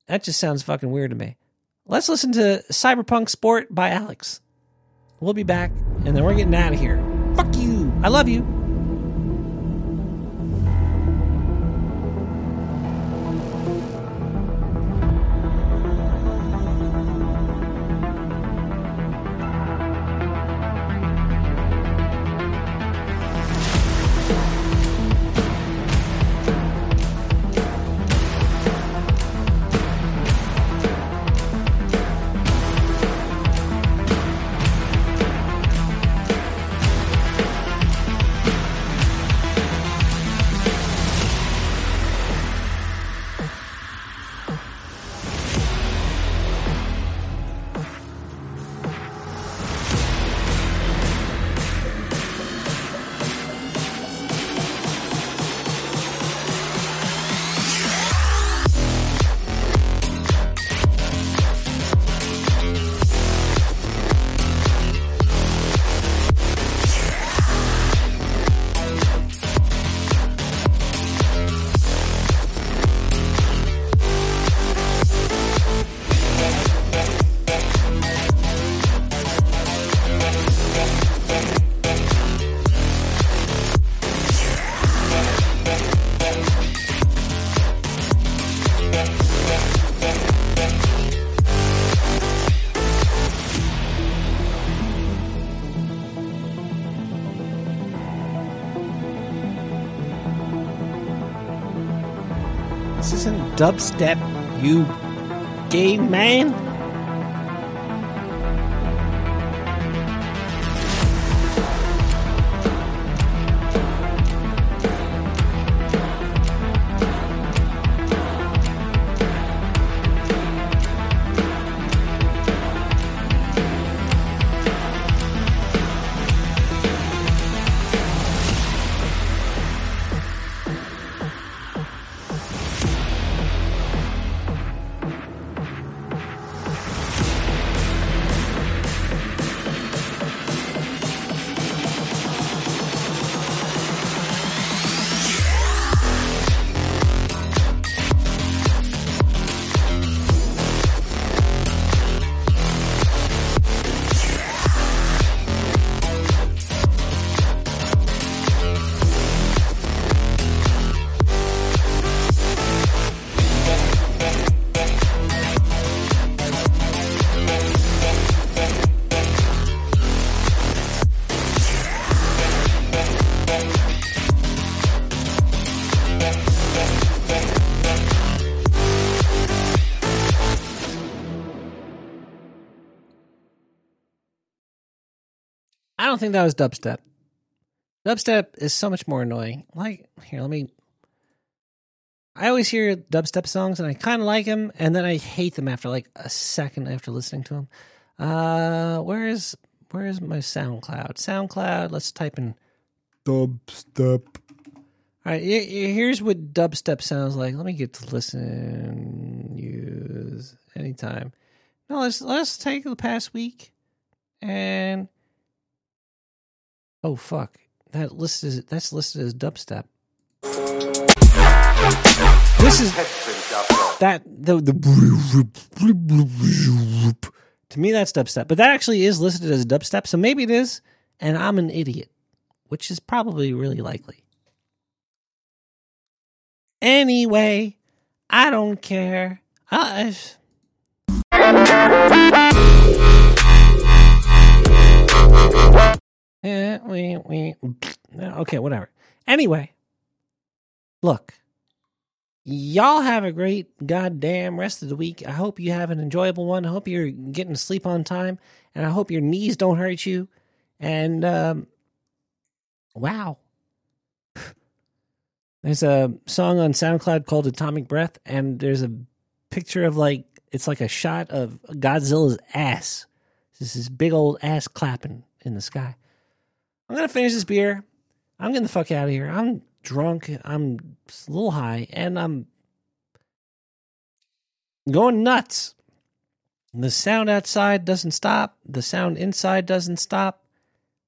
that just sounds fucking weird to me. Let's listen to Cyberpunk Sport by Alex. We'll be back, and then we're getting out of here. Fuck you. I love you. Dubstep, you gay man. Don't think that was dubstep. Dubstep is so much more annoying. Like, here, let me. I always hear dubstep songs and I kind of like them, and then I hate them after like a second after listening to them. Uh, where is where is my SoundCloud? SoundCloud. Let's type in dubstep. All right, he- he- here's what dubstep sounds like. Let me get to listen, use anytime. No, let's let's take the past week and oh fuck, that list is that's listed as dubstep. This is that the the to me that's dubstep, but that actually is listed as dubstep, so maybe it is, and I'm an idiot, which is probably really likely. Anyway, I don't care. I, okay, whatever. Anyway, look, y'all have a great goddamn rest of the week. I hope you have an enjoyable one. I hope you're getting to sleep on time, and I hope your knees don't hurt you. And um, wow, there's a song on SoundCloud called Atomic Breath, and there's a picture of like it's like a shot of Godzilla's ass. This is big old ass clapping in the sky. I'm gonna finish this beer. I'm getting the fuck out of here. I'm drunk. I'm a little high, and I'm going nuts. The sound outside doesn't stop. The sound inside doesn't stop.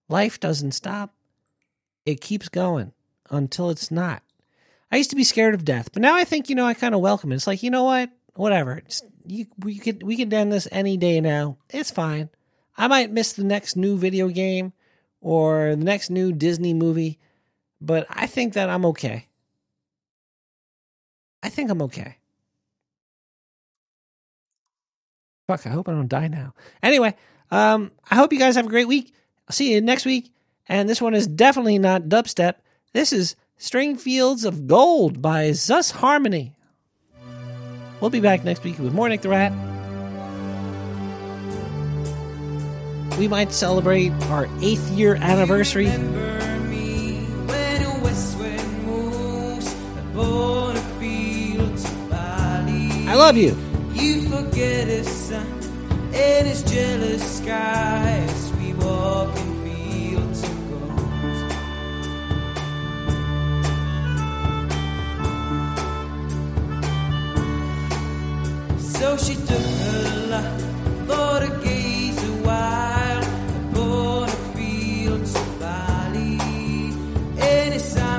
Life doesn't stop. It keeps going until it's not. I used to be scared of death, but now I think you know I kind of welcome it. It's like you know what, whatever. Just, you, we could we could end this any day now. It's fine. I might miss the next new video game or the next new Disney movie, but I think that I'm okay. I think I'm okay. Fuck, I hope I don't die now. Anyway, um, I hope you guys have a great week. I'll see you next week. And this one is definitely not dubstep. This is String Fields of Gold by Zus Harmony. We'll be back next week with more Nick the Rat. We might celebrate our eighth year anniversary. I love you. You forget his sun and his jealous skies. We walk in fields of gold. So she took her life for to gaze a while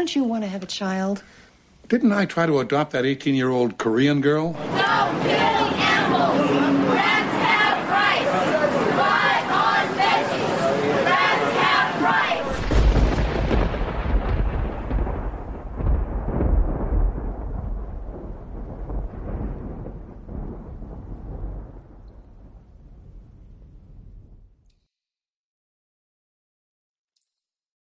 don't you want to have a child? Didn't I try to adopt that 18 year old Korean girl?